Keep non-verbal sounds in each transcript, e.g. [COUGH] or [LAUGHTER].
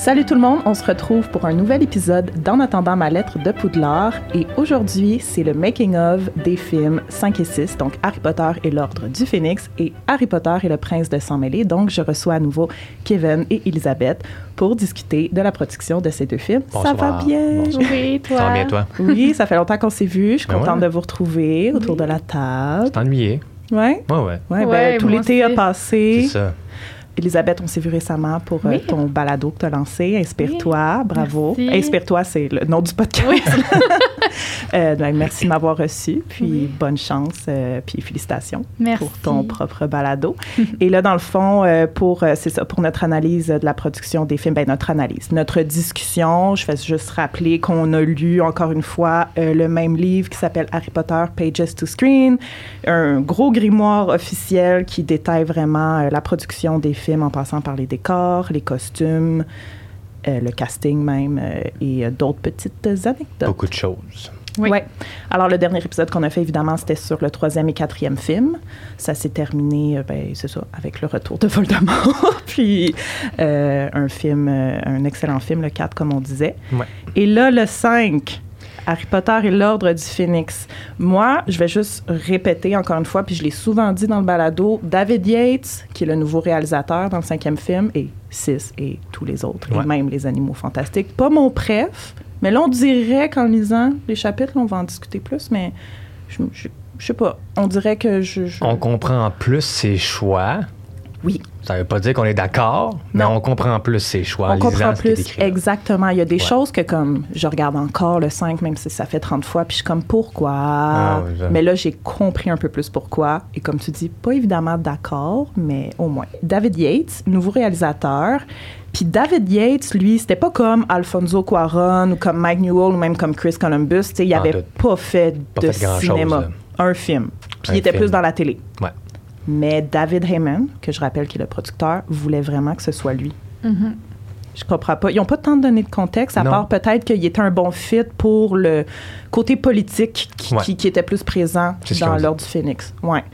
Salut tout le monde, on se retrouve pour un nouvel épisode d'En attendant ma lettre de Poudlard et aujourd'hui c'est le making of des films 5 et 6, donc Harry Potter et l'Ordre du Phénix et Harry Potter et le Prince de Sang Mêlé. Donc je reçois à nouveau Kevin et Elisabeth pour discuter de la production de ces deux films. Bonsoir. Ça va bien? Bonsoir. Oui, toi? Ça va bien, toi? Oui, ça fait longtemps qu'on s'est vu. Je suis Ben contente ouais. de vous retrouver autour de la table. T'es ennuyé? Ouais? Ouais, ouais. Ouais, ben, Ouais, tout moi l'été a passé. C'est ça. Elisabeth, on s'est vu récemment pour euh, ton balado que tu as lancé, Inspire-toi. Bravo. Inspire-toi, c'est le nom du podcast. [LAUGHS] [LAUGHS] Euh, merci de m'avoir reçu. Puis Oui. bonne chance. euh, puis félicitations Merci. pour ton propre balado. Et là, dans le fond, euh, pour, c'est ça, pour notre analyse de la production des films, ben, notre analyse, notre discussion, je fais juste rappeler qu'on a lu encore une fois le même livre qui s'appelle Harry Potter Pages to Screen, un gros grimoire officiel qui détaille vraiment la production des films en passant par les décors, les costumes, le casting même euh, et euh, d'autres petites anecdotes. Beaucoup de choses. Oui. Ouais. Alors, le dernier épisode qu'on a fait, évidemment, c'était sur le troisième et quatrième film. Ça s'est terminé, euh, ben, c'est ça, avec le retour de [LAUGHS] Voldemort. Puis, euh, un film, euh, un excellent film, le 4, comme on disait. Ouais. Et là, le 5, Harry Potter et l'Ordre du Phénix. Moi, je vais juste répéter encore une fois, puis je l'ai souvent dit dans le balado, David Yates, qui est le nouveau réalisateur dans le cinquième film, et 6 et tous les autres, Ouais. et même les animaux fantastiques. Pas mon préf, mais là, on dirait qu'en lisant les chapitres, là, on va en discuter plus, mais je, je, je sais pas. On dirait que je. je- On comprend plus ses choix. Oui. Ça veut pas dire qu'on est d'accord, mais on comprend plus ses choix On comprend plus. Exactement. Il y a des Ouais. choses que, comme, je regarde encore le 5, même si ça fait 30 fois, puis je suis comme, pourquoi? Ah oui, mais là, j'ai compris un peu plus pourquoi. Et comme tu dis, pas évidemment d'accord, mais au moins. David Yates, nouveau réalisateur. Puis David Yates, lui, c'était pas comme Alfonso Cuaron ou comme Mike Newell ou même comme Chris Columbus. Il Pas en avait tout. pas fait Pas de fait cinéma. Un film. Puis il était film. plus dans la télé. Ouais. Mais David Heyman, que je rappelle qui est le producteur, voulait vraiment que ce soit lui. Mhm. Je comprends pas. Ils n'ont pas tant donné de contexte, à Non. part peut-être qu'il était un bon fit pour le côté politique qui, Ouais. qui- qui était plus présent dans l'ordre du Phénix. Ouais.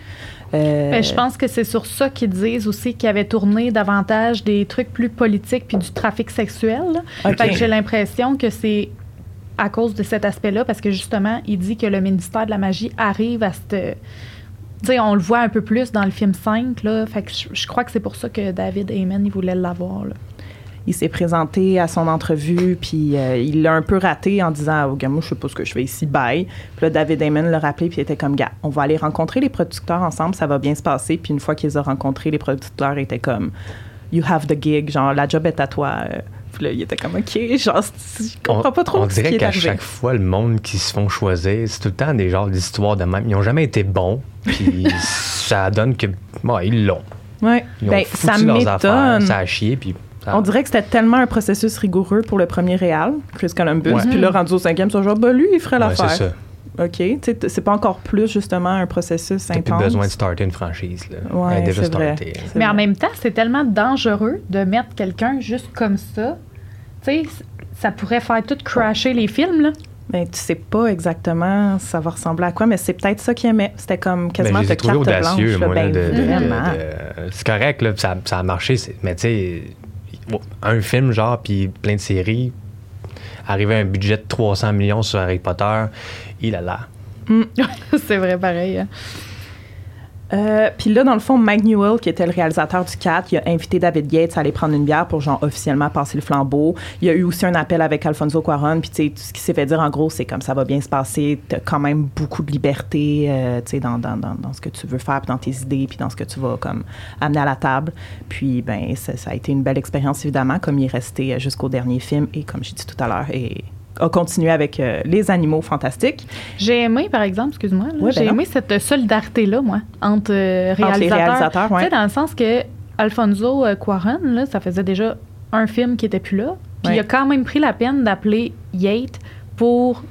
Euh, Ben, je pense que c'est sur ça qu'ils disent aussi qu'ils avaient tourné davantage des trucs plus politiques puis du trafic sexuel. là. Ok. Fait que j'ai l'impression que c'est à cause de cet aspect-là, parce que justement, il dit que le ministère de la magie arrive à cette. Tu sais, on le voit un peu plus dans le film 5, là. Fait que je, crois que c'est pour ça que David Heyman, il voulait l'avoir, il s'est présenté à son entrevue, puis euh, il l'a un peu raté en disant oh, moi, je sais pas ce que je fais ici, bye. Puis là, David Damon l'a rappelé, puis il était comme gars, on va aller rencontrer les producteurs ensemble, ça va bien se passer. Puis une fois qu'ils ont rencontré, les producteurs étaient comme You have the gig, genre la job est à toi. Puis là, il était comme OK, genre, je comprends on, pas trop on ce dirait qu'à chaque fois, le monde qui se font choisir, c'est tout le temps des genres d'histoires de même. Ils n'ont jamais été bons, puis [LAUGHS] ça donne que. Bon, ils l'ont. Ouais. Ils ont Ben, foutu ça leurs affaires, m'étonne. ça a chié, puis. ça- On dirait que c'était tellement un processus rigoureux pour le premier réal, Chris Columbus. Ouais. Puis là, rendu au cinquième, c'est genre, bah, lui, il ferait Ouais, l'affaire. c'est ça. OK. Tu sais, t- c'est pas encore plus, justement, un processus T'as plus intense. besoin de starter une franchise. Là. Ouais, Elle est déjà startée. Mais en même temps, c'est tellement dangereux de mettre quelqu'un juste comme ça. Tu sais, ça pourrait faire tout crasher les films, là. Ben, tu sais pas exactement ça va ressembler à quoi, mais c'est peut-être ça qu'il aimait. C'était comme Ben, quasiment les de carte audacieux, blanche. moi. là, Ben, de- de- de- vraiment. de- c'est correct, là, ça, ça a marché. Mais tu sais, un film, genre, puis plein de séries, arriver à un budget de 300 millions sur Harry Potter, il a là. c'est vrai, pareil. hein. Euh, Puis là, dans le fond, Mike Newell, qui était le réalisateur du 4, il a invité David Yates à aller prendre une bière pour, genre, officiellement passer le flambeau. Il y a eu aussi un appel avec Alfonso Cuaron. Puis, tu sais, ce qui s'est fait dire, en gros, c'est comme ça va bien se passer. T'as quand même beaucoup de liberté, euh, tu sais, dans, dans, dans, dans ce que tu veux faire, puis dans tes idées, puis dans ce que tu vas, comme, amener à la table. Puis, ben, ça, ça a été une belle expérience, évidemment, comme il est resté euh, jusqu'au dernier film. Et comme j'ai dit tout à l'heure, et a continué avec euh, Les Animaux Fantastiques. J'ai aimé, par exemple, excuse-moi, ben j'ai non. aimé cette solidarité-là, moi, entre euh, Entre les réalisateurs. réalisateurs, ouais. Tu sais, dans le sens que Alfonso euh, Cuarón, là, ça faisait déjà un film qui était plus là. Puis Ouais. il a quand même pris la peine d'appeler Yates pour,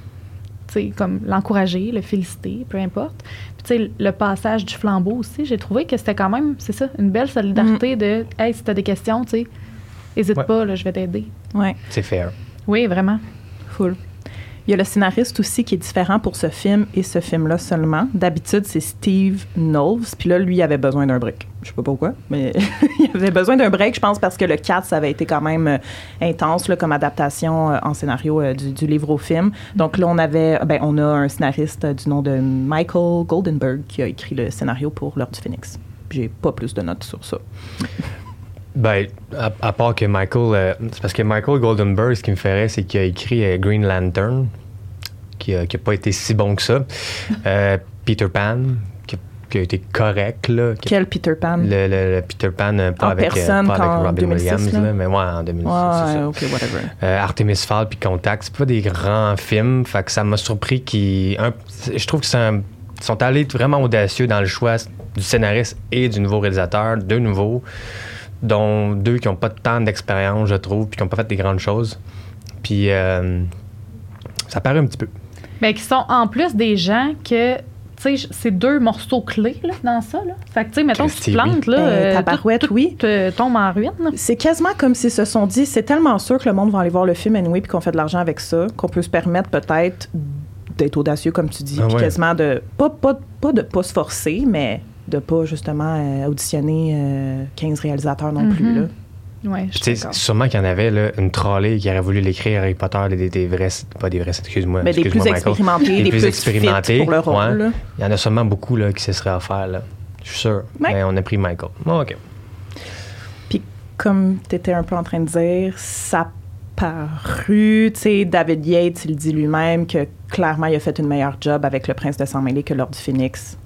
tu sais, comme l'encourager, le féliciter, peu importe. Puis tu sais, le passage du flambeau aussi, j'ai trouvé que c'était quand même, c'est ça, une belle solidarité de, hey, si t'as des questions, tu sais, hésite Ouais. pas, là, je vais t'aider. Ouais. C'est fair. Oui, vraiment. Full. Il y a le scénariste aussi qui est différent pour ce film et ce film-là seulement. D'habitude, c'est Steve Knowles. Puis là, lui, il avait besoin d'un break. Je sais pas pourquoi, mais [LAUGHS] il avait besoin d'un break, je pense, parce que le 4, ça avait été quand même euh, intense comme adaptation euh, en scénario euh, du, du livre au film. Donc là, on avait, ben, on a un scénariste du nom de Michael Goldenberg qui a écrit le scénario pour L'heure du Phoenix. J'ai pas plus de notes sur ça. Ben, à, à part que Michael. euh, c'est parce que Michael Goldenberg, ce qui me ferait, c'est qu'il a écrit euh, Green Lantern, qui a, qui a pas été si bon que ça. Euh, Peter Pan, qui a, qui a été correct, là. qui- Quel Peter Pan? le, le- le Peter Pan, pas, En avec, personne, pas avec Robin 2006, Williams, là? là, mais ouais, en 2006. Ouais, whatever. Artemis Fowl puis Contact, c'est pas des grands films, fait que ça m'a surpris qu'ils. Je trouve que c'est un- ils sont allés vraiment audacieux dans le choix du scénariste et du nouveau réalisateur, deux nouveaux, dont deux qui n'ont pas tant d'expérience, je trouve, puis qui n'ont pas fait des grandes choses. Puis euh, ça paraît un petit peu. Mais qui sont en plus des gens que, tu sais, c'est deux morceaux clés là, dans ça. Là. Fait que, tu sais, mettons que tu plantes, là, Euh, euh, tout, tout, oui. euh, tombe en ruine. C'est quasiment comme s'ils se sont dit, c'est tellement sûr que le monde va aller voir le film anyway puis qu'on fait de l'argent avec ça, qu'on peut se permettre peut-être d'être audacieux, comme tu dis, Ah puis ouais. quasiment de, pas, pas, pas de pas se forcer, mais de pas justement euh, auditionner euh, 15 réalisateurs non plus. Mhm. Là. Ouais, je Puis, suis tu sais, d'accord. sûrement qu'il y en avait là, une trolley qui aurait voulu l'écrire Harry Potter, des, des, des vrais, pas des vrais, excuse-moi. Mais des plus expérimentés, des, plus expérimentés, fit pour le rôle. ouais. là. Il y en a sûrement beaucoup là, qui se seraient offerts, là. Je suis sûr. Ouais. Mais on a pris Michael. Bon, OK. Puis comme tu étais un peu en train de dire, ça paru, tu sais, David Yates, il dit lui-même que clairement, il a fait une meilleure job avec Le Prince de Sang-Mêlé que Lord du Phoenix.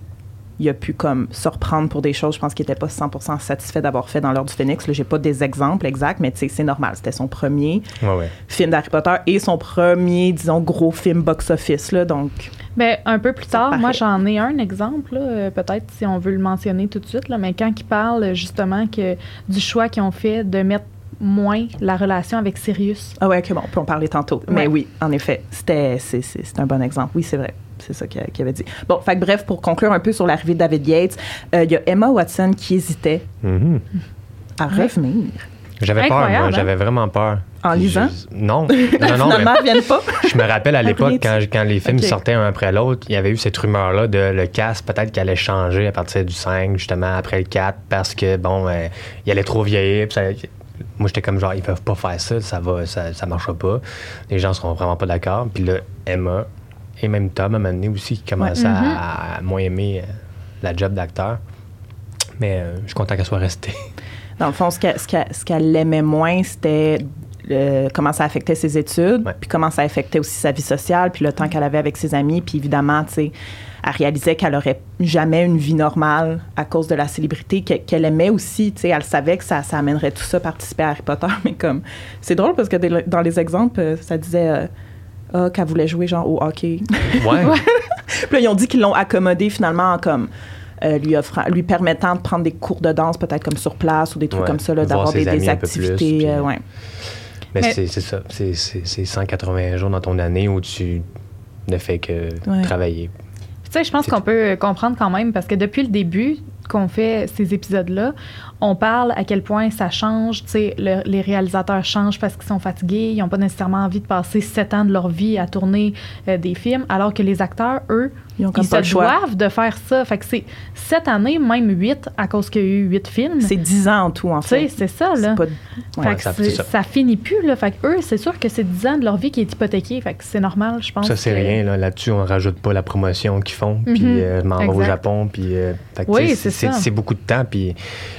Il a pu comme se reprendre pour des choses, je pense qu'il n'était pas 100% satisfait d'avoir fait dans L'Ordre du Phoenix. Là, j'ai pas des exemples exacts, mais c'est normal. C'était son premier Ouais, ouais. film d'Harry Potter et son premier, disons, gros film box-office, donc... Ben, un peu plus tard, moi j'en ai un exemple, euh, peut-être si on veut le mentionner tout de suite, là, mais quand il parle justement que, du choix qu'ils ont fait de mettre moins la relation avec Sirius. Ah ouais, OK, bon, on peut en parler tantôt. Mais oui, en effet, c'était c'est, c'est- c'est un bon exemple. Oui, c'est vrai. C'est ça qu'il avait dit. Bon, fait que bref, pour conclure un peu sur l'arrivée de David Yates, euh, il y a Emma Watson qui hésitait Mhm. à revenir. J'avais peur, moi. hein? J'avais vraiment peur. En lisant? je- Non. [LAUGHS] Non, non, mais Finalement, ils viennent pas. je me rappelle à l'époque, quand, quand les films sortaient un après l'autre, il y avait eu cette rumeur-là de le cast, peut-être qu'il allait changer à partir du 5, justement, après le 4, parce que, bon, euh, il allait trop vieillir. ça- moi, j'étais comme genre, ils peuvent pas faire ça, ça va, ça, ça marchera pas. Les gens seront vraiment pas d'accord. Puis là, Emma et même Tom, à un moment donné aussi, qui commençait Ouais. à, à moins aimer euh, la job d'acteur. Mais euh, je suis content qu'elle soit restée. [LAUGHS] Dans le fond, ce qu'elle, ce qu'elle- aimait moins, c'était euh, comment ça affectait ses études, Ouais. puis comment ça affectait aussi sa vie sociale, puis le temps qu'elle avait avec ses amis. Puis évidemment, tu sais, elle réalisait qu'elle aurait jamais une vie normale à cause de la célébrité que- qu'elle aimait aussi. Tu sais, elle savait que ça, ça amènerait tout ça participer à Harry Potter, [LAUGHS] mais comme c'est drôle parce que dans les exemples, ça disait euh, ah, qu'elle voulait jouer genre au hockey. [LAUGHS] Ouais. Puis là, ils ont dit qu'ils l'ont accommodé finalement en comme euh, lui offrant, lui permettant de prendre des cours de danse peut-être comme sur place ou des trucs Ouais, comme ça, là, voir d'avoir ses des, amis des un peu plus, activités. puis- euh, ouais. Mais, Mais- c'est c'est ça. C'est- C'est c'est 180 jours dans ton année où tu ne fais que Ouais. travailler. Tu sais, je pense C'est qu'on peut euh, comprendre quand même parce que depuis le début qu'on fait ces épisodes-là, on parle à quel point ça change. Tu sais, le- les réalisateurs changent parce qu'ils sont fatigués. Ils n'ont pas nécessairement envie de passer sept ans de leur vie à tourner euh, des films, alors que les acteurs, eux, Ils ont comme ils pas se doivent de faire ça. Fait que c'est sept années, même huit, à cause qu'il y a eu huit films. C'est 10 ans en tout, en fait. c'est ça, là. pas- Fait que ça- ça. ça. finit plus, là. Fait que eux, c'est sûr que c'est 10 ans de leur vie qui est hypothéqué. Fait que c'est normal, je pense. Ça, c'est que- rien. là. Là-dessus, on rajoute pas la promotion qu'ils font. Puis, Mhm. euh, je m'en vais au. Japon. Puis, euh, Oui. C'est beaucoup de temps. Puis,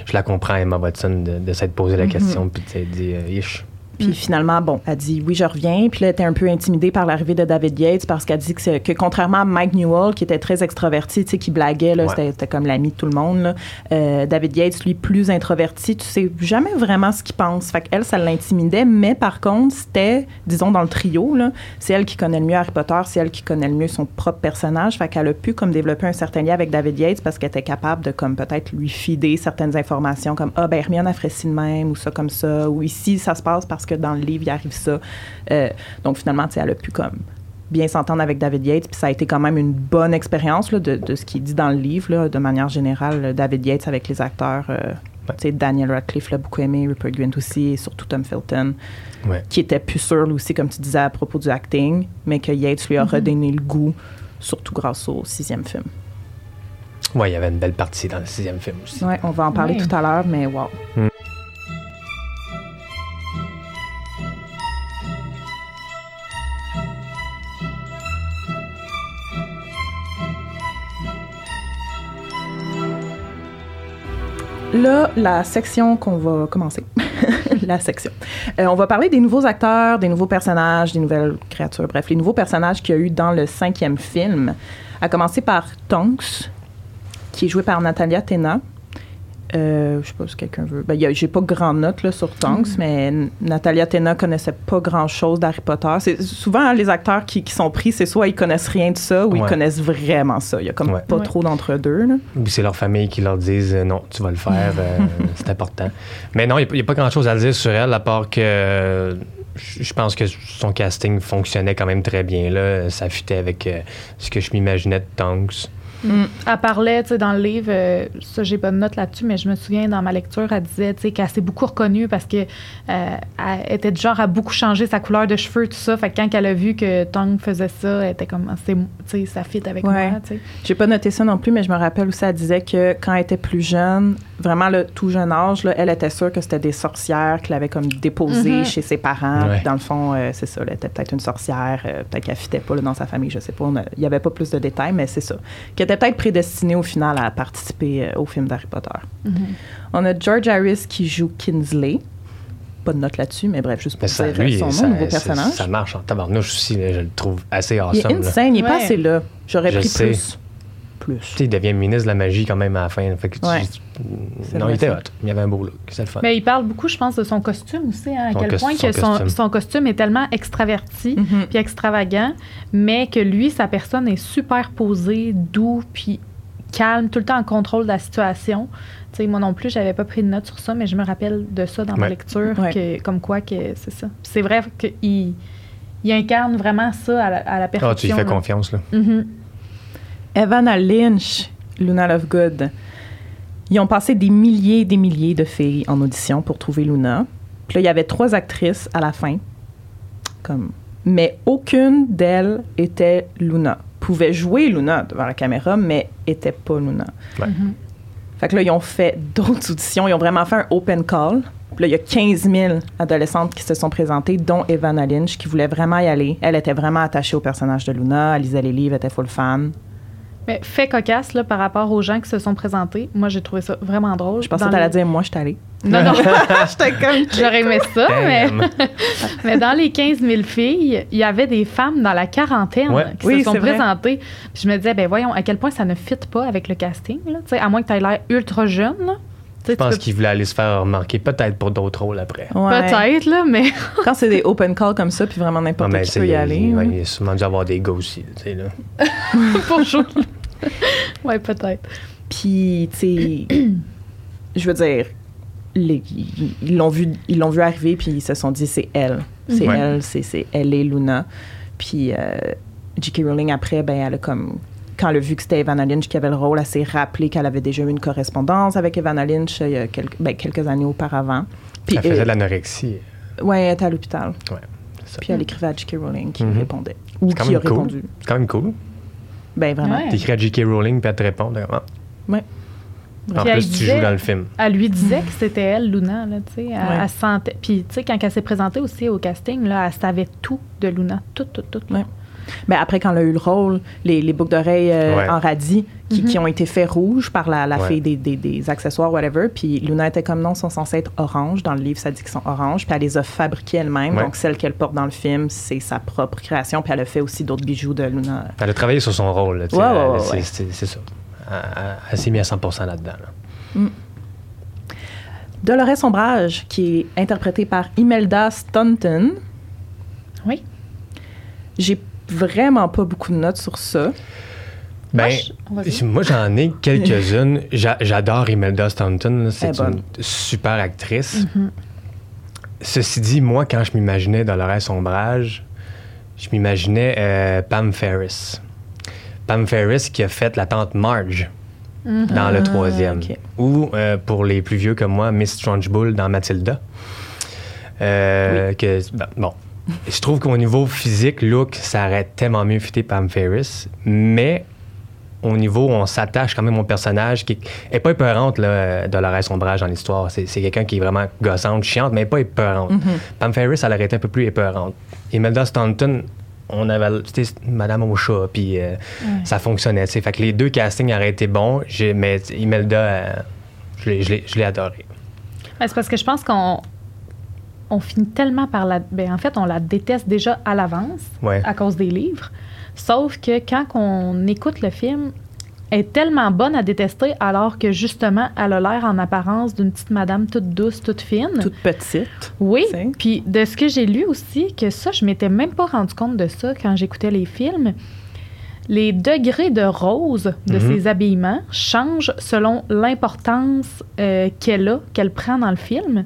je la comprends, Emma Watson, de, de s'être posé la Mhm. question. Puis, de s'être dit, euh, Ish. Puis Mm. finalement, bon, elle dit oui, je reviens. Puis là, elle était un peu intimidée par l'arrivée de David Yates parce qu'elle dit que, que contrairement à Mike Newell, qui était très extraverti, tu sais, qui blaguait, là, Ouais. c'était, c'était comme l'ami de tout le monde, là, euh, David Yates, lui, plus introverti, tu sais jamais vraiment ce qu'il pense. Fait qu'elle, ça l'intimidait, mais par contre, c'était, disons, dans le trio, là, c'est elle qui connaît le mieux Harry Potter, c'est elle qui connaît le mieux son propre personnage. Fait qu'elle a pu comme développer un certain lien avec David Yates parce qu'elle était capable de comme peut-être lui fider certaines informations comme ah ben Hermione a fait ci de même ou ça comme ça ou ici ça se passe parce que dans le livre il arrive ça. Euh, donc finalement tu sais elle a pu comme bien s'entendre avec David Yates puis ça a été quand même une bonne expérience là, de, de ce qui est dit dans le livre là, de manière générale David Yates avec les acteurs euh, Tu sais, Daniel Radcliffe l'a beaucoup aimé, Rupert Grint aussi, et surtout Tom Felton, Ouais. qui était plus sûr, lui aussi, comme tu disais, à propos du acting, mais que Yates lui a redonné le goût, surtout grâce au sixième film. Ouais, il y avait une belle partie dans le sixième film aussi. Ouais, on va en parler Ouais. tout à l'heure, mais wow. Là, la section qu'on va commencer. [LAUGHS] la section. Euh, on va parler des nouveaux acteurs, des nouveaux personnages, des nouvelles créatures, bref, les nouveaux personnages qu'il y a eu dans le cinquième film. À commencer par Tonks, qui est joué par Natalia Tena. Euh, je sais pas si quelqu'un veut. Ben, j'ai pas grand note là, sur Tonks, mais N- Natalia Tena connaissait pas grand chose d'Harry Potter. C'est souvent hein, les acteurs qui, qui sont pris, c'est soit ils connaissent rien de ça ou ils connaissent vraiment ça. Il y a comme Ouais. pas Ouais. trop d'entre deux. là. Ou c'est leur famille qui leur disent euh, non, tu vas le faire, euh, [LAUGHS] c'est important. Mais non, il n'y a, pas grand chose à dire sur elle, à part que euh, je je pense que son casting fonctionnait quand même très bien. Là. Ça fitait avec euh, ce que je m'imaginais de Tonks. Mm. Elle parlait, tu sais, dans le livre, euh, ça, j'ai pas de note là-dessus, mais je me souviens, dans ma lecture, elle disait, tu sais, qu'elle s'est beaucoup reconnue parce que euh, elle était du genre à beaucoup changer sa couleur de cheveux, tout ça. Fait que quand elle a vu que Tong faisait ça, elle était comme, c'est, tu sais, ça fit avec Ouais. moi, tu sais. J'ai pas noté ça non plus, mais je me rappelle aussi, elle disait que quand elle était plus jeune, vraiment le tout jeune âge, là, elle était sûre que c'était des sorcières qu'elle avait comme déposées Mhm. chez ses parents. Ouais. Puis Dans le fond, euh, c'est ça, elle était peut-être une sorcière, euh, peut-être qu'elle fitait pas là, dans sa famille, je sais pas. Il y avait pas plus de détails, mais c'est ça. Qui était peut-être prédestinée au final à participer euh, au film d'Harry Potter. Mhm. On a George Harris qui joue Kinsley. Pas de note là-dessus, mais bref, juste pour ça, dire lui, son nom, ça, nouveau ça- personnage. ça marche en tabarnouche aussi. je le trouve assez il est awesome. là. insane, il est pas Ouais. assez là. J'aurais pris sais. plus. Plus. Il devient ministre de la magie quand même à la fin. Fait que tu- Ouais. tu- C'est non, vrai, il était hot. Il avait un beau look. C'est le fun. Mais il parle beaucoup, je pense, de son costume aussi, hein, à Son quel point son que son, costume. son costume est tellement extraverti Mhm. puis extravagant, mais que lui, sa personne est super posée, doux, puis calme, tout le temps en contrôle de la situation. Tu sais, moi non plus, j'avais pas pris de note sur ça, mais je me rappelle de ça dans ma lecture, Ouais. que, comme quoi que c'est ça. C'est vrai qu'il il incarne vraiment ça à la, à la Ah, tu lui fais là. confiance. Là. Mhm. Evanna Lynch, Luna Lovegood. Ils ont passé des milliers et des milliers de filles en audition pour trouver Luna. Puis là, il y avait trois actrices à la fin. Comme... Mais aucune d'elles était Luna. Pouvait jouer Luna devant la caméra, mais était pas Luna. Ouais. Mhm. Fait que là, ils ont fait d'autres auditions. Ils ont vraiment fait un open call. Puis là, il y a 15 000 adolescentes qui se sont présentées, dont Evanna Lynch, qui voulait vraiment y aller. Elle était vraiment attachée au personnage de Luna. Elle lisait les livres, elle était full fan. Mais fait cocasse là, par rapport aux gens qui se sont présentés, moi j'ai trouvé ça vraiment drôle. Je pensais que t'allais le- dire, moi, je suis allée. Non, non. [LAUGHS] J'étais comme. [LAUGHS] J'aurais aimé ça, mais, [LAUGHS] mais dans les 15 000 filles, il y avait des femmes dans la quarantaine Ouais. qui Oui, se sont présentées. Puis je me disais, ben voyons, à quel point ça ne fit pas avec le casting, là. Tu sais, à moins que tu aies l'air ultra jeune. Là. Je pense peux- qu'il voulait aller se faire remarquer, peut-être pour d'autres rôles après. Ouais. Peut-être, là, mais [LAUGHS] Quand c'est des open calls comme ça, puis vraiment Non, n'importe mais qui peut y aller. Il, hein. il a sûrement dû avoir des gars aussi. tu sais, là. [LAUGHS] pour jouer. ouais, peut-être. Puis, tu sais, je veux dire, les- ils l'ont vu, ils l'ont vu arriver, puis ils se sont dit, c'est elle. C'est Ouais. elle, c'est, c'est elle et Luna. Puis, euh, J.K. Rowling, après, ben, elle a comme. Quand elle a vu que c'était Evanna Lynch qui avait le rôle, elle s'est rappelé qu'elle avait déjà eu une correspondance avec Evanna Lynch euh, il y a quelques, ben, quelques années auparavant. Puis, Elle faisait euh, de l'anorexie. ouais, elle était à l'hôpital. Ouais. Puis, elle écrivait à J.K. Rowling qui Mhm. répondait. Ou C'est quand qui a même cool. répondu. C'est quand même cool. Ben, vraiment. Ouais. T'écris à J.K. Rowling, puis elle te répond. d'accord. Ouais. En Puis plus, tu disait- joues dans le film. Elle lui disait que c'était elle, Luna, là, tu sais. Elle, Ouais. elle se sentait. Puis, tu sais, quand elle s'est présentée aussi au casting, là, elle savait tout de Luna. Tout, tout, tout. Ouais. Ben après, quand elle a eu le rôle, les, les boucles d'oreilles euh, Ouais. en radis qui, Mhm. qui ont été faits rouges par la, la Ouais. fille des, des, des accessoires, whatever. Puis Luna était comme non, sont censés être orange. Dans le livre, ça dit qu'ils sont oranges. Puis elle les a fabriqués elle-même. Ouais. Donc, celle qu'elle porte dans le film, c'est sa propre création. Puis elle a fait aussi d'autres bijoux de Luna. Elle a travaillé sur son rôle. c'est- ouais. c'est c'est ça. Elle, elle- elle s'est mise à 100 là-dedans. là. Dolores Ombrage, qui est interprétée par Imelda Staunton. Oui. J'ai vraiment pas beaucoup de notes sur ça. Ben, Moi, vas-y. moi, j'en ai quelques-unes. [LAUGHS] J'a- J'adore Imelda Staunton. C'est une super actrice. Mhm. Ceci dit, moi, quand je m'imaginais Dolores Ombrage, je m'imaginais euh, Pam Ferris. Pam Ferris qui a fait la tante Marge dans le troisième. ok. Ou euh, pour les plus vieux comme moi, Miss Trunchbull dans Matilda. Euh, que, ben, bon, je trouve qu'au niveau physique, look, ça aurait tellement mieux fité Pam Ferris, mais au niveau où on s'attache quand même au personnage qui est pas épeurante là, de Dolores Sombrage dans l'histoire. C'est, quelqu'un qui est vraiment gossante, chiante, mais pas épeurante. Pam Ferris, elle aurait été un peu plus épeurante. Imelda Stanton, on avait c'était Madame au chat, puis euh, ça fonctionnait. tu sais. Fait que les deux castings auraient été bons, mais Imelda, euh, je, l'ai, je, l'ai, je l'ai adorée. Ben, c'est parce que je pense qu'on on finit tellement par la. Ben, en fait, on la déteste déjà à l'avance Ouais. à cause des livres. Sauf que quand on écoute le film, elle est tellement bonne à détester alors que justement, elle a l'air en apparence d'une petite madame toute douce, toute fine. Toute petite. Oui, puis de ce que j'ai lu aussi, que ça, je m'étais même pas rendu compte de ça quand j'écoutais les films. Les degrés de rose de Mhm. ses habillements changent selon l'importance euh, qu'elle a, qu'elle prend dans le film.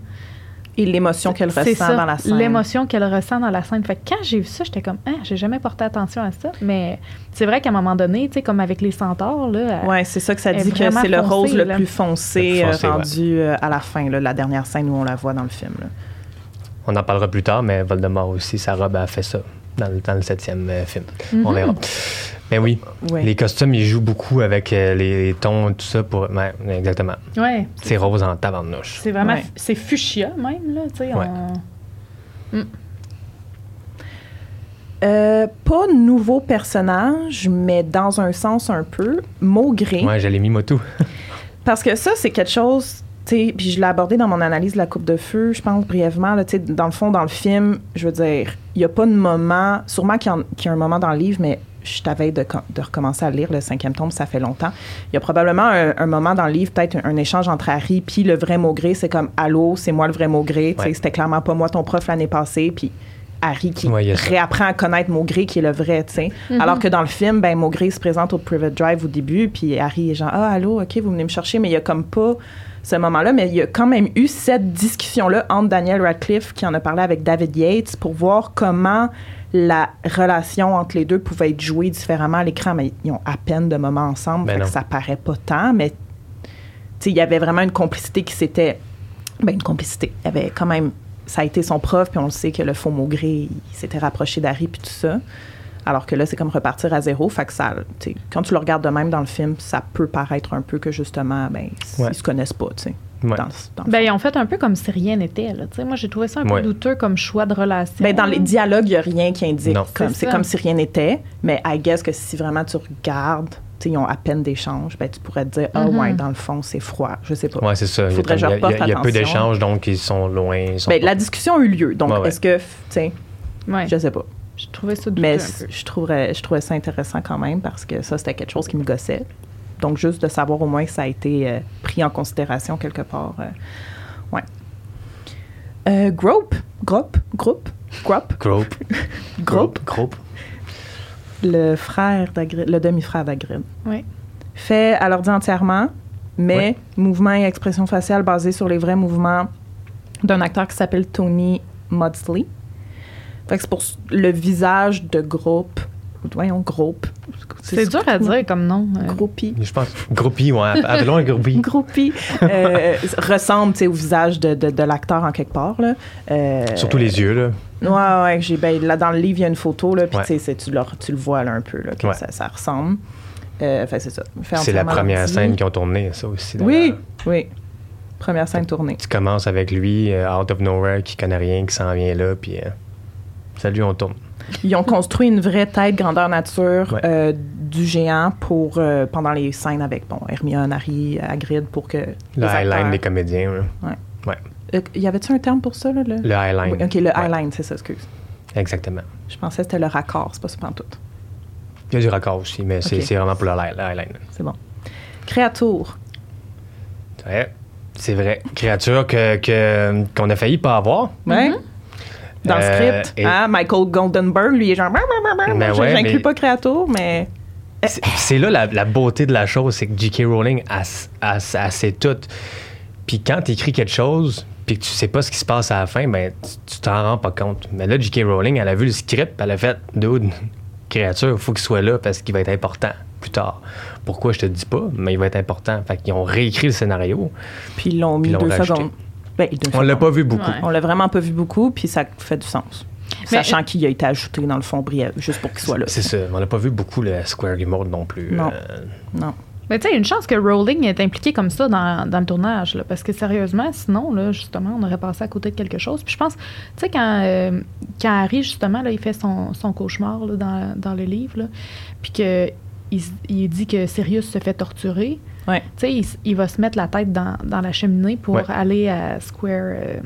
Et l'émotion qu'elle ressent ça, dans la scène. L'émotion qu'elle ressent dans la scène. Fait que quand j'ai vu ça, j'étais comme, ah, j'ai jamais porté attention à ça. Mais c'est vrai qu'à un moment donné, tu sais, comme avec les centaures, là, elle- Ouais, c'est ça que ça dit que c'est le rose le plus foncé, Le plus euh, foncé, rendu euh, à la fin, là, la dernière scène où on la voit dans le film. là. On en parlera plus tard, mais Voldemort aussi, sa robe a fait ça dans le, dans le septième euh, film. On Mhm. verra. Mais oui, Ouais. les costumes, ils jouent beaucoup avec euh, les, les tons, tout ça. pour ouais, Exactement. ouais, C'est rose en tabarnouche. c'est vraiment, Ouais. c'est fuchsia même, là, tu sais. Ouais. on- Euh, pas nouveau personnage, mais dans un sens un peu, Maugré. Ouais, j'allais mis Motu. Parce que ça, c'est quelque chose, puis je l'ai abordé dans mon analyse de la coupe de feu, je pense brièvement, là, tu sais, dans le fond, dans le film, je veux dire, il n'y a pas de moment, sûrement qu'il y, en- qu'il y a un moment dans le livre, mais je t'avais de, de recommencer à lire le cinquième tome, ça fait longtemps. Il y a probablement un, un moment dans le livre, peut-être un, un échange entre Harry puis le vrai Maugré, c'est comme « Allô, c'est moi le vrai Maugré tu sais, Ouais. c'était clairement pas moi ton prof l'année passée », puis Harry qui Ouais, réapprend à connaître Maugré qui est le vrai, tu sais. Alors que dans le film, ben Maugré se présente au Private Drive au début, puis Harry est genre ah allô, ok, vous venez me chercher, mais il y a comme pas ce moment-là, mais il y a quand même eu cette discussion-là entre Daniel Radcliffe qui en a parlé avec David Yates pour voir comment la relation entre les deux pouvait être jouée différemment à l'écran, mais ils ont à peine de moments ensemble, Ben fait que ça paraît pas tant, mais il y avait vraiment une complicité qui s'était ben, une complicité. Il y avait quand même. Ça a été son prof, puis on le sait que le faux Maugré, il s'était rapproché d'Harry, puis tout ça. Alors que là, c'est comme repartir à zéro. Fait que ça. Quand tu le regardes de même dans le film, ça peut paraître un peu que justement, ben, Ouais. ils se connaissent pas, tu sais. Ouais. Dans, dans le Ben, ils ont fait un peu comme si rien n'était, là. Tu sais, moi, j'ai trouvé ça un peu douteux comme choix de relation. Ben, dans les dialogues, il n'y a rien qui indique. Comme C'est comme si rien n'était. Mais I guess que si vraiment tu regardes, ils ont à peine d'échanges, ben, tu pourrais te dire, ah Mhm. ouais, dans le fond, c'est froid. Je sais pas. Ouais, c'est ça. Il y a, Faudrait que je il y a- reporte il y a peu d'échanges, donc ils sont loin. Ils sont Ben, pas- la discussion a eu lieu. Donc, Ouais, ouais. est-ce que, tu sais, Ouais. je sais pas. J'ai trouvé ça Mais je trouverais, je trouvais ça intéressant quand même parce que ça, c'était quelque chose qui me gossait. Donc, juste de savoir au moins que ça a été euh, pris en considération quelque part. euh, ouais. Euh, Grope, Grope, Groupe, Grope, Grope. [LAUGHS] Grope, Grope. le frère d'Agrid, le demi-frère d'Agrid. Oui. Fait à l'ordi entièrement, mais mouvement et expression faciale basés sur les vrais mouvements d'un acteur qui s'appelle Tony Maudsley. Fait que c'est pour le visage de groupe. Voyons, groupe. C'est dur à dire comme nom. euh. Groupie. Je pense. Groupie, ouais. Appelons un groupie. Groupie euh, [LAUGHS] ressemble tu sais, au visage de, de, de l'acteur en quelque part. Là. Euh, Surtout les yeux, là. Ouais, ouais. J'ai, ben, là, dans le livre, il y a une photo, là, puis Ouais. tu sais, c'est- tu, le- tu le vois là, un peu, là, que Ouais. ça, ça ressemble. Euh, c'est ça. Fait C'est la première scène qu'ils ont tournée, ça aussi. Oui, oui. Première scène tournée. Tu commences avec lui, euh, out of nowhere, qui connaît rien, qui s'en vient là, puis. Salut, on tourne. Ils ont construit une vraie tête grandeur nature Ouais. euh, du géant pour euh, pendant les scènes avec bon Hermione, Harry, Hagrid pour que Le les highline acteurs- des comédiens, là. Euh, y avait-tu un terme pour ça là le... Le highline. Oui, ok, le Ouais, highline, c'est ça, excuse. Exactement. Je pensais que c'était le raccord, c'est pas ça tout. Il y a du raccord aussi, mais c'est vraiment pour le, le highline. C'est bon. Créature. Ouais, c'est vrai. Créature que que- qu'on a failli pas avoir. Ouais. Dans le Euh, script, et- hein, Michael Goldenberg, lui, il est genre. Ben Je- ouais, J'inclus mais- pas Créature, mais. C'est c'est là la, la beauté de la chose, c'est que J.K. Rowling a, a, a sait tout. Puis quand tu écris quelque chose, puis que tu sais pas ce qui se passe à la fin, ben tu- t'en rends pas compte. Mais là, J.K. Rowling, elle a vu le script, puis elle a fait Dude, créature, il faut qu'il soit là parce qu'il va être important plus tard. Pourquoi, je te dis pas, mais il va être important. Fait qu'ils ont réécrit le scénario. Puis ils l'ont mis deux secondes. Ben, On l'a pas vu beaucoup. Ouais. On l'a vraiment pas vu beaucoup, puis ça fait du sens. Mais- Sachant qu'il a été ajouté dans le fond juste pour qu'il soit là. C'est ça. On n'a pas vu beaucoup le Square Remote non plus. Non. Euh, Non. Mais tu sais, une chance que Rowling est impliqué comme ça dans, dans le tournage, là, parce que sérieusement, sinon, là, justement, on aurait passé à côté de quelque chose. Puis je pense, tu sais, quand, euh, quand Harry, justement, là, il fait son, son cauchemar là, dans, dans le livre, là, puis qu'il il dit que Sirius se fait torturer, Ouais. il, va se mettre la tête dans, dans la cheminée pour Ouais. aller à Square euh,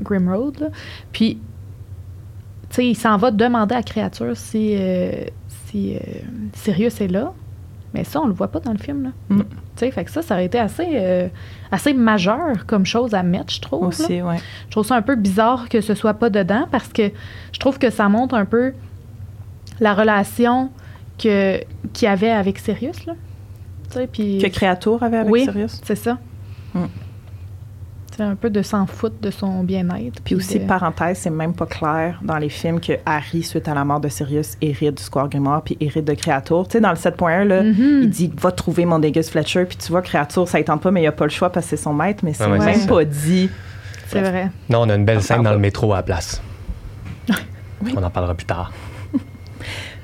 Grimroad. là. Puis, tu sais, il s'en va demander à la créature si, euh, si euh, Sirius est là. Mais ça, on le voit pas dans le film. Là. Mm. Tu sais, fait que ça, ça aurait été assez, euh, assez majeur comme chose à mettre, je trouve. Aussi, ouais. Je trouve ça un peu bizarre que ce soit pas dedans parce que je trouve que ça montre un peu la relation que qu'il y avait avec Sirius. Là. Puis Que Créature avait avec Oui. Sirius. c'est ça. Mm. C'est un peu de s'en foutre de son bien-être. Puis aussi, de- parenthèse, c'est même pas clair dans les films que Harry, suite à la mort de Sirius, hérite du Square Grimoire puis hérite de Créature. Tu sais, dans le 7.1, là, Mhm. il dit va trouver mon Degus Fletcher, puis tu vois, Créature, ça ne tente pas, mais il a pas le choix parce que c'est son maître, mais c'est Ah ouais, même ça. pas dit. C'est vrai. Non, on a une belle On scène dans le métro à la place. [LAUGHS] On en parlera plus tard.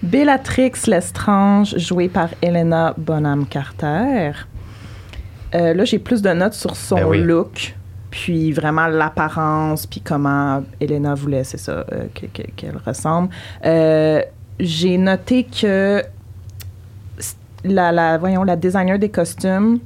Bellatrix Lestrange, jouée par Helena Bonham Carter. Euh, là, j'ai plus de notes sur son Ben oui. look, puis vraiment l'apparence, puis comment Helena voulait, c'est ça, euh, que- que- qu'elle ressemble. Euh, j'ai noté que la, la, voyons, la designer des costumes,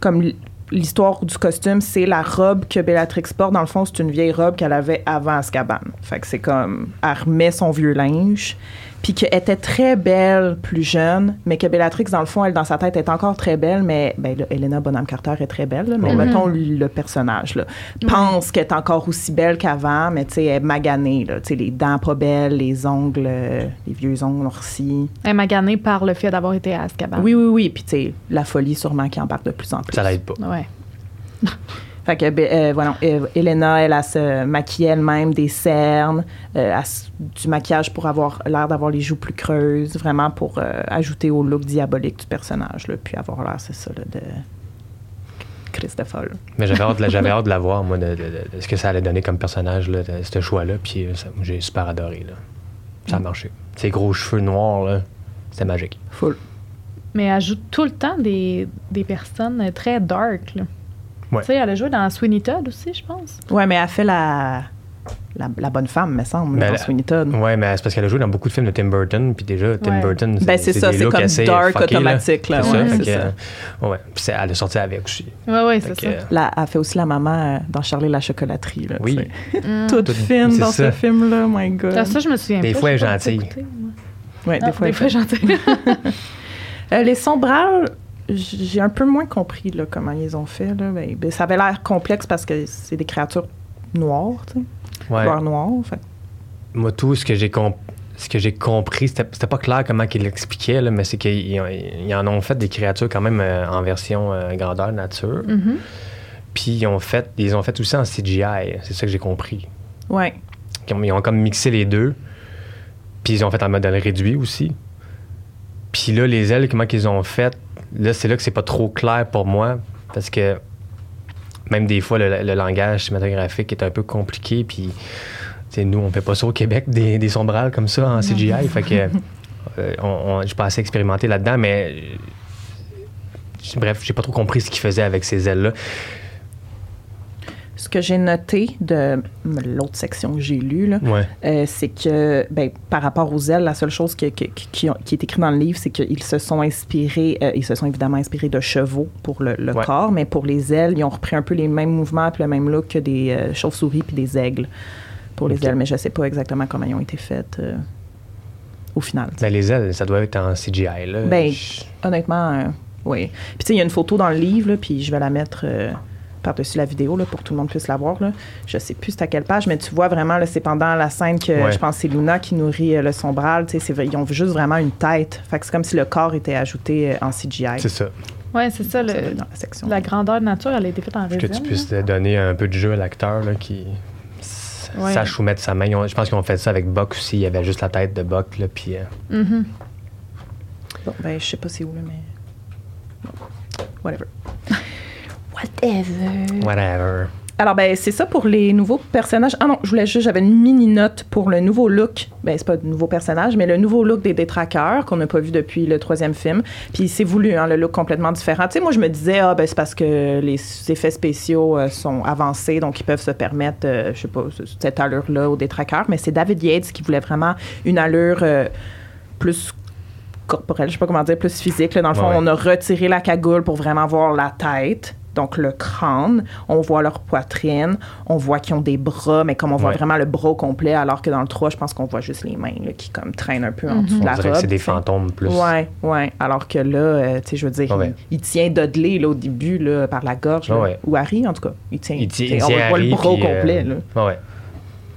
comme l'histoire du costume, c'est la robe que Bellatrix porte. Dans le fond, c'est une vieille robe qu'elle avait avant Azkaban. Fait que c'est comme, elle remet son vieux linge. Puis qu'elle était très belle plus jeune, mais que Bellatrix, dans le fond, elle, dans sa tête, est encore très belle, mais ben, là, Helena Bonham Carter est très belle, là, mais Mhm. mettons le personnage, là, pense qu'elle est encore aussi belle qu'avant, mais tu sais, elle est maganée, là, tu sais, les dents pas belles, les ongles, les vieux ongles noircis. Elle est maganée par le fait d'avoir été à Azkaban. Oui, oui, oui, puis tu sais, la folie sûrement qui embarque de plus en plus. Ça l'aide pas. Ouais. [LAUGHS] Fait que, ben, euh, voilà, euh, Elena, elle, a se maquillait elle-même des cernes, euh, elle du maquillage pour avoir l'air d'avoir les joues plus creuses, vraiment pour euh, ajouter au look diabolique du personnage, là, puis avoir l'air, c'est ça, là, de Christophe. Mais j'avais hâte, [LAUGHS] hâte de la voir, moi, de, de- de- de ce que ça allait donner comme personnage, là, de- ce choix-là. Puis ça- j'ai super adoré. Là. Ça a marché. Ses gros cheveux noirs, là, c'était magique. Full. Mais elle ajoute tout le temps des, des personnes très dark. là. Ouais. Tu sais, elle a joué dans Sweeney Todd aussi, je pense. Ouais, mais elle fait la, la, la bonne femme, me semble, Mais dans la- Sweeney Todd. Ouais, mais c'est parce qu'elle a joué dans beaucoup de films de Tim Burton. Puis déjà, Tim Ouais. Burton, Ben, c'est ça, c'est comme assez dark automatique, là, C'est ouais, ça, c'est que, ça. euh, ouais. Puis c'est- elle a sorti avec aussi. Oui, oui, Fait c'est ça. euh, Là, elle fait aussi la maman euh, dans Charlie la chocolaterie. Là, Oui. Mm. Toute Tout- fine c'est dans ça. ce film-là, my God. Ah, ça, je me souviens Des pas, fois, elle est gentille. Ah, des fois, elle fait- gentille. [LAUGHS] Les sombrales, j'ai un peu moins compris là, comment ils ont fait. Là. Ben, ben, ça avait l'air complexe parce que c'est des créatures noires, tu sais, Ouais. couleur noire. Fait. Moi, tout ce que j'ai comp- ce que j'ai compris, c'était pas clair comment qu'il l'expliquait, là, mais c'est qu'ils en ont fait des créatures quand même euh, en version euh, grandeur nature. Mhm. Puis ils ont fait, ils ont fait aussi en CGI. C'est ça que j'ai compris. Ouais. Ils ont, ils ont comme mixé les deux. Puis ils ont fait en modèle réduit aussi. Puis là, les ailes, comment qu'ils ont fait, là, c'est là que c'est pas trop clair pour moi. Parce que même des fois, le, le langage cinématographique est un peu compliqué. Puis, nous, on fait pas ça au Québec, [LAUGHS] des, des sombrales comme ça en CGI. fait que, euh, on, on- je suis pas assez expérimenté là-dedans, mais. euh, Bref, j'ai pas trop compris ce qu'ils faisaient avec ces ailes-là. Ce que j'ai noté de l'autre section que j'ai lue, Ouais. euh, c'est que ben, par rapport aux ailes, la seule chose que- que- qui, est écrite dans le livre, c'est qu'ils se sont inspirés, euh, ils se sont évidemment inspirés de chevaux pour le, le Ouais. corps, mais pour les ailes, ils ont repris un peu les mêmes mouvements puis le même look que des euh, chauves-souris puis des aigles pour les ailes, mais je sais pas exactement comment ils ont été faites au final. Ben, les ailes, ça doit être en CGI. Là. Ben, Je- Honnêtement, oui. Puis tu sais, il y a une photo dans le livre, là, puis je vais la mettre par-dessus la vidéo là, pour que tout le monde puisse la voir. Là. Je sais plus c'est à quelle page, mais tu vois vraiment, là, c'est pendant la scène que Ouais. je pense que c'est Luna qui nourrit euh, le sombral. Ils ont juste vraiment une tête. Fait que c'est comme si le corps était ajouté euh, en CGI. C'est ça. Ouais, c'est ça. Le, dans la section. la grandeur nature, elle a été faite en que résine. tu puisses là. donner un peu de jeu à l'acteur là, qui Ouais. sache où mettre sa main. Ont- je pense qu'ils ont fait ça avec Buck aussi. Il y avait juste la tête de Buck. Là, puis, euh, Mhm. Bon, ben, je sais pas c'est où, là, mais. Bon. Whatever. [LAUGHS] Whatever. Whatever. Alors, ben, c'est ça pour les nouveaux personnages. Ah non, je voulais juste, j'avais une mini note pour le nouveau look. Ben, c'est pas de nouveau personnage, mais le nouveau look des détraqueurs qu'on n'a pas vu depuis le troisième film. Puis c'est voulu, hein, le look complètement différent. Tu sais, moi, je me disais, ah, ben, c'est parce que les effets spéciaux euh, sont avancés, donc ils peuvent se permettre, euh, je sais pas, cette allure-là aux détraqueurs. Mais c'est David Yates qui voulait vraiment une allure euh, plus corporelle, je sais pas comment dire, plus physique. là. Dans le fond, Ouais. on a retiré la cagoule pour vraiment voir la tête. Donc, le crâne, on voit leur poitrine, on voit qu'ils ont des bras, mais comme on voit Ouais. vraiment le bras au complet, alors que dans le 3, je pense qu'on voit juste les mains là, qui comme traînent un peu en dessous de la robe. que c'est des fantômes plus. Ouais, ouais. Alors que là, euh, tu sais, je veux dire, Ouais. il, il tient Dudley là, au début là, par la gorge, là. Ouais. ou Harry en tout cas. Il tient, Il tient- il on tient voit le Harry, bras puis, euh, complet. Là. Ouais.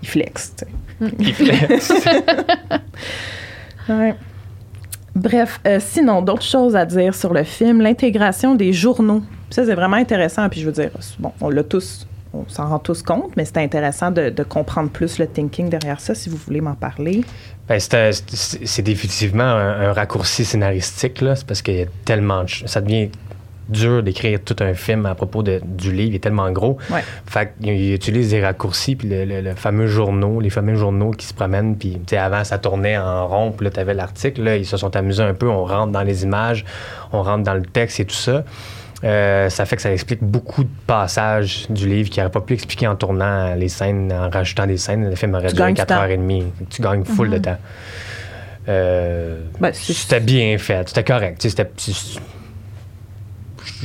Il flex. tu sais. [LAUGHS] Il fait- [LAUGHS] Ouais. Bref, euh, sinon, d'autres choses à dire sur le film. L'intégration des journaux. Ça, c'est vraiment intéressant. Puis je veux dire, bon, on l'a tous, on s'en rend tous compte, mais c'est intéressant de, de comprendre plus le thinking derrière ça, si vous voulez m'en parler. Ben, c'est définitivement un, un raccourci scénaristique, là. C'est parce qu'il y a tellement de Ça devient dur d'écrire tout un film à propos de- du livre, il est tellement gros. Ouais. Fait qu'il il utilise des raccourcis, puis le, le- le fameux journaux, les fameux journaux qui se promènent, puis avant ça tournait en rond, puis là t'avais l'article, là ils se sont amusés un peu, on rentre dans les images, on rentre dans le texte et tout ça. Euh, ça fait que ça explique beaucoup de passages du livre qui n'aurait pas pu expliquer en tournant les scènes, en rajoutant des scènes. Le film aurait duré gagnes du 4h30. Tu gagnes full de temps. Euh, Ben, c'était bien fait, c'était correct. C'était,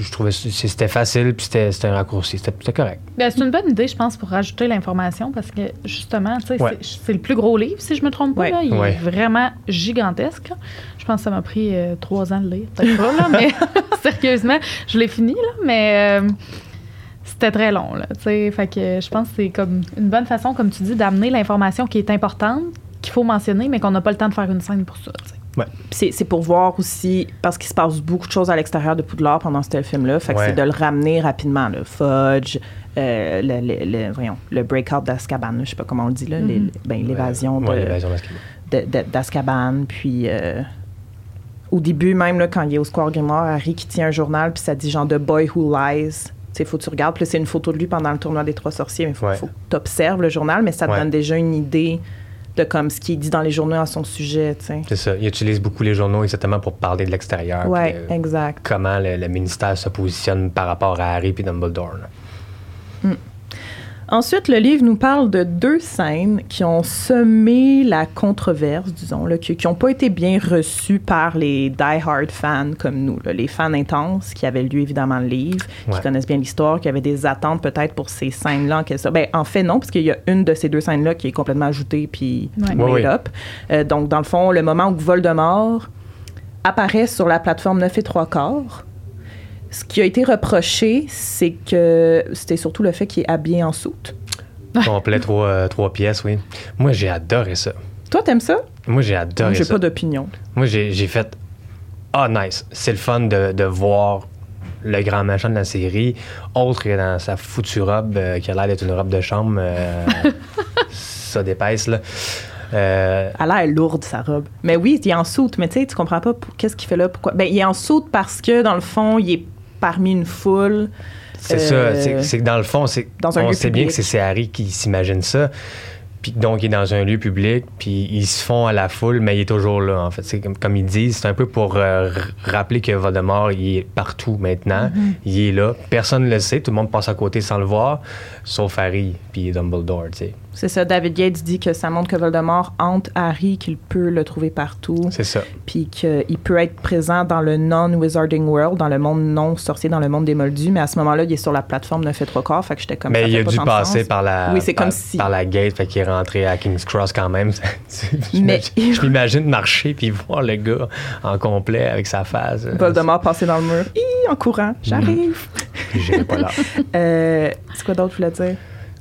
je, trouvais que c'était facile, puis c'était, c'était un raccourci. C'était, c'était correct. Ben, c'est une bonne idée, je pense, pour rajouter l'information parce que justement, tu sais, Ouais. c'est, c'est le plus gros livre, si je me trompe pas. Ouais. là. Il Ouais. est vraiment gigantesque. Je pense que ça m'a pris euh, trois ans de lire. Peut-être pas, là, mais [LAUGHS] [LAUGHS] sérieusement, je l'ai fini, là, mais euh, c'était très long. Là, tu sais. fait que je pense que c'est comme une bonne façon, comme tu dis, d'amener l'information qui est importante, qu'il faut mentionner, mais qu'on n'a pas le temps de faire une scène pour ça. C'est, pour voir aussi, parce qu'il se passe beaucoup de choses à l'extérieur de Poudlard pendant ce film-là. Fait que Ouais. c'est de le ramener rapidement. Le fudge, euh, le, le, le- voyons, le breakout d'Azkaban, je sais pas comment on le dit, là, Mhm. ben, l'évasion Ouais, d'Azkaban. d'Azkaban. Puis euh, au début, même là, quand il est au Square Grimoire, Harry qui tient un journal, puis ça dit genre The Boy Who Lies. Sais, faut que tu regardes. Puis là, c'est une photo de lui pendant le tournoi des Trois Sorciers. Mais faut, Ouais. faut que tu observes le journal, mais ça te Ouais. donne déjà une idée de comme ce qui est dit dans les journaux à son sujet. C'est ça. Il utilise beaucoup les journaux exactement pour parler de l'extérieur. Puis, euh, exact. comment le, le ministère se positionne par rapport à Harry et Dumbledore. là. Ensuite, le livre nous parle de deux scènes qui ont semé la controverse, disons, là, qui n'ont pas été bien reçues par les die-hard fans comme nous, là, les fans intenses qui avaient lu évidemment le livre, qui connaissent bien l'histoire, qui avaient des attentes peut-être pour ces scènes-là. en. Ben, en fait, non, parce qu'il y a une de ces deux scènes-là qui est complètement ajoutée puis Ouais. made Ouais, ouais. up. Euh, donc, dans le fond, le moment où Voldemort apparaît sur la plateforme 9 et 3 quarts, ce qui a été reproché, c'est que c'était surtout le fait qu'il est habillé en soute. Complet, trois, euh, trois pièces, oui. Moi, j'ai adoré ça. Toi, t'aimes ça? Moi, j'ai adoré J'ai ça. pas d'opinion. Moi, j'ai j'ai fait Ah, nice. C'est le fun de, de voir le grand machin de la série, autre que dans sa foutue robe euh, qui a l'air d'être une robe de chambre. euh, [LAUGHS] ça d'épaisse, là. Euh, Elle a l'air lourde, sa robe. Mais oui, il est en soute, mais tu sais, tu comprends pas pour- qu'est-ce qu'il fait là, pourquoi? Ben, il est en soute parce que, dans le fond, il est parmi une foule. c'est Euh, ça. c'est- C'est que dans le fond, c'est on sait bien que c'est- Harry qui s'imagine ça. Puis donc, il est dans un lieu public, puis ils se font à la foule, mais il est toujours là, en fait. C'est comme, comme ils disent, c'est un peu pour euh, rappeler que Voldemort, il est partout maintenant. Mm-hmm. Il est là. Personne ne le sait. Tout le monde passe à côté sans le voir, sauf Harry, puis Dumbledore, tu sais. C'est ça, David Yates dit que ça montre que Voldemort hante Harry, qu'il peut le trouver partout, C'est ça. puis qu'il peut être présent dans le non-wizarding world, dans le monde non sorcier, dans le monde des moldus, mais à ce moment-là, il est sur la plateforme 9 et 3 quarts, fait que j'étais comme ça. mais il fait a dû de passer sens. par la, Oui, c'est comme si- par la gate, fait qu'il est rentré à King's Cross quand même. [LAUGHS] je Mais- m'imagine- je m'imagine marcher puis voir le gars en complet avec sa face. Voldemort passer dans le mur. Hi, en courant, j'arrive. puis j'irai pas là. [LAUGHS] Euh, c'est quoi d'autre, je voulais dire?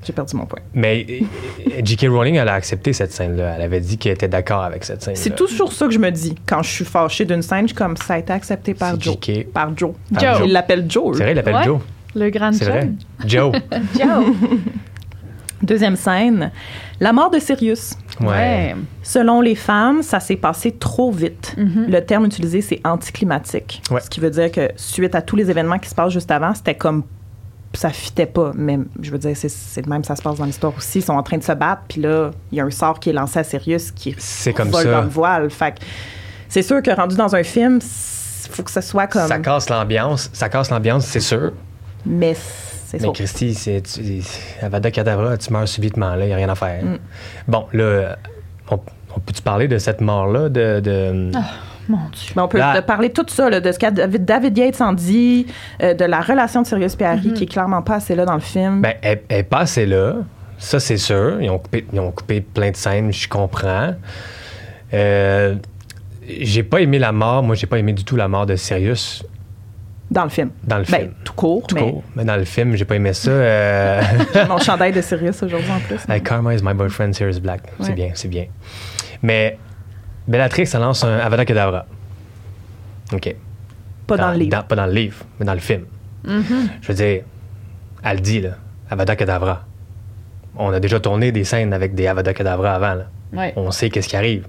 J'ai perdu mon point. Mais euh, J.K. Rowling, elle a accepté cette scène-là. Elle avait dit qu'elle était d'accord avec cette scène. C'est toujours ça que je me dis. Quand je suis fâchée d'une scène, je suis comme ça a été accepté par Joe. JK. Par Joe. Joe. Il l'appelle Joe. C'est vrai, il l'appelle Ouais. Joe. Le grand C'est vrai. Joe. [LAUGHS] Joe. [LAUGHS] Deuxième scène, la mort de Sirius. Ouais. Selon les femmes, ça s'est passé trop vite. Mhm. Le terme utilisé, c'est anticlimatique. Ouais. Ce qui veut dire que suite à tous les événements qui se passent juste avant, c'était comme ça fitait pas. Mais je veux dire, c'est- de même ça se passe dans l'histoire aussi. Ils sont en train de se battre, puis là, il y a un sort qui est lancé à Sirius qui C'est comme vole ça. dans le voile. Fait que c'est sûr que rendu dans un film, il faut que ça soit comme. Ça casse l'ambiance. Ça casse l'ambiance, c'est sûr. Mais c'est Mais. Christy, c'est tu- Avada Kedavra, tu meurs subitement, là, il n'y a rien à faire. Mm. Bon, là, on, on peut-tu parler de cette mort-là, de... de- Ah. Mon Dieu. Mais on peut Là- te parler de tout ça, là, de ce que David, Yates en dit, euh, de la relation de Sirius et Harry, qui est clairement pas assez là dans le film. Ben, elle, elle est pas assez là. Ça, c'est sûr. Ils ont, coupé, ils ont coupé plein de scènes, je comprends. Euh, j'ai pas aimé la mort. Moi, j'ai pas aimé du tout la mort de Sirius dans le film. dans le Ben, film. tout court, Tout mais court. Mais dans le film, j'ai pas aimé ça. Euh, [LAUGHS] j'ai mon chandail de Sirius aujourd'hui en plus. Hey, Karma is my boyfriend, Sirius Black. C'est bien, c'est bien. Mais Bellatrix, elle lance un Avada Kedavra. OK. pas dans, le livre. dans- pas dans le livre, mais dans le film. Mhm. Je veux dire, elle le dit, là, Avada Kedavra. On a déjà tourné des scènes avec des Avada Kedavra avant. Là. Ouais. On sait qu'est-ce qui arrive.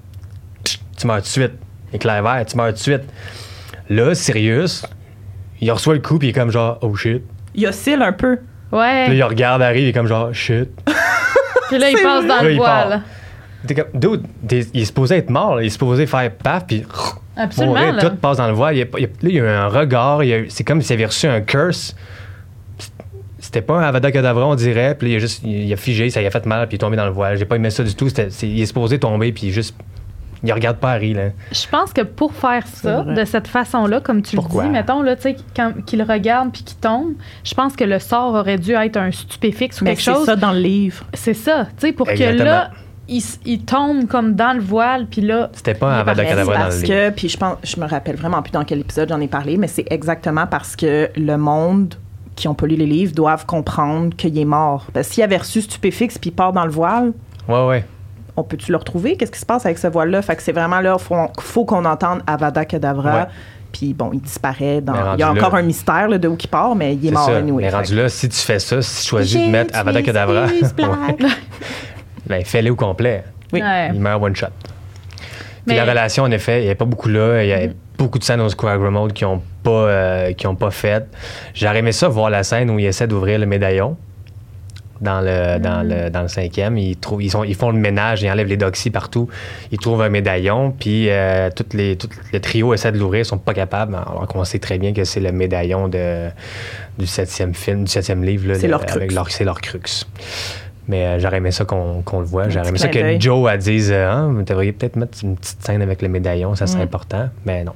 Tu meurs tout de suite. Éclair vert, tu meurs tout de suite. Là, Sirius, il reçoit le coup, puis il est comme genre, oh shit. Il oscille un peu. Ouais. Puis là, il regarde, arrive, il est comme genre, shit. Puis là, il passe dans Là, le il voile. Part. T'es comme, dude, t'es- il est supposé être mort, là. il est supposé faire paf, puis Absolument. mourir, là. tout passe dans le voile. Il y a, il y a- là, il y a eu un regard, c'est comme s'il avait reçu un curse. C'était pas un Avada Kedavra, on dirait, puis là, il a juste, il a figé, ça lui a fait mal, puis il est tombé dans le voile. J'ai pas aimé ça du tout. C'était- c'est- il est supposé tomber, puis juste, il regarde pas Harry, là. Je pense que pour faire ça, de cette façon-là, comme tu Pourquoi? le dis, mettons, là, tu sais, qu'il regarde puis qu'il tombe, je pense que le sort aurait dû être un stupéfixe ou Mais quelque c'est chose. ça dans le livre. C'est ça, tu sais, pour que là, il, tombe comme dans le voile, puis là, C'était pas un Avada dans parce le que, puis je pense, je me rappelle vraiment plus dans quel épisode j'en ai parlé, mais c'est exactement parce que le monde qui ont pas lu les livres doivent comprendre qu'il est mort. Parce que s'il avait reçu stupéfixe puis il part dans le voile, Ouais, ouais. on peut-tu le retrouver? Qu'est-ce qui se passe avec ce voile-là? Fait que c'est vraiment là, faut, faut qu'on entende Avada Kedavra. Ouais. Puis bon, il disparaît. Dans, il y a là- encore un mystère là, de où il part, mais il est, mort ça. anyway. Mais rendu là, si tu fais ça, si tu choisis de mettre Avada Kedavra, [LAUGHS] ben, fais-le au complet. Oui. Ouais. Il meurt one shot. Puis Mais- la relation, en effet, il n'y avait pas beaucoup là. Il y avait beaucoup de scènes au Square Mode qui n'ont pas, euh, qui ont pas fait. J'aurais aimé ça voir la scène où il essaie d'ouvrir le médaillon. Dans le, dans le, dans le cinquième, ils, trouvent, ils, sont, ils font le ménage, ils enlèvent les doxys partout. Ils trouvent un médaillon, puis euh, toutes les, tout le trio essaie de l'ouvrir, ils sont pas capables, alors qu'on sait très bien que c'est le médaillon de, du septième film, du septième livre. là, C'est le- leur crux. C'est leur crux. Mais euh, j'aurais aimé ça qu'on qu'on le voit. J'aurais aimé ça que. Joe elle dise euh, Ah, vous devriez peut-être mettre une petite scène avec le médaillon, ça serait Mm. important. Mais non.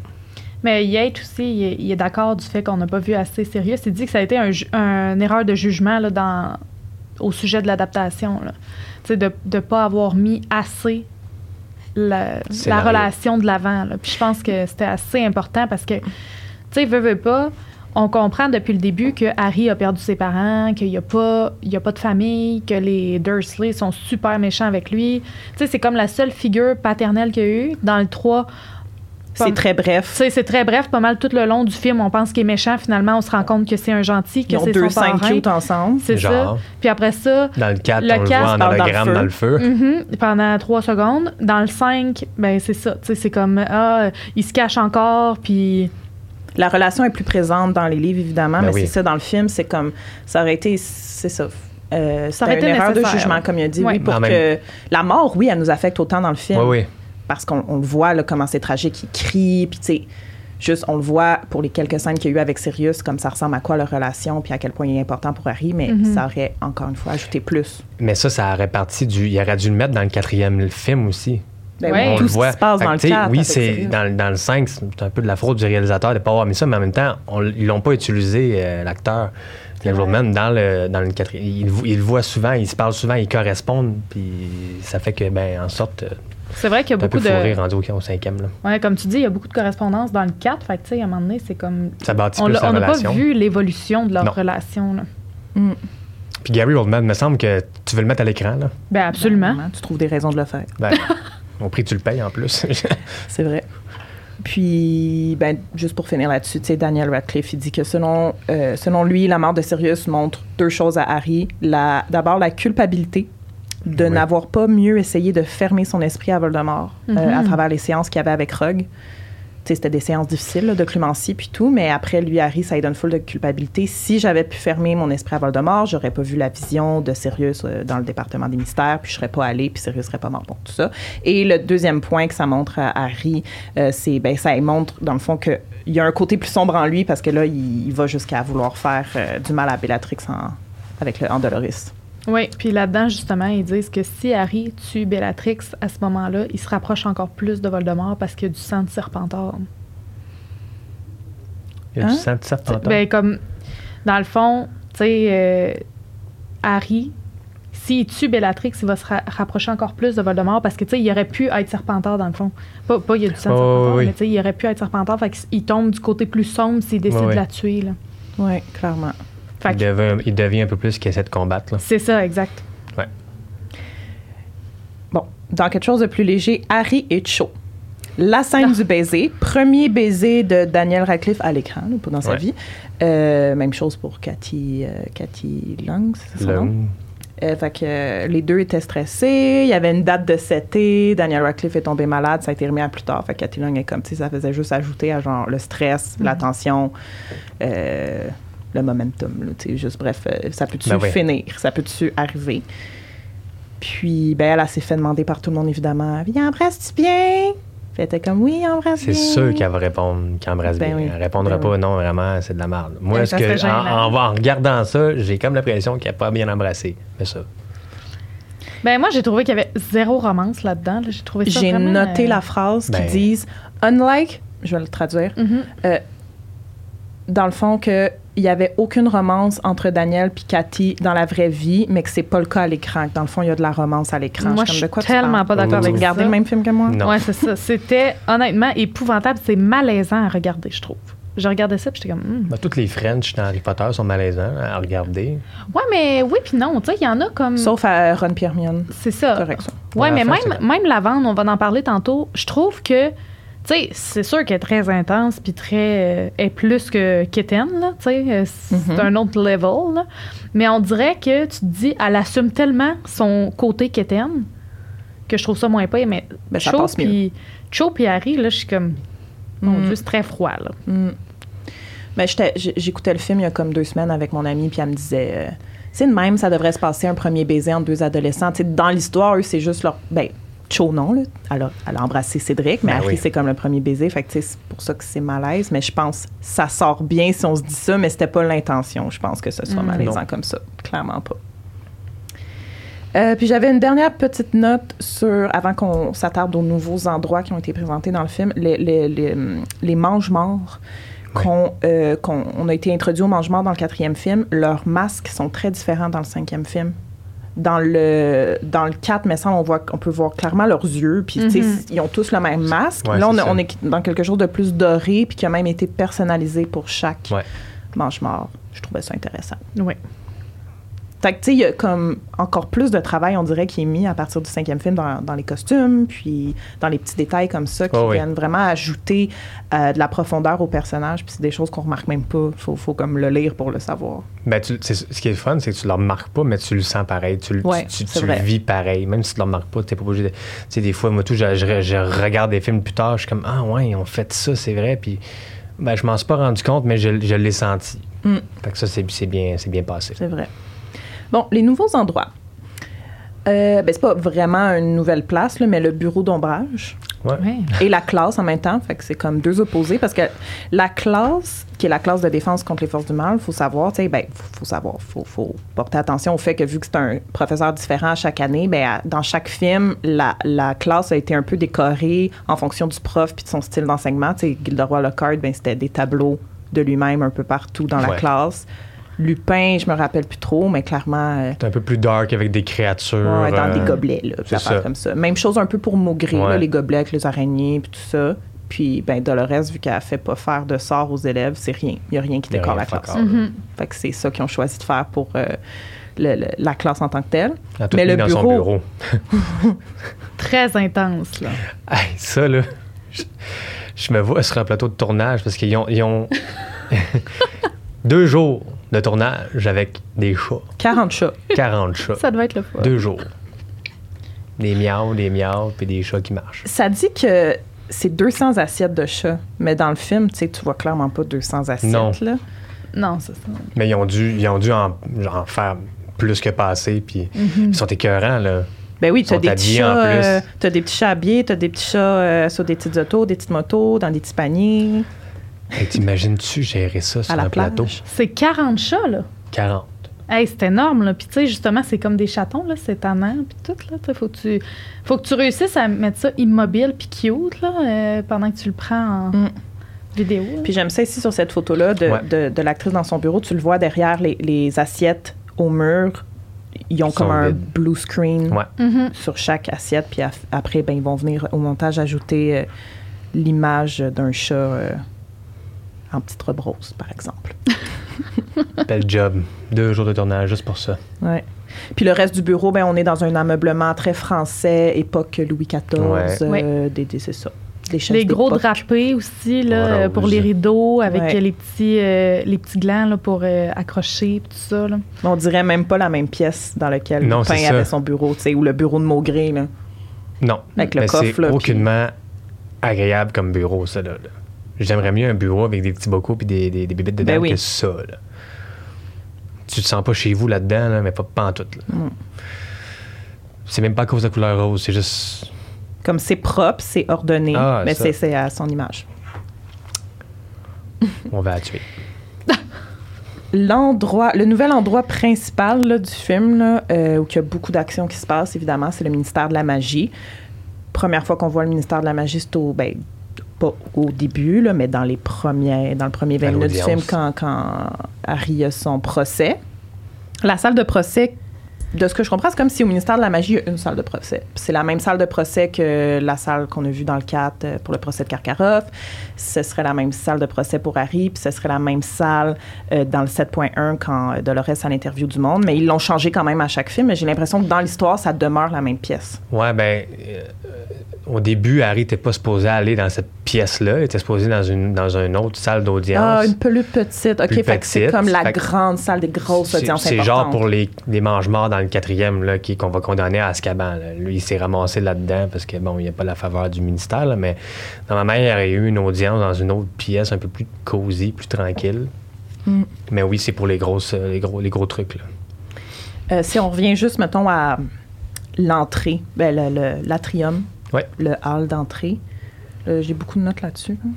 Mais Yates aussi, il est, il est d'accord du fait qu'on n'a pas vu assez sérieux. Il dit que ça a été un, un erreur de jugement là, dans, au sujet de l'adaptation. de ne pas avoir mis assez la, la relation de l'avant. Puis je pense que c'était assez important parce que, tu sais, veut, veut pas, on comprend depuis le début que Harry a perdu ses parents, qu'il n'y a, pas- il y a pas de famille, que les Dursley sont super méchants avec lui. Tu sais, c'est comme la seule figure paternelle qu'il y a eu. Dans le 3, C'est très bref. tu sais, c'est très bref, pas mal tout le long du film. On pense qu'il est méchant. Finalement, on se rend compte que c'est un gentil, que Ils ont c'est deux son parrain. cute ensemble. C'est ça. Puis après ça, Dans le 4, Le on le voit en dans le feu. dans le feu. mhm, pendant trois secondes. Dans le 5, ben c'est ça. Tu sais, c'est comme, ah, il se cache encore, puis... La relation est plus présente dans les livres, évidemment, Ben mais oui. c'est ça, dans le film, c'est comme. Ça aurait été. C'est ça. Euh, Ça aurait c'était une été erreur de jugement, comme il a dit, Ouais. oui, pour que. La mort, oui, elle nous affecte autant dans le film. Oui, oui. Parce qu'on on le voit, là, comment c'est tragique, il crie, puis tu sais. Juste, on le voit pour les quelques scènes qu'il y a eu avec Sirius, comme ça ressemble à quoi leur relation, puis à quel point il est important pour Harry, mais Mhm. ça aurait, encore une fois, ajouté plus. Mais ça, ça aurait parti du. Il aurait dû le mettre dans le quatrième film aussi. Ben Ouais. oui, On tout le ce voit. qui se passe Fait dans le tu sais, cadre. Oui, avec c'est dans, dans le 5, c'est un peu de la fraude du réalisateur de pas avoir mis ça, mais en même temps, on, ils l'ont pas utilisé, euh, l'acteur. Glenn Roadman, dans le, dans le quatrième. Il, il le voit souvent, ils se parlent souvent, ils correspondent, puis ça fait que, ben, en sorte, euh, C'est vrai qu'il y a beaucoup de... fourré rendu au, au cinquième. Là. Ouais, comme tu dis, il y a beaucoup de correspondance dans le 4. Fait que, tu sais, à un moment donné, c'est comme... Ça bâtit On plus on n'a pas vu l'évolution de leur Non. relation, là. Mm. Puis Gary Oldman, me semble que tu veux le mettre à l'écran, là. Ben absolument. Vraiment, Tu trouves des raisons de le faire. Ben, [LAUGHS] au prix tu le payes en plus. [LAUGHS] C'est vrai. Puis, ben, juste pour finir là-dessus, tu sais, Daniel Radcliffe, il dit que selon, euh, selon lui, la mort de Sirius montre deux choses à Harry. La- D'abord, la culpabilité de Oui. n'avoir pas mieux essayé de fermer son esprit à Voldemort euh, Mhm. à travers les séances qu'il y avait avec Rogue. C'était des séances difficiles là, de clémencie puis tout, mais après, lui, Harry, ça lui donne full de culpabilité. Si j'avais pu fermer mon esprit à Voldemort, j'aurais pas vu la vision de Sirius euh, dans le département des mystères, puis je serais pas allé, puis Sirius serait pas mort. Bon, tout ça. Et le deuxième point que ça montre à Harry, euh, c'est, ben, ça montre, dans le fond, qu'il y a un côté plus sombre en lui, parce que là, il, il va jusqu'à vouloir faire euh, du mal à Bellatrix en- avec le Andoloris. Oui, puis là-dedans, justement, ils disent que si Harry tue Bellatrix, à ce moment-là, il se rapproche encore plus de Voldemort parce qu'il y a du sang de Serpentard. Il y a Hein? du sang de serpentin. Ben, comme, dans le fond, tu sais, euh, Harry, s'il tue Bellatrix, il va se ra- rapprocher encore plus de Voldemort parce que, tu sais, il aurait pu être Serpentard, dans le fond. Pas, pas il y a du sang de Oh, Serpentard, oui. mais tu sais, il aurait pu être Serpentard, fait qu'il tombe du côté plus sombre s'il décide de la tuer, là. Oui, clairement. Fait il, devient, il devient un peu plus qu'il essaie de combattre. Là. c'est ça, exact. Bon, dans quelque chose de plus léger, Harry et Cho. La scène du baiser, premier baiser de Daniel Radcliffe à l'écran, dans sa Ouais. vie. Euh, même chose pour Cathy, euh, Cathy Lang, c'est ça son nom? Euh, fait que euh, les deux étaient stressés. Il y avait une date de 7 Daniel Radcliffe est tombé malade. Ça a été remis à plus tard. Fait que Cathy Lang est comme, tu sais, ça faisait juste ajouter à genre le stress, Mhm. la tension, euh, le momentum. là, tu sais, juste bref, euh, ça peut-tu Ben ouais. finir? Ça peut-tu arriver? Puis, ben, elle, elle s'est fait demander par tout le monde, évidemment. Viens, embrasse-tu bien? Elle était comme, oui, embrasse bien. C'est sûr qu'elle va répondre, qu'elle embrasse Ben bien. oui. Elle répondra Ben pas, non, vraiment, c'est de la merde. Moi, Ben, ça que, en, gênant. en- en regardant ça, j'ai comme l'impression qu'elle n'a pas bien embrassé. Mais ça. Ben, moi, j'ai trouvé qu'il y avait zéro romance là-dedans. là. J'ai trouvé ça J'ai vraiment, noté euh, la phrase qui disent Unlike, je vais le traduire, euh, dans le fond, qu'il n'y avait aucune romance entre Daniel et Cathy dans la vraie vie, mais que c'est pas le cas à l'écran. que Dans le fond, il y a de la romance à l'écran. Moi, je comme, suis tellement pas d'accord. Tu avec regardé ça. le même film que moi? Non. Ouais, c'est ça. C'était honnêtement épouvantable. C'est malaisant à regarder, je trouve. Je regardais ça, puis j'étais comme. hmm. Ben, toutes les French dans Harry Potter sont malaisants à regarder. Ouais, mais oui, puis non. Tu sais, il y en a comme. Sauf à Ron Pierre Mion. C'est ça. Correct, ça. Ouais, mais même, c'est même la vente, on va en parler tantôt. Je trouve que, tu sais, c'est sûr qu'elle est très intense, puis très. euh, est plus que Kitten, là. Tu sais, euh, c'est Mhm. un autre level, là. Mais on dirait que tu te dis, elle assume tellement son côté Kitten que je trouve ça moins pas. Mais Ben, ça passe mieux. Cho puis Harry, là, je suis comme. Mon Mm. Dieu, c'est très froid, là. Mm. Ben, j'écoutais le film il y a comme deux semaines avec mon amie, puis elle me disait euh, c'est de même, ça devrait se passer un premier baiser entre deux adolescents. Tu sais, dans l'histoire, eux, c'est juste leur. Ben, Cho, non, là. Elle a, elle a embrassé Cédric, mais Ben Harry, oui. c'est comme le premier baiser. Fait que, c'est pour ça que c'est malaise. Mais je pense que ça sort bien si on se dit ça, mais c'était pas l'intention, je pense, que ce soit Mm. malaisant Non. comme ça. Clairement pas. Euh, puis j'avais une dernière petite note sur, avant qu'on s'attarde aux nouveaux endroits qui ont été présentés dans le film, les, les, les, les mange-morts Ouais. qu'on euh, qu'on- on a été introduits aux mange-morts dans le quatrième film. Leurs masques sont très différents dans le cinquième film. Dans le, dans le 4, mais ça, on, voit, on peut voir clairement leurs yeux. Puis, tu sais, Mhm. ils ont tous le même masque. Ouais, Là, on, est dans quelque chose de plus doré, puis qui a même été personnalisé pour chaque Ouais. mange-mort. Je trouvais ça intéressant. Oui. Fait que, tu sais, il y a comme encore plus de travail, on dirait, qui est mis à partir du cinquième film dans, dans les costumes, puis dans les petits détails comme ça, qui Oh oui. viennent vraiment ajouter euh, de la profondeur au personnage, puis c'est des choses qu'on remarque même pas. Faut, faut comme le lire pour le savoir. Ben, tu- ce qui est fun, c'est que tu le remarques pas, mais tu le sens pareil. Tu, le- Ouais, tu, tu- tu le vis pareil. Même si tu le remarques pas, tu n'es pas obligé de. Tu sais, des fois, moi, tout, je, je- je regarde des films plus tard, je suis comme, ah ouais, ils ont fait ça, c'est vrai. Puis, ben, je m'en suis pas rendu compte, mais je, je l'ai senti. Mm. Fait que ça, c'est bien, c'est bien passé. C'est vrai. Bon, les nouveaux endroits. Euh, ben, c'est pas vraiment une nouvelle place, là, mais le bureau d'ombrage. Ouais. Ouais. et la classe en même temps. Fait que c'est comme deux opposés parce que la classe, qui est la classe de défense contre les forces du mal, faut savoir, tu sais, ben, faut, faut savoir, faut, faut porter attention au fait que vu que c'est un professeur différent à chaque année, ben, à- dans chaque film, la, la classe a été un peu décorée en fonction du prof puis de son style d'enseignement. Tu sais, Gilderoy Lockhart, ben, c'était des tableaux de lui-même un peu partout dans la Ouais. classe. Lupin, je me rappelle plus trop, mais clairement. euh, C'est un peu plus dark avec des créatures. Ouais, dans des euh, gobelets, là, ça. comme ça. Même chose un peu pour Maugré, là, Ouais. les gobelets avec les araignées, puis tout ça. Puis, ben, Dolores, vu qu'elle fait pas faire de sort aux élèves, c'est rien. Il y a rien qui décore la classe. Mhm. Fait que c'est ça qu'ils ont choisi de faire pour euh, le- le- la classe en tant que telle. Elle a tout Mais le dans son bureau- bureau. [LAUGHS] Très intense, là. [LAUGHS] Hey, ça, là, je, je me vois sur un plateau de tournage parce qu'ils ont, ils ont [LAUGHS] deux jours de tournage avec des chats. 40 chats. 40 chats. Ça doit être le fun. Deux jours. Des miaus, des miaus, puis des chats qui marchent. Ça dit que c'est 200 assiettes de chat, mais dans le film, tu sais, tu vois clairement pas 200 assiettes. Non. Là. Non, c'est ça. Mais ils ont dû, ils ont dû en, en faire plus que passer, puis ils sont écœurants, là. Ben oui, tu as sont des petits chats, euh, t'as des petits chats habillés, tu as des petits chats euh, sur des petites autos, des petites motos, dans des petits paniers, T'imagines-tu gérer ça sur à la un plateau? C'est 40 chats, là. 40. Hey, c'est énorme, là. Puis, tu sais, justement, c'est comme des chatons, là. C'est tannant, puis tout, là. Faut que tu, faut que tu réussisses à mettre ça immobile puis cute, là, euh, pendant que tu le prends en Mm. vidéo. là. Puis j'aime ça ici sur cette photo-là de, Ouais. de, de l'actrice dans son bureau. Tu le vois derrière les, les assiettes au mur. Ils ont comme un vides. blue screen Ouais. Mhm. sur chaque assiette. Puis af- après, ben, ils vont venir au montage ajouter euh, l'image d'un chat euh, en petite robe rose, par exemple. [LAUGHS] Bel job. Deux jours de tournage juste pour ça. Ouais. Puis le reste du bureau, ben, on est dans un ameublement très français, époque Louis XIV. Ouais. euh, des, des- c'est ça. Des Les gros drapés aussi, là, Rose. euh, pour les rideaux, avec Ouais. euh, les, petits, euh, les petits glands là, pour euh, accrocher, tout ça. Là. On dirait même pas la même pièce dans laquelle Non, Lupin avait son bureau, tu sais, ou le bureau de Maugré. Là. Non. Avec le Mais coffre, c'est aucunement agréable comme bureau, ça, là. là. J'aimerais mieux un bureau avec des petits bocaux puis des, des, des bébites dedans Ben oui. que ça, là. Tu te sens pas chez vous là-dedans, là, mais pas, pas en tout. Mm. C'est même pas à cause de la couleur rose, c'est juste... Comme c'est propre, c'est ordonné, Ah, mais c'est, c'est à son image. [LAUGHS] On va la tuer. [LAUGHS] L'endroit, le nouvel endroit principal là, du film, là, euh, où il y a beaucoup d'actions qui se passent, évidemment, c'est le ministère de la magie. Première fois qu'on voit le ministère de la magie, c'est au, ben, pas au début, là, mais dans les premiers, dans le premier 20 À minutes du film, quand, quand Harry a son procès. La salle de procès, de ce que je comprends, c'est comme si au ministère de la magie, il y a une salle de procès. C'est la même salle de procès que la salle qu'on a vue dans le 4 euh, pour le procès de Karkaroff. Ce serait la même salle de procès pour Harry, puis ce serait la même salle euh, dans le 7.1 quand euh, Dolores à l'interview du monde. Mais ils l'ont changé quand même à chaque film. J'ai l'impression que dans l'histoire, ça demeure la même pièce. Ouais, ben, euh, au début, Harry n'était pas supposé aller dans cette pièce-là. Il était supposé dans une, dans une autre salle d'audience. Ah, une plus petite. OK, Plus fait c'est comme la Fait grande salle des grosses audiences C'est genre pour les, les mange-morts dans le quatrième là, qui- qu'on va condamner à Azkaban. là. Lui, il s'est ramassé là-dedans parce que bon, il n'y a pas la faveur du ministère, là, mais normalement, il y aurait eu une audience dans une autre pièce un peu plus cosy, plus tranquille. Mm. Mais oui, c'est pour les grosses, les gros, les gros trucs. Là. Euh, si on revient juste, mettons, à l'entrée, ben, le- le- l'atrium, Ouais. le hall d'entrée, euh, j'ai beaucoup de notes là-dessus. là.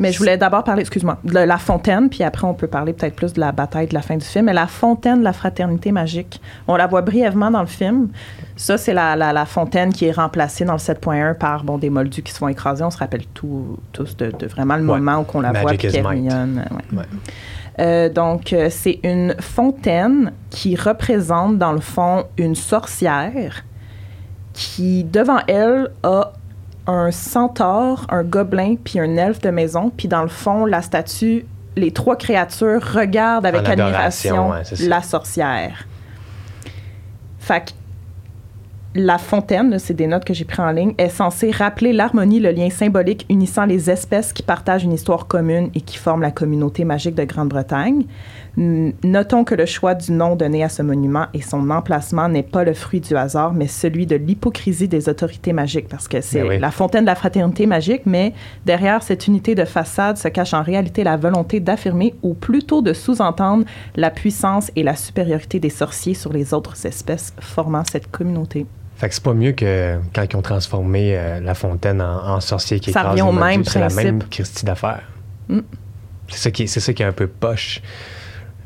Mais je voulais d'abord parler, excuse-moi, de la fontaine, puis après on peut parler peut-être plus de la bataille de la fin du film. Mais la fontaine de la fraternité magique, on la voit brièvement dans le film. Ça, c'est la, la- la fontaine qui est remplacée dans le 7.1 par bon, des moldus qui se font écraser. On se rappelle tout- tous de, de vraiment le Ouais. moment où on la voit, puis might. mignonne. ouais. Ouais. Euh, donc, euh, c'est une fontaine qui représente, dans le fond, une sorcière qui, devant elle, a un centaure, un gobelin, puis un elfe de maison. Puis, dans le fond, la statue, les trois créatures regardent avec admiration ouais, la sorcière. Fait que la fontaine, c'est des notes que j'ai prises en ligne, est censée rappeler l'harmonie, le lien symbolique unissant les espèces qui partagent une histoire commune et qui forment la communauté magique de Grande-Bretagne. Notons que le choix du nom donné à ce monument et son emplacement n'est pas le fruit du hasard, mais celui de l'hypocrisie des autorités magiques, parce que c'est Ben oui. la fontaine de la fraternité magique, mais derrière cette unité de façade se cache en réalité la volonté d'affirmer, ou plutôt de sous-entendre, la puissance et la supériorité des sorciers sur les autres espèces formant cette communauté. Fait que c'est pas mieux que quand ils ont transformé euh, la fontaine en, en sorcier qui Ça écrase revient au même C'est la même Christie d'affaires. Mm. C'est ça, qui est- c'est ça qui est un peu poche.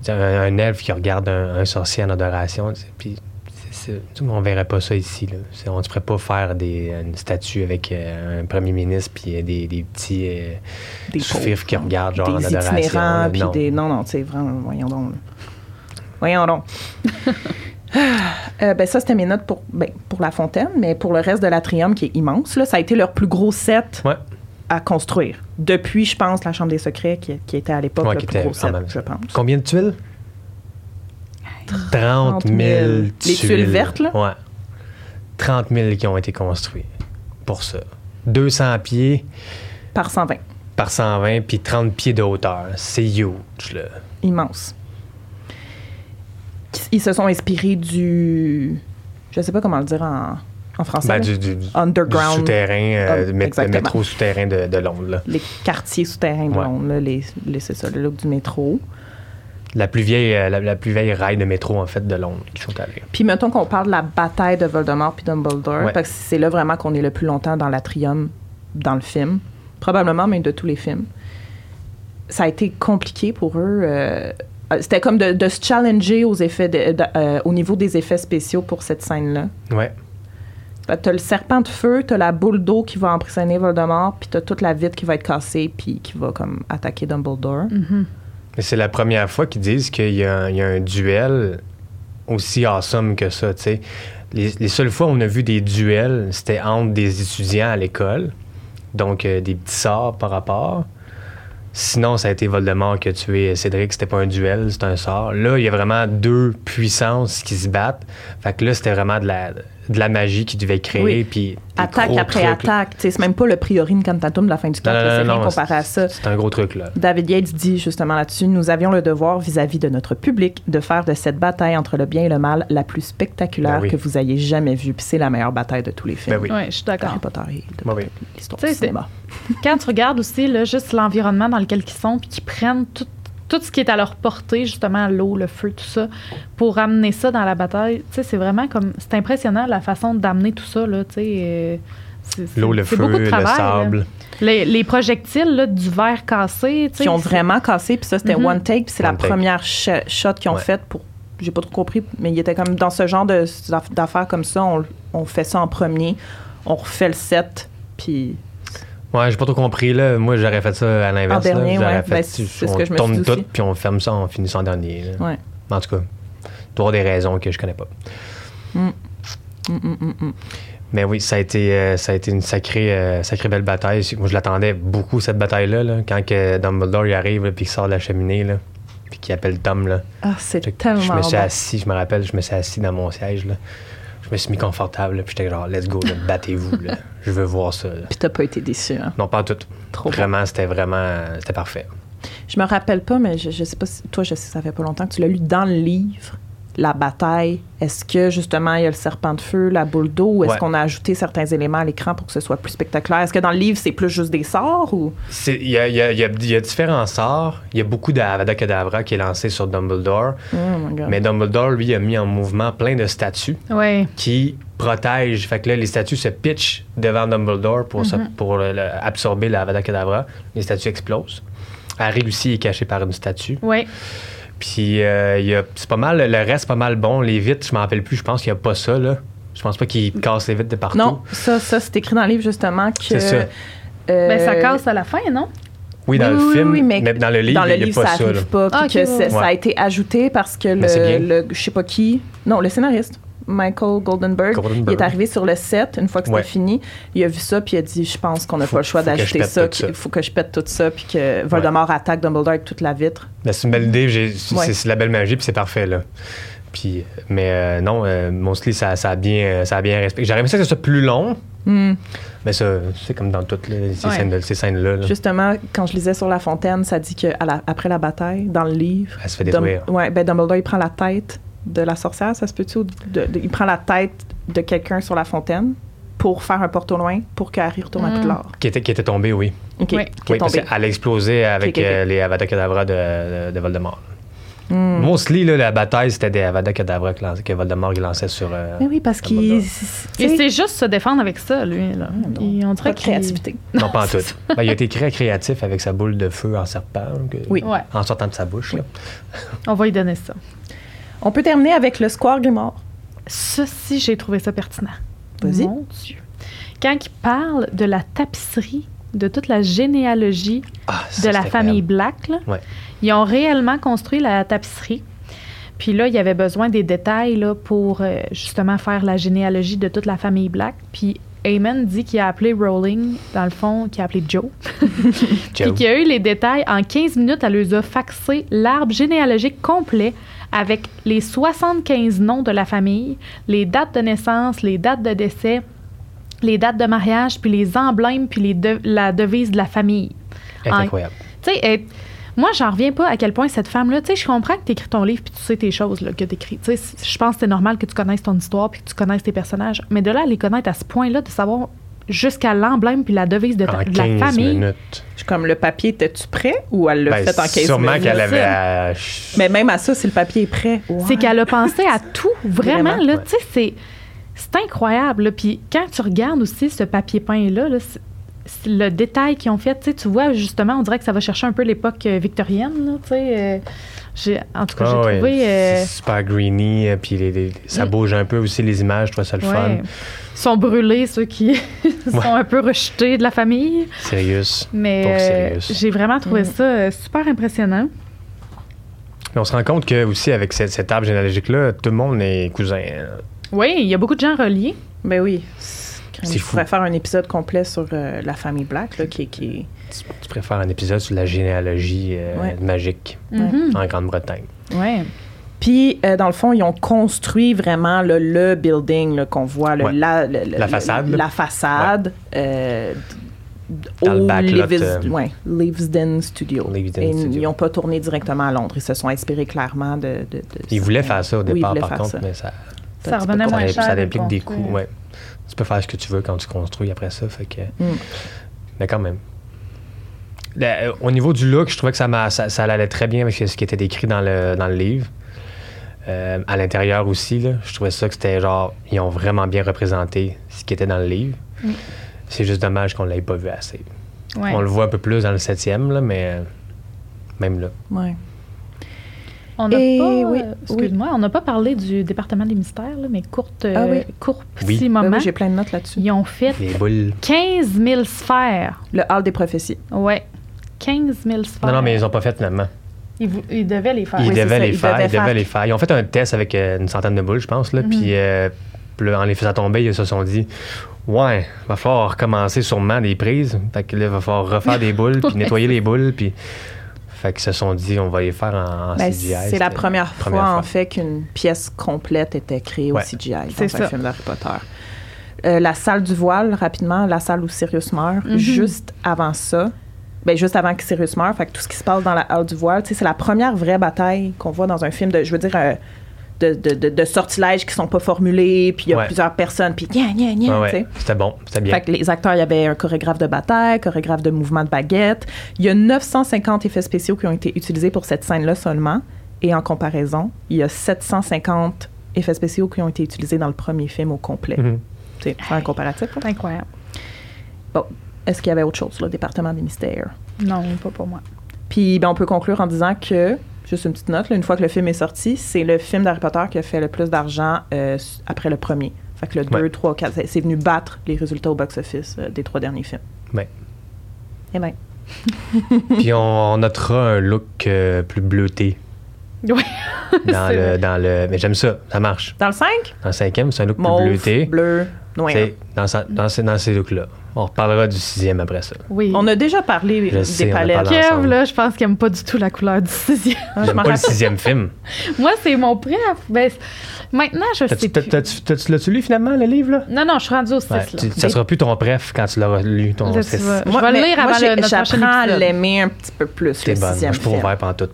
C'est Un, un elfe qui regarde un, un sorcier en adoration, puis c'est- c'est- on verrait pas ça ici. Là. C'est- On ne pourrait pas faire des, une statue avec euh, un premier ministre puis euh, des, des petits euh, Des qui regardent genre en des adoration. là. puis Non. des... Non, non, sais, vraiment, voyons donc. là. Voyons donc. [LAUGHS] Euh, ben ça, c'était mes notes pour, ben, pour la fontaine, mais pour le reste de l'atrium, qui est immense, là, ça a été leur plus gros set Ouais. à construire. Depuis, je pense, la Chambre des secrets, qui, qui était à l'époque Ouais, le plus gros quand set, même- je pense. Combien de tuiles? 30 000 Les tuiles vertes, là? Ouais. 30 000 qui ont été construits pour ça. 200 pieds Par 120. par 120, puis 30 pieds de hauteur. C'est huge, là. Immense. Ils se sont inspirés du... Je sais pas comment le dire en, en français? Ben, du, Underground. souterrain, euh, Ah, le métro souterrain de, de Londres. là. Les quartiers souterrains de Ouais. Londres, là, les, les- c'est ça, le look du métro. La plus vieille, euh, la, la plus vieille rail de métro en fait de Londres qui sont allés. Puis mettons qu'on parle de la bataille de Voldemort puis Dumbledore, Ouais. parce que c'est là vraiment qu'on est le plus longtemps dans l'atrium dans le film, probablement même de tous les films. Ça a été compliqué pour eux. euh, euh, C'était comme de, de se challenger aux effets de- de- euh, au niveau des effets spéciaux pour cette scène-là. Ouais. T'as le serpent de feu, t'as la boule d'eau qui va emprisonner Voldemort, puis t'as toute la vitre qui va être cassée, puis qui va comme attaquer Dumbledore. Mais c'est la première fois qu'ils disent qu'il y, a un- il y a un duel aussi awesome que ça, tu sais. Les, les seules fois où on a vu des duels, c'était entre des étudiants à l'école, donc euh, des petits sorts par rapport. Sinon, ça a été Voldemort qui a tué Cédric, c'était pas un duel, c'était un sort. Là, il y a vraiment deux puissances qui se battent. Fait que là, c'était vraiment de la, de la magie qui devait créer, Oui. puis Attaque après trucs, attaque. C'est même pas le priori incantatum de la fin du 4, Non, non, c'est rien non, comparé à ça. C'est un gros truc, là. David Yates dit justement là-dessus Nous avions le devoir vis-à-vis de notre public de faire de cette bataille entre le bien et le mal la plus spectaculaire Ben oui. que vous ayez jamais vue. Puis c'est la meilleure bataille de tous les films. Ben oui. Ouais, je suis d'accord. Harry Potter et de Ben oui. l'histoire du c'est- cinéma. [LAUGHS] Quand tu regardes aussi là, juste l'environnement dans lequel ils sont, puis qu'ils prennent tout, tout ce qui est à leur portée, justement l'eau, le feu, tout ça, pour amener ça dans la bataille, tu sais, c'est vraiment comme. C'est impressionnant la façon d'amener tout ça, là, tu sais. euh, L'eau, le feu, beaucoup de le travail, là. sable. Les, les projectiles là, du verre cassé, tu sais. Qui ont c'est- vraiment cassé, puis ça, c'était Mhm. one take, puis c'est la take. première sh- shot qu'ils ont Ouais. faite pour. J'ai pas trop compris, mais il était comme dans ce genre de- d'affaires comme ça, on, on fait ça en premier, on refait le set, puis Ouais, j'ai pas trop compris. Là. Moi, j'aurais fait ça à l'inverse. En dernier, ouais. fait, Ben, c'est ce on que je me tourne suis dit tout, aussi. puis on ferme ça en finissant en dernier. là. ouais. En tout cas, avoir des raisons que je connais pas. Mm, mm, mm. Mais oui, ça a été, euh, ça a été une sacrée, euh, sacrée belle bataille. Moi, je l'attendais beaucoup, cette bataille-là. là. Quand que Dumbledore il arrive, là, puis qu'il sort de la cheminée, là, puis qu'il appelle Tom. Là. Ah, c'est Je, tellement je me suis assis, je me rappelle, je me suis assis dans mon siège. Là. Je me suis mis confortable, là, puis j'étais genre, let's go, battez-vous. [LAUGHS] Je veux voir ça. Puis t'as pas été déçu, hein? Non, pas en tout. Trop. Vraiment, c'était vraiment, c'était parfait. Je me rappelle pas, mais je, je sais pas si toi, je sais que ça fait pas longtemps que tu l'as lu dans le livre, la bataille. Est-ce que justement il y a le serpent de feu, la boule d'eau, ou est-ce Ouais. qu'on a ajouté certains éléments à l'écran pour que ce soit plus spectaculaire? Est-ce que dans le livre c'est plus juste des sorts ou? Il y a, y y y différents sorts. Il y a beaucoup d'Avada Kedavra qui est lancé sur Dumbledore. Oh my God. Mais Dumbledore, lui, a mis en mouvement plein de statues Ouais. qui protègent. Fait que là, les statues se pitchent devant Dumbledore pour, se- pour le- le- absorber l'Avada Kedavra. Les statues explosent. Harry aussi est caché par une statue. Ouais. Puis euh, il y a- c'est pas mal, le reste pas mal bon. Les vitres, je m'en rappelle plus, je pense qu'il n'y a pas ça, là. Je pense pas qu'ils cassent les vitres de partout. non, ça, ça c'est écrit dans le livre justement que. C'est ça. euh, Ben, ça casse à la fin, non? Oui, dans oui, le oui, film, oui, mais, mais dans le livre, dans le il n'y a livre, pas ça arrive pas. Ah, puis ok, que ouais. ça a été ajouté parce que Mais c'est le, bien. le- je sais pas qui, non, le scénariste, Michael Goldenberg, Goldenberg. il est arrivé sur le set une fois que c'était Ouais. fini. Il a vu ça puis il a dit, je pense qu'on n'a pas le choix pète ça, qu'il faut que je pète tout ça puis que Voldemort attaque Dumbledore avec toute la vitre. Ben, c'est une belle idée, c'est la belle magie, puis c'est parfait. Là. Puis, mais euh, non, euh, Mostly, ça, ça a bien, ça a bien respecté. J'aurais aimé ça que ce soit plus long, Hmm. mais ça, c'est comme dans toutes les- ces Ouais. scènes- ces scènes-là. là. Justement, quand je lisais sur la fontaine, ça dit que à la- après la bataille, dans le livre, Elle se fait Dum- détruire. ouais, ben Dumbledore il prend la tête de la sorcière, ça se peut-tu? il prend la tête de quelqu'un sur la fontaine pour faire un porte au loin pour que Harry retourne à Mm. Poudlard. Qui était, qui était tombé, oui. OK, Oui. qui Oui, parce tombé. qu'elle a explosé avec euh, les Avada Kedavra de, de, de Voldemort. Hmm. Mostly, là, la bataille, c'était des Avada Kedavra que, que Voldemort il lançait sur. euh, Mais oui, parce qu'il. Sais, c'est juste se défendre avec ça, lui. Là. Il- on pas dirait de créativité. Non, pas en [LAUGHS] tout. Ben, il a été très créatif avec sa boule de feu en serpent. que- Oui. Ouais, En sortant de sa bouche. là. on va lui donner ça. On peut terminer avec le Square Grimoire. Ceci, j'ai trouvé ça pertinent. Vas-y. Mon Dieu. Quand il parle de la tapisserie, de toute la généalogie Ah, ça, de la famille incroyable. Black, là, Ouais. ils ont réellement construit la tapisserie. Puis là, il y avait besoin des détails là, pour euh, justement faire la généalogie de toute la famille Black. Puis Eamon dit qu'il a appelé Rowling, dans le fond, qu'il a appelé Joe. [LAUGHS] Puis Joe. qu'il y a eu les détails. En 15 minutes, elle les a faxé l'arbre généalogique complet avec les 75 noms de la famille, les dates de naissance, les dates de décès, les dates de mariage, puis les emblèmes, puis les de- la devise de la famille. Elle est En- incroyable. Tu sais, Moi, j'en reviens pas à quel point cette femme-là, tu sais, je comprends que tu écris ton livre puis tu sais tes choses là, que tu écris. Tu sais, je pense que c'est normal que tu connaisses ton histoire puis que tu connaisses tes personnages. Mais de là à les connaître à ce point-là, de savoir jusqu'à l'emblème puis la devise de, ta- En de la 15 famille. minutes. Je suis comme le papier, étais-tu prêt ou elle l'a Ben, fait en 15 sûrement minutes? qu'elle avait. à- Mais même à ça, si le papier est prêt. C'est qu'elle a pensé à tout, [LAUGHS] vraiment. Vraiment, là, ouais. tu sais, c'est, c'est incroyable. là. Puis quand tu regardes aussi ce papier peint-là, là, c'est- c'est le détail qu'ils ont fait, tu vois, justement, on dirait que ça va chercher un peu l'époque euh, victorienne, là, tu sais. euh, j'ai- en tout cas, j'ai Ah ouais, trouvé... euh, c'est super greeny, euh, puis les- les- ça bouge un peu aussi les images, je trouve ça le ouais. fun. Ils sont brûlés, ceux qui [LAUGHS] sont Ouais. un peu rejetés de la famille. Sérieux. Mais euh, j'ai vraiment trouvé Mm. ça euh, super impressionnant. Mais on se rend compte que aussi avec cette, cet arbre généalogique-là, tout le monde est cousin. hein. Oui, il y a beaucoup de gens reliés. Ben oui. C'est Je fou. pourrais faire un épisode complet sur euh, la famille Black, là, qui, qui Tu, tu préfères un épisode sur la généalogie euh, Ouais. magique Mhm. en Grande-Bretagne? Ouais. Puis, euh, dans le fond, ils ont construit vraiment là, le building qu'on voit, Ouais. la, le- le- La façade. La façade. euh, Dans le au Levis- euh, ouais, Leavesden Studio. Leavesden Et Studio. Ils n'ont pas tourné directement à Londres. Ils se sont inspirés clairement de. de, de Ils voulaient faire ça au Oui, départ, par contre, ça. mais ça, Ça revenait moins ça, cher. ça implique des coûts. Ouais. Tu peux faire ce que tu veux quand tu construis après ça. Fait que, Mm. Mais quand même. Euh, au niveau du look, je trouvais que ça, m'a- ça, ça allait très bien avec ce qui était décrit dans le, dans le livre. Euh, à l'intérieur aussi, là, je trouvais ça que c'était genre, ils ont vraiment bien représenté ce qui était dans le livre. Mm. C'est juste dommage qu'on ne l'ait pas vu assez. Ouais. On le voit un peu plus dans le septième, là, mais euh, même là. Ouais. On n'a pas, oui, euh, excuse-moi, on n'a pas parlé du département des mystères, là, mais courte, euh, Ah oui. court Oui. petit Ben moment. oui, j'ai plein de notes là-dessus. Ils ont fait Les boules. 15 000 sphères. Le hall des prophéties. Ouais. 15 000 sphères. Non, non, mais ils n'ont pas fait finalement. Ils, ils devaient les faire. Ils Oui, devaient ça, les ils faire. devaient Ils devaient les faire. Ils ont fait un test avec euh, une centaine de boules, je pense. Là, Mhm. Puis euh, en les faisant tomber, ils se sont dit Ouais, va falloir recommencer sûrement des prises. Fait que là, il va falloir refaire des boules, [LAUGHS] puis nettoyer les boules. Puis. Fait qu'ils se sont dit On va les faire en, en Ben, CGI. c'est la première, première fois, en fait, qu'une pièce complète était créée Ouais. au CGI dans C'est un ça. film d'Harry Potter. Euh, la salle du voile, rapidement, la salle où Sirius meurt, Mhm. juste avant ça, ben, juste avant que Sirius meure, fait que tout ce qui se passe dans la halle du voile, tu sais, c'est la première vraie bataille qu'on voit dans un film de, je veux dire, euh, de, de, de, de sortilèges qui sont pas formulés, puis il y a Ouais. plusieurs personnes, puis gna, gna, gna, Ouais, ouais. C'était bon, c'était bien. Fait que les acteurs, il y avait un chorégraphe de bataille, chorégraphe de mouvement de baguette. Il y a 950 effets spéciaux qui ont été utilisés pour cette scène-là seulement. Et en comparaison, il y a 750 effets spéciaux qui ont été utilisés dans le premier film au complet. Mhm. C'est un comparatif. incroyable. Bon, est-ce qu'il y avait autre chose, le département des mystères? Non, pas pour moi. Puis ben, on peut conclure en disant que, juste une petite note, là, une fois que le film est sorti, c'est le film d'Harry Potter qui a fait le plus d'argent euh, après le premier. Fait que le 2, Ouais. 3, 4, c'est- venu battre les résultats au box-office euh, des trois derniers films. Ouais. Eh ben. [LAUGHS] Puis on, on notera un look euh, plus bleuté [LAUGHS] Oui. dans le, dans le. Mais j'aime ça, ça marche. Dans le 5, Dans le cinquième, c'est un look plus bleuté. bleu, noir. C'est dans, sa- dans ces, dans ces looks-là. On reparlera du sixième après ça. Oui. On a déjà parlé Je des sais, palettes. Kev, là, je pense qu'il aime pas du tout la couleur du sixième. Je J'aime pas le sixième film. [LAUGHS] Moi, c'est mon préf. Ben, maintenant, je sais T'as-tu- plus. t'as- t'as-tu- T'as-tu l'as-tu lu finalement, le livre, là? Non, non, je suis rendue au 6, Ouais, là. tu- ça sera plus ton préf quand tu l'auras lu, ton six. Je Moi, vais le lire moi, avant j'ai- le- notre prochain J'apprends à l'aimer un petit peu plus, T'es le bonne. Moi, sixième je film. ouvert pendant tout.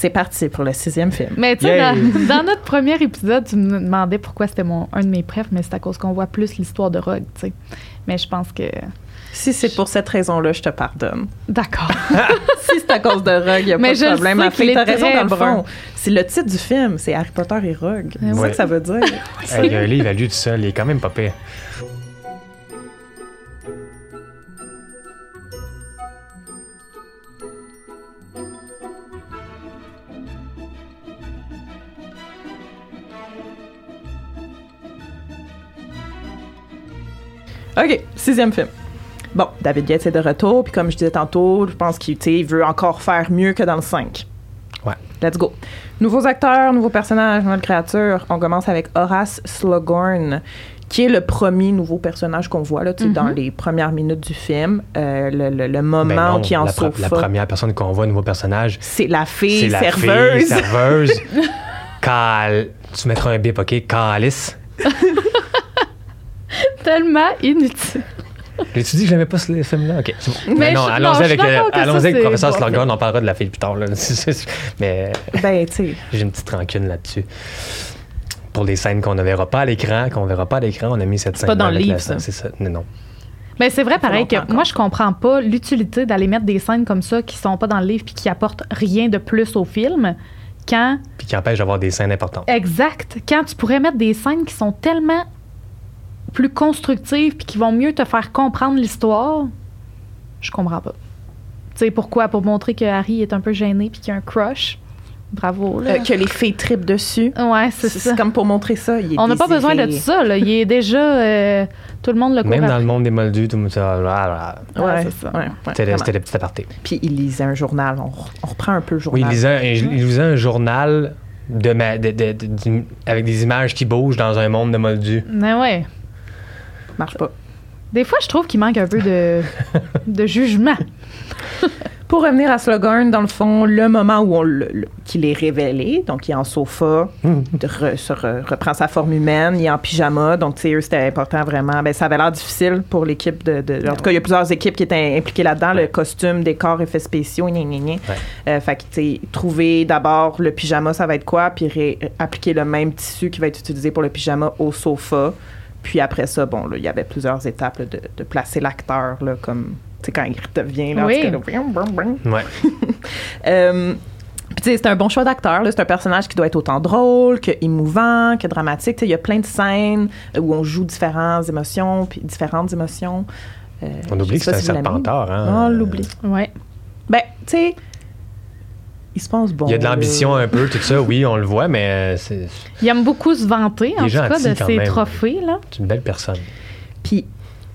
C'est parti pour le sixième film. Mais tu sais, dans, [LAUGHS] dans notre premier épisode, tu me demandais pourquoi c'était mon un de mes préfs, mais c'est à cause qu'on voit plus l'histoire de Rogue, tu sais. Mais je pense que. Si c'est pour cette raison-là, je te pardonne. D'accord. [LAUGHS] si c'est à cause de Rogue, il n'y a Mais pas je de le problème. sais Ma fille, qu'il t'as est raison dans le fond. C'est le titre du film, c'est Harry Potter et Rogue. C'est ça que ça veut dire. Il y a un livre à lui tout seul, il est quand même pas pire. OK, sixième film. Bon, David Yates est de retour, puis comme je disais tantôt, je pense qu'il tu sais, il veut encore faire mieux que dans le 5. Ouais. Let's go. Nouveaux acteurs, nouveaux personnages, nouvelles créatures. On commence avec Horace Slughorn, qui est le premier nouveau personnage qu'on voit là, tu sais, Mhm. dans les premières minutes du film. Euh, le, le- le moment Ben non, qui en sofa. la première personne qu'on voit, nouveau personnage, C'est la fille c'est la serveuse. fille serveuse. [LAUGHS] Cal... Tu mettras un bip, OK? Calice. [LAUGHS] Tellement inutile. J'ai-tu dit que j'aimais pas ce film-là? OK, c'est bon. Mais non, je- allons-y avec, le- avec professeur bon film. on parlera de la fille plus tard. Là. [LAUGHS] Mais Ben, tu sais, j'ai une petite rancune là-dessus. Pour les scènes qu'on ne verra pas à l'écran, qu'on verra pas à l'écran, on a mis cette scène pas dans le livre, ça. C'est ça. Non, non. Mais c'est vrai, pareil, que moi, je comprends pas l'utilité d'aller mettre des scènes comme ça qui sont pas dans le livre puis qui apportent rien de plus au film. Quand, Puis qui empêche d'avoir des scènes importantes. exact, quand tu pourrais mettre des scènes qui sont tellement plus constructives puis qui vont mieux te faire comprendre l'histoire, je comprends pas. Tu sais, pourquoi? Pour montrer que Harry est un peu gêné puis qu'il a un crush. Bravo, là. euh, que les filles tripent dessus. ouais, c'est ça. c'est comme pour montrer ça. il est On n'a pas besoin de ça, là. Il est déjà... euh, tout le monde le court Même dans le monde des moldus, tout le monde ça. voilà. Ouais, Ouais, c'est ça. ouais, ouais, C'était le petit aparté. Puis il lisait un journal. On, re- on reprend un peu le Oui, journal. il lisait, un, il lisait un journal de ma- de- de- de- du- avec des images qui bougent dans un monde de moldus. Mais ouais. Marche pas. Des fois, je trouve qu'il manque un peu de, [LAUGHS] de jugement. Pour revenir à Slughorn, dans le fond, le moment où on qu'il est révélé, donc il est en sofa, de re- se re- reprend sa forme humaine, il est en pyjama, donc tu sais, eux, c'était important vraiment. Ben, ça avait l'air difficile pour l'équipe de, de- En tout cas, il y a plusieurs équipes qui étaient impliquées là-dedans, le costume, décor, effets spéciaux, gna, gna, gna. Ouais. Euh, fait que, tu sais, trouver d'abord le pyjama, ça va être quoi, puis appliquer le même tissu qui va être utilisé pour le pyjama au sofa. Puis après ça, bon, là, il y avait plusieurs étapes là, de, de placer l'acteur, là, comme, tu sais, quand il devient, là, en Oui. tout cas. Ouais. [LAUGHS] Euh, puis tu sais, c'est un bon choix d'acteur. là. C'est un personnage qui doit être autant drôle que émouvant, que dramatique. Il y a plein de scènes où on joue différentes émotions, puis différentes émotions. Euh, On oublie que c'est un serpentard. Hein? Ah, on l'oublie. Ouais. Ben, tu sais, il se pense bon. Il y a de l'ambition un peu, tout ça, oui, on le voit, mais c'est Il aime beaucoup se vanter, en tout cas, de ses même. trophées, là. c'est une belle personne. Puis,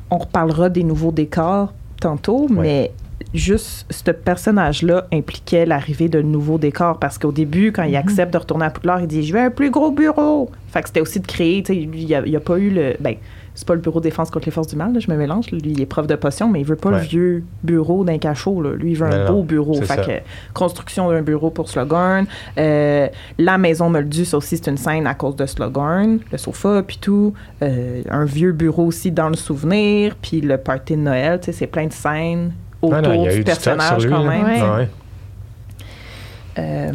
on reparlera des nouveaux décors tantôt, Ouais. mais juste ce personnage-là impliquait l'arrivée de nouveaux décors parce qu'au début, quand Mhm. il accepte de retourner à Poudlard, il dit Je veux un plus gros bureau. Fait que c'était aussi de créer, tu sais, il n'y a, a pas eu le. Ben, c'est pas le bureau de défense contre les forces du mal, là, je me mélange. Lui, il est prof de potion, mais il veut pas le vieux bureau d'un cachot. Là. Lui, il veut un Non, beau bureau. Fait que construction d'un bureau pour Slughorn. Euh, la maison Moldu, ça aussi, c'est une scène à cause de Slughorn. Le sofa, puis tout. Euh, un vieux bureau aussi dans le souvenir. Puis le party de Noël, tu sais, c'est plein de scènes autour Ah non, il y a du personnage lui. quand même. Ouais. Ouais. Euh,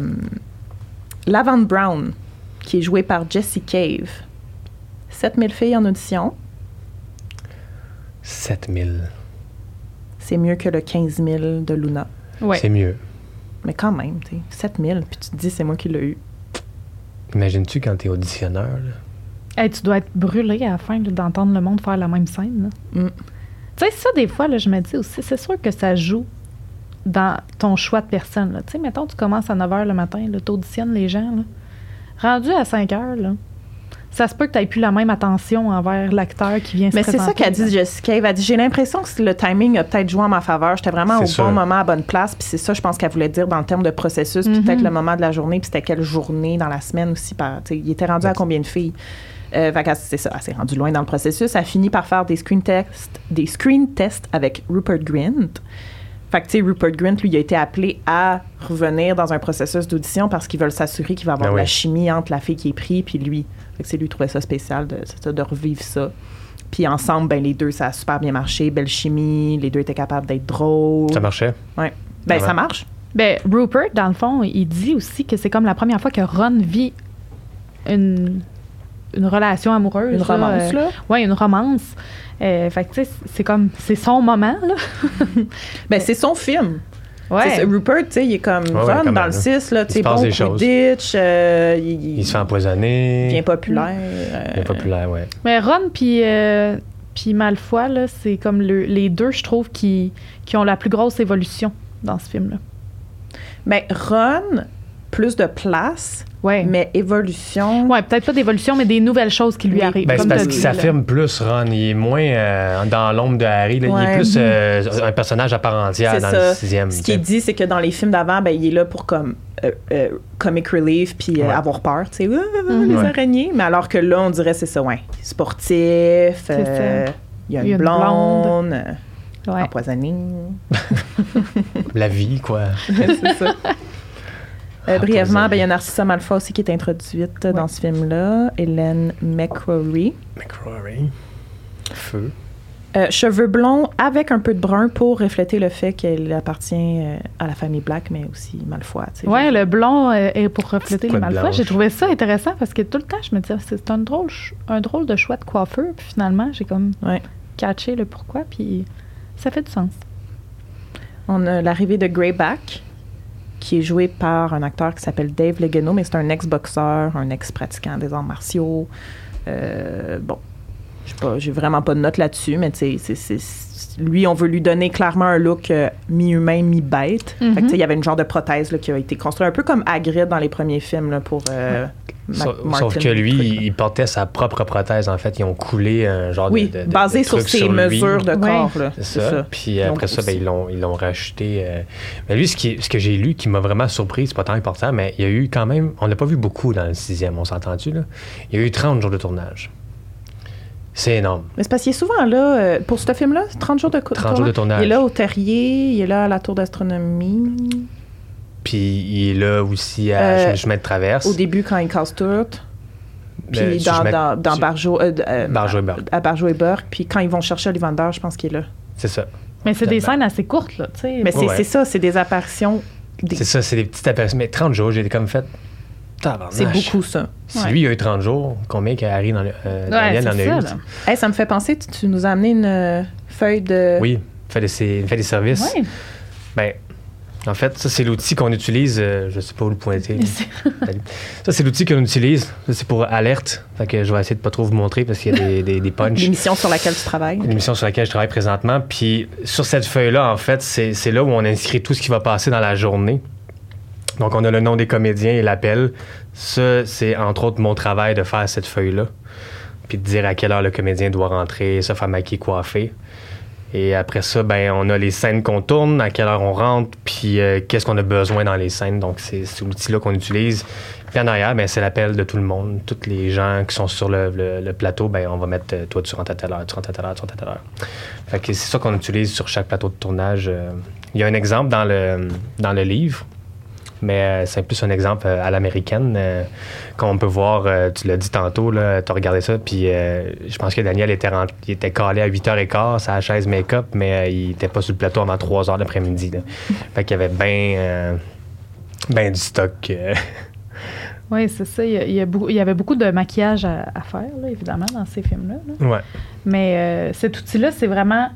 Lavande Brown, qui est jouée par Jessie Cave. 7000 filles en audition. 7000. C'est mieux que le 15 000 de Luna. Ouais. C'est mieux. Mais quand même, tu sais, 7000, puis tu te dis, c'est moi qui l'ai eu. Imagines-tu quand t'es auditionneur? là? Hey, tu dois être brûlé à la fin d'entendre le monde faire la même scène. Mm. Tu sais, ça, des fois, là, je me dis aussi, c'est sûr que ça joue dans ton choix de personne. là. Tu sais, mettons, tu commences à 9 h le matin, tu auditionnes les gens. là. Rendu à 5 h, là, ça se peut que tu n'aies plus la même attention envers l'acteur qui vient se Mais c'est ça qu'a dit Cave. Elle dit J'ai l'impression que le timing a peut-être joué en ma faveur. J'étais vraiment au sûr. bon moment, à bonne place. Puis c'est ça, je pense qu'elle voulait dire dans le terme de processus. Puis Mhm. peut-être le moment de la journée. Puis c'était quelle journée dans la semaine aussi. Par, il était rendu à combien de filles? Euh, c'est ça, elle s'est rendue loin dans le processus. Elle a fini par faire des screen tests, des screen tests avec Rupert Grint. Fait que, tu sais, Rupert Grint, lui, il a été appelé à revenir dans un processus d'audition parce qu'ils veulent s'assurer qu'il va avoir Ah de la chimie entre la fille qui est prise puis lui. Fait que c'est lui qui trouvait ça spécial de, de revivre ça. Puis ensemble, ben, les deux, ça a super bien marché. Belle chimie. Les deux étaient capables d'être drôles. Ça marchait? Ouais. Ben, ça marche. Ben, Rupert, dans le fond, il dit aussi que c'est comme la première fois que Ron vit une, une relation amoureuse. Une là, romance, euh, là. Ouais, une romance. Euh, fait que, tu sais, c'est comme, c'est son moment, là. [LAUGHS] Ben, c'est son film. Ouais. Rupert, tu sais, il est comme Ouais, Ron ouais, dans même, le là. 6, là, tu Il sais, se passe bon des choses. Quidditch, euh, il, Il se fait empoisonner. bien populaire. euh, Bien populaire, ouais. Mais Ron puis euh, puis Malfoy, là, c'est comme le- les deux, je trouve, qui, qui ont la plus grosse évolution dans ce film-là. Ben, Ron, plus de place, Ouais. mais évolution. Ouais, peut-être pas d'évolution, mais des nouvelles choses qui lui Oui. arrivent. Ben, c'est comme parce qu'il s'affirme plus, Ron. Il est moins euh, dans l'ombre de Harry. là. Il est plus euh, un personnage à part entière C'est dans ça. le sixième. Ce qui est dit, c'est que dans les films d'avant, ben, il est là pour comme euh, euh, comic relief puis euh, Ouais. avoir peur, tu sais, les Ouais. araignées. Mais alors que là, on dirait c'est ça, ouais, sportif. C'est euh, ça. Il y a Il y a une une blonde. blonde, euh, Ouais. empoisonnée. [LAUGHS] [LAUGHS] La vie, quoi. c'est ça. [LAUGHS] Euh, brièvement, Empoisonnée. ben, il y a Narcissa Malfoy aussi qui est introduite dans ce film-là. Hélène McCrory. McCrory. Feu. Euh, cheveux blonds avec un peu de brun pour refléter le fait qu'elle appartient euh, à la famille Black, mais aussi Malfoy. Ouais, le blond euh, est pour refléter les Malfoy? J'ai trouvé ça intéressant parce que tout le temps, je me disais, c'est un drôle, un drôle de choix de coiffeur. Puis finalement, j'ai comme Ouais. catché le pourquoi. Puis ça fait du sens. On a l'arrivée de Greyback, qui est joué par un acteur qui s'appelle Dave Legeno, mais c'est un ex-boxeur, un ex-pratiquant des arts martiaux. Euh, bon, j'ai vraiment pas de note là-dessus, mais tu sais, c'est- c'est- c'est- lui, on veut lui donner clairement un look euh, mi-humain, mi-bête. Fait que, tu sais, Mhm. il y avait une genre de prothèse là, qui a été construite, un peu comme Hagrid dans les premiers films là, pour euh, Sauf, Martin sauf que lui, truc, il, portait sa propre prothèse, en fait. Ils ont coulé un genre Oui, de, de- basé de sur ses mesures de corps. là, C'est ça. Puis après ça, ben, ils l'ont, ils l'ont racheté. euh. Mais lui, ce, qui, ce que j'ai lu qui m'a vraiment surpris, c'est pas tant important, mais il y a eu quand même. On l'a pas vu beaucoup dans le sixième, on s'entend-tu, là? Il y a eu 30 jours de tournage. C'est énorme. Mais c'est parce qu'il est souvent là, euh, pour ce film-là, 30 jours de co- 30 jours de tournage. Il est là au Terrier, il est là à la Tour d'astronomie. Puis il est là aussi à Euh, chemin de traverse. Au début, quand il casse tout. Puis Le- sur dans, chemin- dans, dans sur- Barjo, euh, euh, Barjo et Burke. à Barjo et Burke. Puis quand ils vont chercher Ollivander, je pense qu'il est là. C'est ça. Mais c'est des scènes assez courtes, là, tu sais. Mais c'est Ouais. c'est ça, c'est des apparitions. des- C'est ça, c'est des petites apparitions. Mais 30 jours, j'ai comme fait. C'est beaucoup ça. Si Ouais. lui, il a eu 30 jours, combien qu'Harry dans le, euh, Ouais, en a ça, eu? Hey, ça me fait penser, tu, tu nous as amené une euh, feuille de. Oui, fait des, il fait des services. Ouais. Ben, en fait, ça, c'est l'outil qu'on utilise. euh, je sais pas où le pointer. [LAUGHS] ça, c'est l'outil qu'on utilise. Ça, c'est pour alerte. Fait que je vais essayer de pas trop vous montrer parce qu'il y a des, des, des punchs. [LAUGHS] L'émission sur laquelle tu travailles. L'émission sur laquelle je travaille présentement. Puis sur cette feuille-là, en fait, c'est c'est là où on inscrit tout ce qui va passer dans la journée. Donc, on a le nom des comédiens et l'appel. Ça, c'est entre autres mon travail de faire cette feuille-là. Puis de dire à quelle heure le comédien doit rentrer, se faire maquiller, coiffer. Et après ça, ben, on a les scènes qu'on tourne, à quelle heure on rentre, puis euh, qu'est-ce qu'on a besoin dans les scènes. Donc, c'est c'est l'outil-là qu'on utilise. Puis en arrière, ben, c'est l'appel de tout le monde. Tous les gens qui sont sur le plateau, ben, on va mettre euh, toi, tu rentres à telle heure, tu rentres à telle heure, tu rentres à telle heure. Fait que c'est ça qu'on utilise sur chaque plateau de tournage. euh. Il y a un exemple dans le, dans le livre, mais euh, c'est plus un exemple euh, à l'américaine. euh, Qu'on peut voir, tu l'as dit tantôt, tu as regardé ça, puis je pense que Daniel était, rent- il était calé à 8h15, sa chaise make-up, mais il était pas sur le plateau avant 3h l'après-midi. [LAUGHS] Fait qu'il y avait bien ben du stock. Oui, c'est ça. Il y, a- il y a beaucoup- il y avait beaucoup de maquillage à, à faire, là, évidemment, dans ces films-là. là. ouais. Mais euh, cet outil-là, c'est vraiment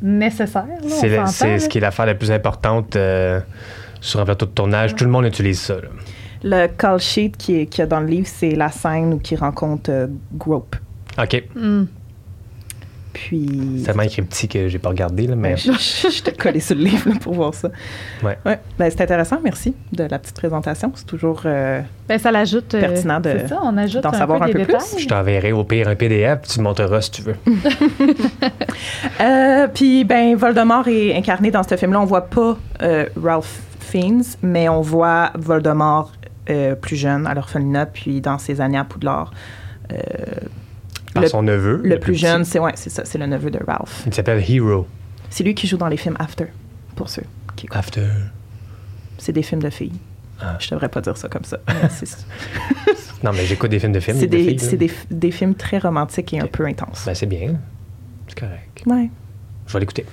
nécessaire. C'est ce qui est l'affaire la plus importante euh, sur un plateau de tournage. Tout le monde utilise ça. là. Le call sheet qui est- qu'il y a dans le livre, c'est la scène où il rencontre euh, Grope. OK. Hmm. Puis. C'est tellement écrit petit que j'ai pas regardé, là, mais Ouais, je, je, je t'ai collé sur le livre là, pour voir ça. Ouais. Ben, c'est intéressant, merci de la petite présentation. C'est toujours. euh, Ben, ça l'ajoute. euh, Pertinent de- C'est ça, on ajoute d'en un savoir peu un peu plus. je t'enverrai au pire un PDF, tu me montreras si tu veux. [LAUGHS] Euh, Puis, ben, Voldemort est incarné dans ce film-là. On voit pas euh, Ralph Fiennes, mais on voit Voldemort euh, plus jeune à l'orphelinat, puis dans ses années à Poudlard. Euh, Par Le- son neveu. le, plus jeune, c'est ouais, ça, c'est le neveu de Ralph. Il s'appelle Hero. C'est lui qui joue dans les films After, pour ceux qui écoutent. After. C'est des films de filles. Ah. Je devrais pas dire ça comme ça. [LAUGHS] mais Non, mais j'écoute des films de films. c'est de des, filles, c'est des, des films très romantiques et un peu intenses. Ben, c'est bien. C'est correct. Ouais. Je vais l'écouter.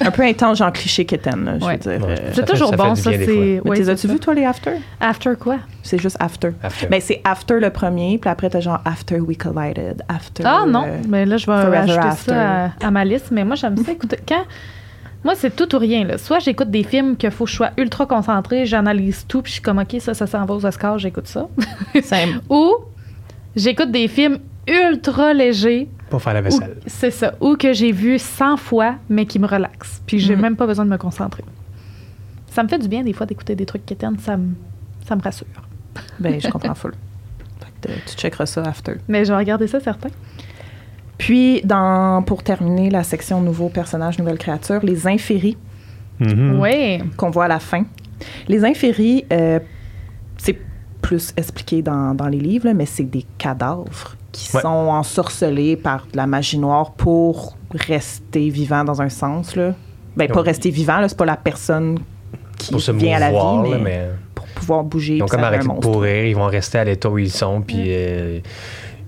Un peu intense, genre cliché quétaine, là, je Ouais. veux dire. Ouais, euh, C'est fait- toujours ça bon, ça. C'est. mais ouais, t'es as-tu vu, toi, les After? After quoi? C'est juste After. After. Ben, c'est After le premier, puis après, t'as genre After We Collided, After... Ah non, euh, mais là, je vais ajouter After. ça à, à ma liste. Mais moi, j'aime ça écouter. Quand. Moi, c'est tout ou rien. Là. Soit j'écoute des films qu'il faut que je sois ultra concentrée, j'analyse tout, puis je suis comme, OK, ça, ça s'en va aux Oscars, j'écoute ça. simple. [LAUGHS] ou j'écoute des films ultra légers, Pour faire la vaisselle. c'est ça, ou que j'ai vu 100 fois, mais qui me relaxent. Puis j'ai Mhm. même pas besoin de me concentrer. Ça me fait du bien, des fois, d'écouter des trucs qui éteignent, ça me, ça me rassure. Ben, je comprends [LAUGHS] full. Fait que euh, tu checkeras ça After. Mais je vais regarder ça, certain. Puis, dans, pour terminer la section nouveaux personnages, nouvelles créatures, les inféries Mhm. Oui. qu'on voit à la fin. Les inféries, euh, c'est plus expliqué dans, dans les livres, là, mais c'est des cadavres qui Ouais. sont ensorcelés par de la magie noire pour rester vivants dans un sens. Là. Ben, pas Donc- rester vivant, là, c'est pas la personne qui Pour se vient à la mouvoir, vie, là, mais, mais pour pouvoir bouger. puis comme de monstre. pourrir. Ils vont rester à l'état où ils sont, puis euh,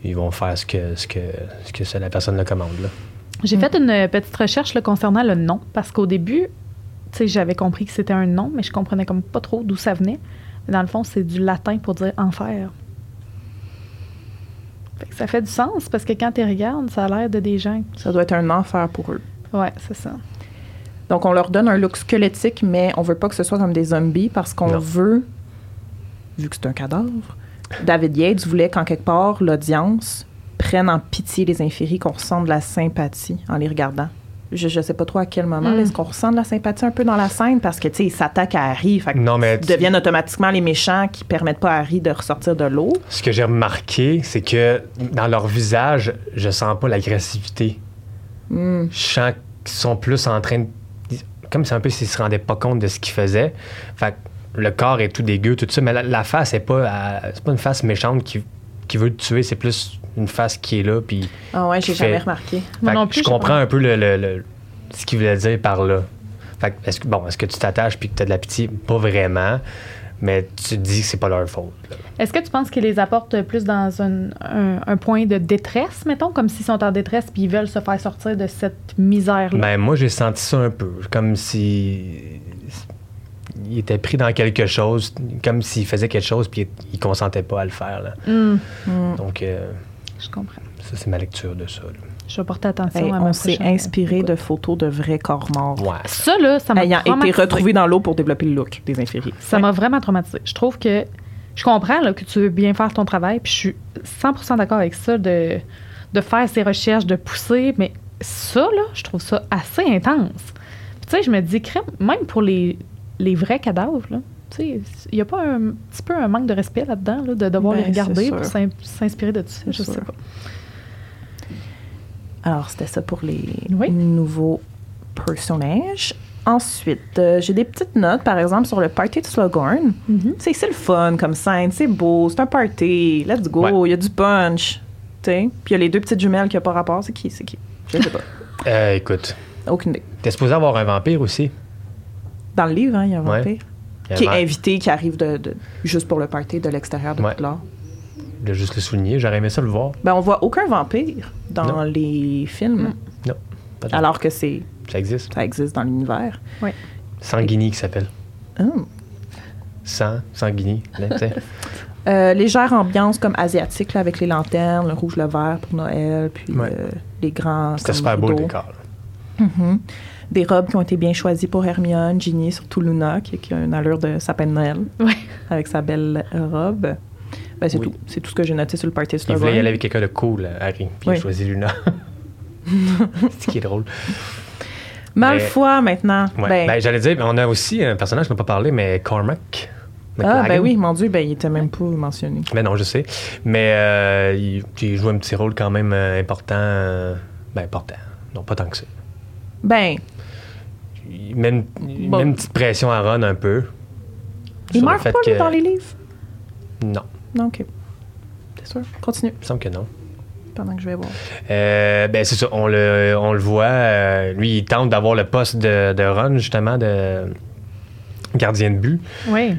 ils vont faire ce que, ce que, ce que la personne le commande. Là. J'ai Mm. fait une petite recherche là, concernant le nom, parce qu'au début, tu sais, j'avais compris que c'était un nom, mais je comprenais comme pas trop d'où ça venait. Mais dans le fond, c'est du latin pour dire enfer. Fait que ça fait du sens, parce que quand tu regardes, ça a l'air de des gens. Ça doit être un enfer pour eux. Ouais, c'est ça. Donc, on leur donne un look squelettique, mais on veut pas que ce soit comme des zombies parce qu'on veut, vu que c'est un cadavre, David Yates voulait qu'en quelque part, l'audience prenne en pitié les infirés, qu'on ressente de la sympathie en les regardant. Je, je sais pas trop à quel moment. Mm. Est-ce qu'on ressent de la sympathie un peu dans la scène? Parce que, tu sais, ils s'attaquent à Harry. Fait que Non, mais ils deviennent automatiquement les méchants qui permettent pas à Harry de ressortir de l'eau. ce que j'ai remarqué, c'est que dans leur visage, je sens pas l'agressivité. Hmm. Je sens qu'ils sont plus en train de. Comme c'est un peu s'ils se rendaient pas compte de ce qu'ils faisaient. Fait que le corps est tout dégueu, tout ça, mais la, la face, c'est pas, à- c'est pas une face méchante qui, qui veut te tuer, c'est plus une face qui est là. Puis, Ah ouais, j'ai jamais remarqué. Moi Fait non que plus, je comprends un peu le, le- le- ce qu'il voulait dire par là. Fait que est-ce que, bon, est-ce que tu t'attaches puis que tu as de la pitié? Pas vraiment, mais tu te dis que c'est pas leur faute. là. Est-ce que tu penses qu'ils les apportent plus dans un, un- un point de détresse, mettons, comme s'ils sont en détresse puis ils veulent se faire sortir de cette misère-là? Ben, moi, j'ai senti ça un peu. Comme si. Il était pris dans quelque chose, comme s'il faisait quelque chose puis il, il consentait pas à le faire. là. Hum, Hmm. Donc, euh, je comprends. ça, c'est ma lecture de ça. là. Je vais porter attention Hey, à ma on s'est inspiré de photos de vrais corps morts. Ouais. Ça, là, ça m'a ayant été traumatisé. retrouvés dans l'eau pour développer le look des infirmiers. Ça m'a vraiment traumatisé. Je trouve que je comprends là, que tu veux bien faire ton travail, puis je suis 100% d'accord avec ça de, de faire ces recherches, de pousser, mais ça, là, je trouve ça assez intense. Puis, tu sais, je me dis, crème, même pour les, les vrais cadavres, là, il n'y a pas un petit peu un manque de respect là-dedans, là, de devoir Ben, les regarder pour s'inspirer de ça. C'est Je sais pas. Alors, c'était ça pour les Oui. nouveaux personnages. Ensuite, euh, j'ai des petites notes, par exemple, sur le party de Slughorn. Mhm. Sais, c'est le fun comme scène, c'est beau, c'est un party, let's go, il Ouais. y a du punch. Puis il y a les deux petites jumelles qui n'ont pas rapport. C'est qui, c'est qui? Je sais pas. Euh, écoute, Aucune idée. t'es supposé avoir un vampire aussi. Dans le livre, hein, il y a un vampire qui est invité, qui arrive de, de- juste pour le party de l'extérieur de Ouais. Poudlard. Voulais juste le souligner, j'aurais aimé ça le voir. Ben, on voit aucun vampire dans Non. les films, Non, pas de- alors que c'est ça existe. ça existe dans l'univers. Sanguini qui s'appelle. Hum. Sang, Sanguini. là, sais. [LAUGHS] Euh, légère ambiance comme asiatique là, avec les lanternes, le rouge, le vert pour Noël, puis Ouais. euh, les grands. C'était super beau le décor. Mhm. Des robes qui ont été bien choisies pour Hermione, Ginny, surtout Luna, qui, qui a une allure de sapin de Noël Ouais. avec sa belle robe. Ben, c'est Oui. tout. C'est tout ce que j'ai noté sur le party Il voulait y aller avec quelqu'un de cool, Harry, puis il a choisi Luna. c'est [LAUGHS] ce qui est drôle. Malfoy maintenant. Ouais. Ben, Ben, J'allais dire, on a aussi un personnage qu'on n'a pas parlé, mais Cormac. ah, ben oui, mon Dieu, ben, il était même pas mentionné. Ben non, je sais. Mais euh, il, il joue un petit rôle quand même euh, important. euh, ben, important. Non, pas tant que ça. Ben, Il met une, il Bon. met une petite pression à Ron un peu. il le meurt fait pas, que- dans les livres? Non, Non, OK. C'est sûr. Continue, il me semble que non. pendant que je vais voir. Euh, ben c'est ça, on le, on le voit. euh, lui, il tente d'avoir le poste de, de Ron, justement, de gardien de but. Oui.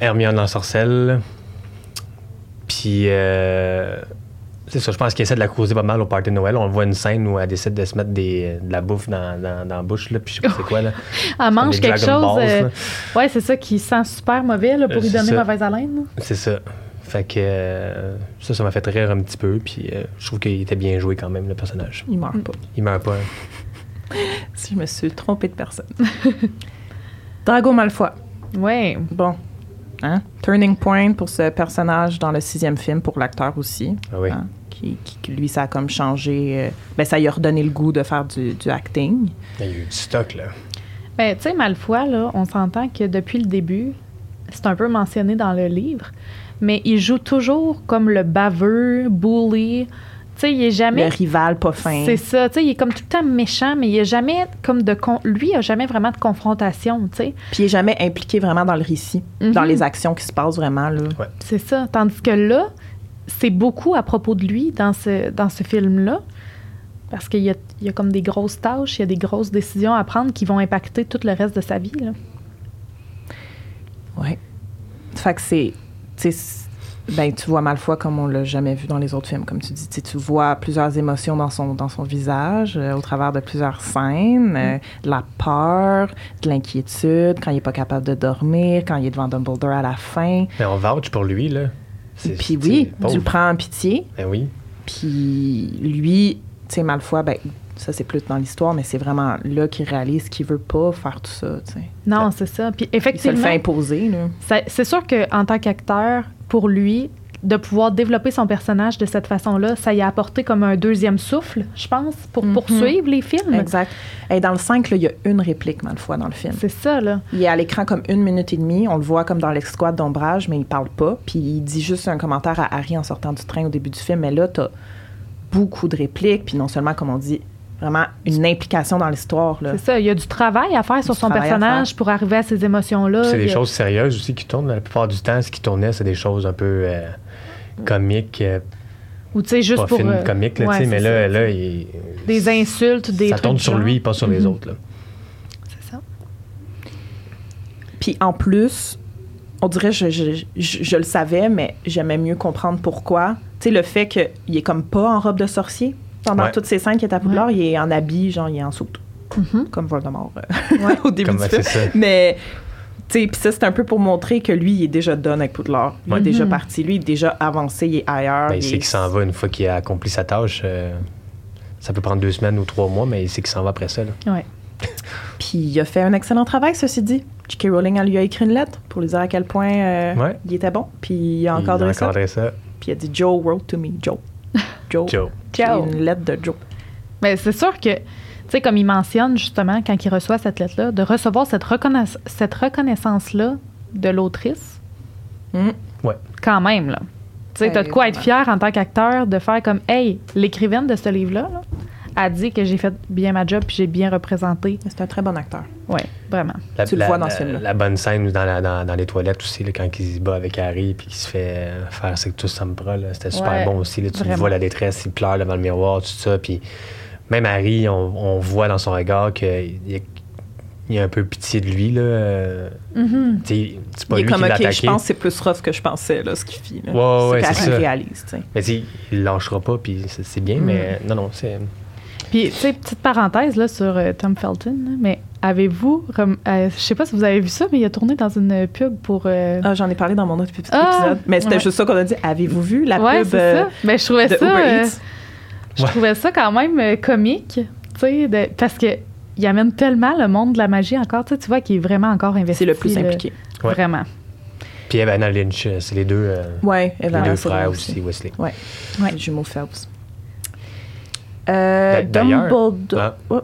Hermione l'ensorcelle. Puis, euh, c'est ça, je pense qu'il essaie de la causer pas mal au party de Noël. On voit une scène où elle décide de se mettre des, de la bouffe dans, dans, dans la bouche, là, puis je sais pas c'est quoi, là. [LAUGHS] Elle mange quelque chose. Balls, euh, ouais, c'est ça qui sent super mauvais là, pour Euh, lui donner ça. mauvaise haleine. C'est ça. Fait que euh, ça, ça m'a fait rire un petit peu, puis euh, je trouve qu'il était bien joué quand même, le personnage. Il meurt pas. Il meurt pas. hein. [LAUGHS] Si je me suis trompée de personne. [LAUGHS] Drago Malfoy. Ouais. Bon. Hein? Turning point pour ce personnage dans le sixième film, pour l'acteur aussi. Ah oui. hein, Qui, lui, ça a comme changé. euh, ben, ça lui a redonné le goût de faire du, du acting. Il y a eu du stock, là. Ben, tu sais, Malfoy, là, on s'entend que depuis le début, c'est un peu mentionné dans le livre, mais il joue toujours comme le baveux, bully. Tu sais, il est jamais. Le rival pas fin. C'est ça, tu sais, il est comme tout le temps méchant, mais il a jamais comme de con- lui, il a jamais vraiment de confrontation, tu sais. Puis il est jamais impliqué vraiment dans le récit, Mhm. dans les actions qui se passent vraiment. Là. C'est ça. Tandis que là, c'est beaucoup à propos de lui dans ce, dans ce film-là. Parce qu'il y a, il y a comme des grosses tâches, il y a des grosses décisions à prendre qui vont impacter tout le reste de sa vie. Là. Ouais. Fait que c'est. Ben, tu vois Malfoy comme on l'a jamais vu dans les autres films, comme tu dis. Tu, vois plusieurs émotions dans son, dans son visage euh, au travers de plusieurs scènes. euh, de la peur, de l'inquiétude, quand il est pas capable de dormir, quand il est devant Dumbledore à la fin. Mais on vouch pour lui, là. Puis oui, tu le prends en pitié. Ben oui. Puis lui, tu sais, Malfoy, ben, ça c'est plus dans l'histoire, mais c'est vraiment là qu'il réalise qu'il veut pas faire tout ça, tu sais. Non, c'est ça. Puis Il se le effectivement, fait imposer, c'est sûr qu'en tant qu'acteur, pour lui, de pouvoir développer son personnage de cette façon-là, ça y a apporté comme un deuxième souffle, je pense, pour Mhm. poursuivre les films. Exact. Et dans le 5, là, il y a une réplique, Malfoy, dans le film. C'est ça, là. Il est à l'écran comme une minute et demie. On le voit comme dans l'escouade d'ombrage, mais il parle pas. Puis il dit juste un commentaire à Harry en sortant du train au début du film. Mais là, t'as beaucoup de répliques. Puis non seulement, comme on dit, vraiment une implication dans l'histoire. là. C'est ça. Il y a du travail à faire sur son personnage pour arriver à ces émotions-là. C'est des choses sérieuses aussi qui tournent. La plupart du temps, ce qui tournait, c'est des choses un peu euh, comiques, euh, Ou tu sais, juste pas pour. fines euh, comiques, là, ouais, tu sais, mais là, ça. là il- Des insultes, des ça trucs tourne sur genre. lui, pas sur les Mhm. autres. là. C'est ça. Puis en plus, on dirait, je, je, je, je le savais, mais j'aimais mieux comprendre pourquoi. Tu sais, le fait qu'il est comme pas en robe de sorcier. Pendant Ouais. toutes ces scènes qui est à Poudlard, il est en habit, genre, il est en soute. Mhm. Comme Voldemort euh, Ouais. [LAUGHS] au début Comme, du film. ça. Mais, tu sais, puis ça, c'est un peu pour montrer que lui, il est déjà done avec Poudlard. Il Ouais. est déjà Mhm. parti. Lui, il est déjà avancé, il est ailleurs. Ben, il il sait est- qu'il s'en va une fois qu'il a accompli sa tâche. euh, ça peut prendre deux semaines ou trois mois, mais il sait qu'il s'en va après ça. là. Ouais. [LAUGHS] Puis il a fait un excellent travail, ceci dit. J.K. Rowling elle lui a écrit une lettre pour lui dire à quel point euh, Ouais. il était bon. Puis il a encadré il a ça. encadré ça. Puis il a dit Joe wrote to me. Joe. Joe. Joe. Joe. Une lettre de Joe. Mais c'est sûr que, tu sais, comme il mentionne justement quand il reçoit cette lettre-là, de recevoir cette, reconnaiss- cette reconnaissance-là de l'autrice, Mm. quand même, là. Tu sais, t'as de quoi être fier en tant qu'acteur de faire comme, hey, l'écrivaine de ce livre-là, là, a dit que j'ai fait bien ma job puis j'ai bien représenté. C'est un très bon acteur. Ouais, vraiment. La, Tu le la- vois dans ce film-là. La bonne scène dans, la- dans, dans les toilettes aussi, là, quand il se bat avec Harry puis qu'il se fait faire Sectus Sempra, là, c'était super Ouais, bon aussi. Là, tu vois la détresse, il pleure devant le miroir, tout ça. Puis même Harry, on, on voit dans son regard qu'il y a, il y a un peu pitié de lui. Là, tu sais, c'est pas il est lui comme, qui l'a je pense que c'est plus rough que je pensais, là, ce qu'il fit. Là. Ouais, ouais, c'est ça. réalise, tu sais. Mais tu sais, il lâchera pas, puis c'est c'est bien, Mm. mais non, non, c'est. Puis, tu sais, petite parenthèse là, sur euh, Tom Felton, là, mais avez-vous, rem- euh, je sais pas si vous avez vu ça, mais il a tourné dans une pub pour. euh, Ah, j'en ai parlé dans mon autre Ah, épisode. Mais c'était ouais. juste ça qu'on a dit. Avez-vous vu la ouais, pub c'est euh, ça. Mais je trouvais de ça. Uber euh, Eats? Je Ouais. trouvais ça quand même euh, comique, tu sais, parce que il amène tellement le monde de la magie encore, tu sais, tu vois qu'il est vraiment encore investi. C'est le plus impliqué. Ouais. Vraiment. Puis Evan Lynch, c'est les deux, euh, Ouais, les Evan deux frères aussi, Wesley. Ouais. Ouais. Les jumeaux Phelps. Euh, Dumbledore. ah. Oh,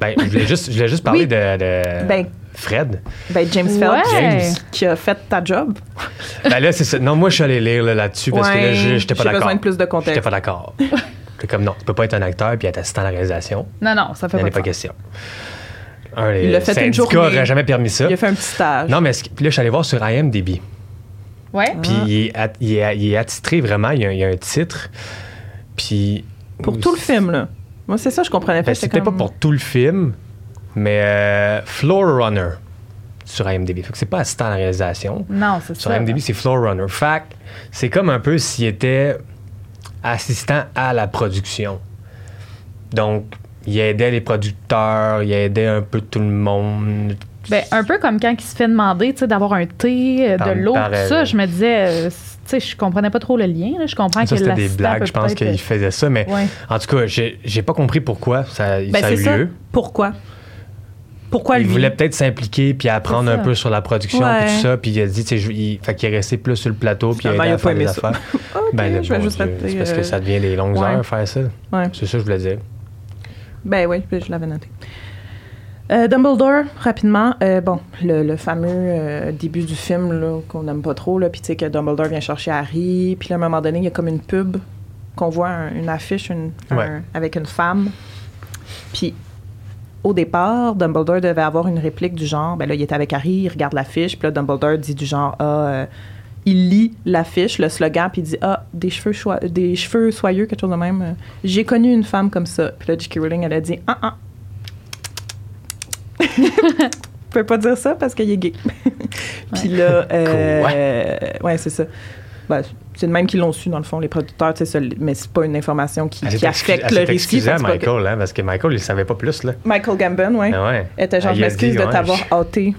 Ben, je voulais juste, je voulais juste parler Oui. de, de Ben, Fred. ben, James Phelps, Ouais. James. qui a fait ta job. Ben là, c'est ça. Non, moi, je suis allé lire là, là-dessus parce que là, j'étais pas j'ai d'accord. besoin de plus de J'étais contexte. pas d'accord. J'étais comme, non, tu peux pas être un acteur puis être assistant à la réalisation. Non, non, ça Il fait pas, a pas question. Un, Il l'a fait une journée. n'auraient jamais permis ça. Il a fait un petit stage. Non, mais là, je suis allé voir sur IMDb. Ouais. Puis il, est at- il est, il est attitré vraiment. Il y, a, il y a un titre. Puis. Pour tout le film, là. Moi, c'est ça, je comprenais pas. Ben, C'était comme- pas pour tout le film, mais euh, Floor Runner sur IMDb. Fait que c'est pas assistant à la réalisation. Non, c'est Sur ça. IMDb, c'est Floor Runner. Fait c'est comme un peu s'il était assistant à la production. Donc, il aidait les producteurs, il aidait un peu tout le monde. Ben, un peu comme quand il se fait demander, tu sais, d'avoir un thé, euh, de l'eau, tout ça, je me disais, euh, sais, je comprenais pas trop le lien. là. Je comprends Ça, que c'était des blagues, je pense qu'il faisait ça, mais Ouais. en tout cas, j'ai j'ai pas compris pourquoi ça, Ben, ça a eu c'est ça. lieu. Pourquoi? Pourquoi il lui? voulait peut-être s'impliquer puis apprendre un peu sur la production Ouais. puis tout ça puis il a dit tu sais il fait qu'il est resté plus sur le plateau puis il a aidé à faire des ça. affaires. [LAUGHS] OK, ben je vais juste c'est parce euh, que ça devient des longues ouais. heures faire ça. Ouais. C'est ça que je voulais dire. Ben oui, je l'avais noté. Euh, Dumbledore, rapidement, euh, bon, le, le fameux euh, début du film qu'on n'aime pas trop, puis tu sais que Dumbledore vient chercher Harry, puis à un moment donné, il y a comme une pub qu'on voit, un- une affiche une- un- Ouais. avec une femme. Puis au départ, Dumbledore devait avoir une réplique du genre, ben là, il est avec Harry, il regarde l'affiche, puis là, Dumbledore dit du genre, ah, il lit l'affiche, le slogan, puis il dit Ah, des cheveux, des cheveux soyeux, quelque chose de même. J'ai connu une femme comme ça. Puis là, J.K. Rowling, elle a dit Ah, ah. [LAUGHS] Je peux pas dire ça parce qu'il est gay. [LAUGHS] puis là, euh, ouais, c'est ça. Ben, C'est de même qu'ils l'ont su, dans le fond, les producteurs, ça- mais c'est pas une information qui, Elle qui affecte elle le récit. que c'est Michael, hein, parce que Michael, il savait pas plus, là. Michael Gambon, ouais. Ah ouais. était genre, Ah, je m'excuse de ouais, t'avoir je- hâté.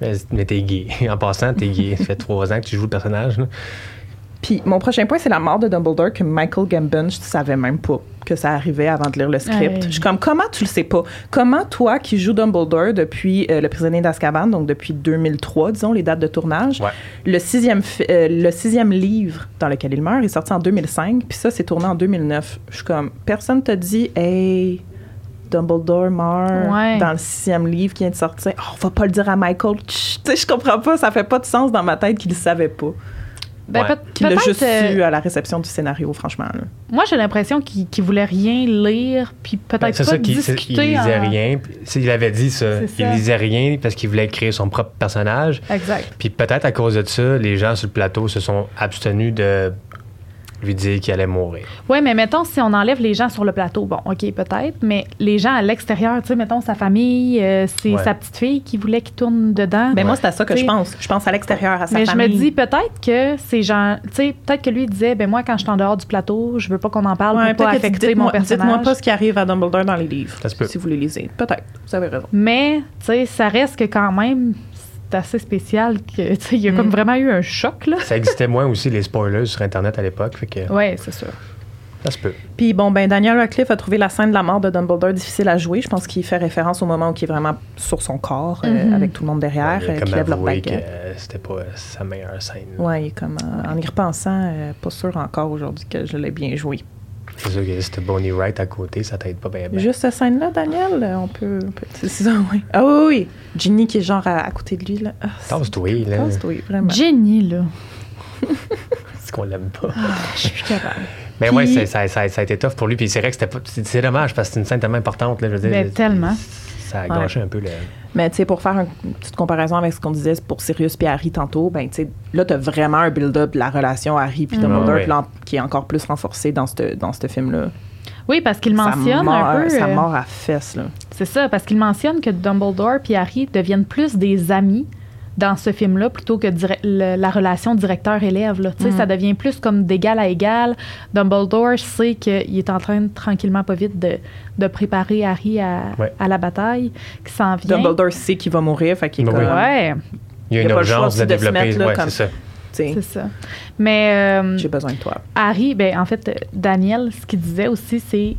Mais, mais t'es gay. [LAUGHS] En passant, t'es gay. Ça fait trois ans que tu joues le personnage, là. Puis mon prochain point, c'est la mort de Dumbledore que Michael Gambon, je savais même pas que ça arrivait avant de lire le script. Ouais. Je suis comme, comment tu le sais pas? Comment toi qui joues Dumbledore depuis euh, Le prisonnier d'Azkaban, donc depuis 2003, disons, les dates de tournage, Ouais. le, sixième euh, le sixième livre dans lequel il meurt est sorti en 2005, puis ça, c'est tourné en 2009. Je suis comme, personne t'a dit, hey, Dumbledore meurt Ouais. dans le sixième livre qui vient de sortir. Oh, on va pas le dire à Michael. Tu sais, je comprends pas, ça fait pas de sens dans ma tête qu'il le savait pas. Ben, Ouais. peut- Qu'il l'a juste euh, su à la réception du scénario, franchement. là. Moi, j'ai l'impression qu'il qu'il voulait rien lire, puis peut-être Ben, c'est pas ça qu'il c'est- discuter. il lisait en- rien. Il avait dit ça. Il lisait rien parce qu'il voulait créer son propre personnage. Exact. Puis peut-être à cause de ça, les gens sur le plateau se sont abstenus de lui dire qu'il allait mourir. Oui, mais mettons, si on enlève les gens sur le plateau, bon, OK, peut-être, mais les gens à l'extérieur, tu sais, mettons sa famille, euh, c'est Ouais. sa petite fille qui voulait qu'il tourne dedans. Ben moi, c'est à ça que je pense. Je pense à l'extérieur, à sa mais je famille. me dis peut-être que ces gens, tu sais, peut-être que lui il disait, ben moi, quand je suis en dehors du plateau, je veux pas qu'on en parle Ouais, pour pas affecter dites-moi- mon personnage. Dites-moi pas ce qui arrive à Dumbledore dans les livres, Ça se peut. si vous les lisez. Peut-être, vous avez raison. Mais, tu sais, ça reste que quand même, assez spécial que, [LAUGHS] il y a Mm. comme vraiment eu un choc, là. Ça existait moins aussi, les spoilers sur Internet à l'époque. Fait que Ouais, c'est sûr. ça se peut. Puis bon, ben Daniel Radcliffe a trouvé la scène de la mort de Dumbledore difficile à jouer. Je pense qu'il fait référence au moment où il est vraiment sur son corps, euh, Mhm. avec tout le monde derrière, il a euh, comme qui lève leur baguette. euh, c'était pas sa meilleure scène. Ouais, est comme, euh, en y repensant, euh, pas sûr encore aujourd'hui que je l'ai bien joué. C'est sûr que c'était Bonnie Wright à côté, ça t'aide pas bien. Juste cette scène-là, Daniel, on peut. on peut- c'est ça, oui. Ah oui, oui. Ginny qui est genre à, à côté de lui, là. Ah, Tasse-toi, là. Tasse-toi, vraiment. Jenny, là. [LAUGHS] C'est qu'on l'aime pas. Je suis capable. Mais Puis- ouais, c'est- ça, ça, ça a été tough pour lui. Puis c'est vrai que c'était pas. C'est c'est dommage parce que c'est une scène tellement importante. Là, je veux dire, Ben, tellement. Ça a gâché un peu le. Mais tu sais, pour faire un- une petite comparaison avec ce qu'on disait pour Sirius puis Harry tantôt, ben tu sais, là, t'as vraiment un build-up de la relation Harry puis Mhm. Dumbledore qui est encore plus renforcé dans ce dans ce film-là. Oui, parce qu'il mentionne mord- un peu. Ça euh, mord à fesse, là. C'est ça, parce qu'il mentionne que Dumbledore et Harry deviennent plus des amis dans ce film-là plutôt que dire- le- la relation directeur-élève. là. Tu sais, Mhm. Ça devient plus comme d'égal à égal. Dumbledore sait qu'il est en train, tranquillement, pas vite, de, de préparer Harry à, Ouais. à la bataille qui s'en vient. Dumbledore sait qu'il va mourir, fait qu'il est Oui. comme, Ouais, Il y a Il y une a urgence de de développer. mettre, là, ouais, comme- c'est ça. c'est. Mais euh, j'ai besoin de toi. Harry, ben, en fait, Daniel, ce qu'il disait aussi, c'est.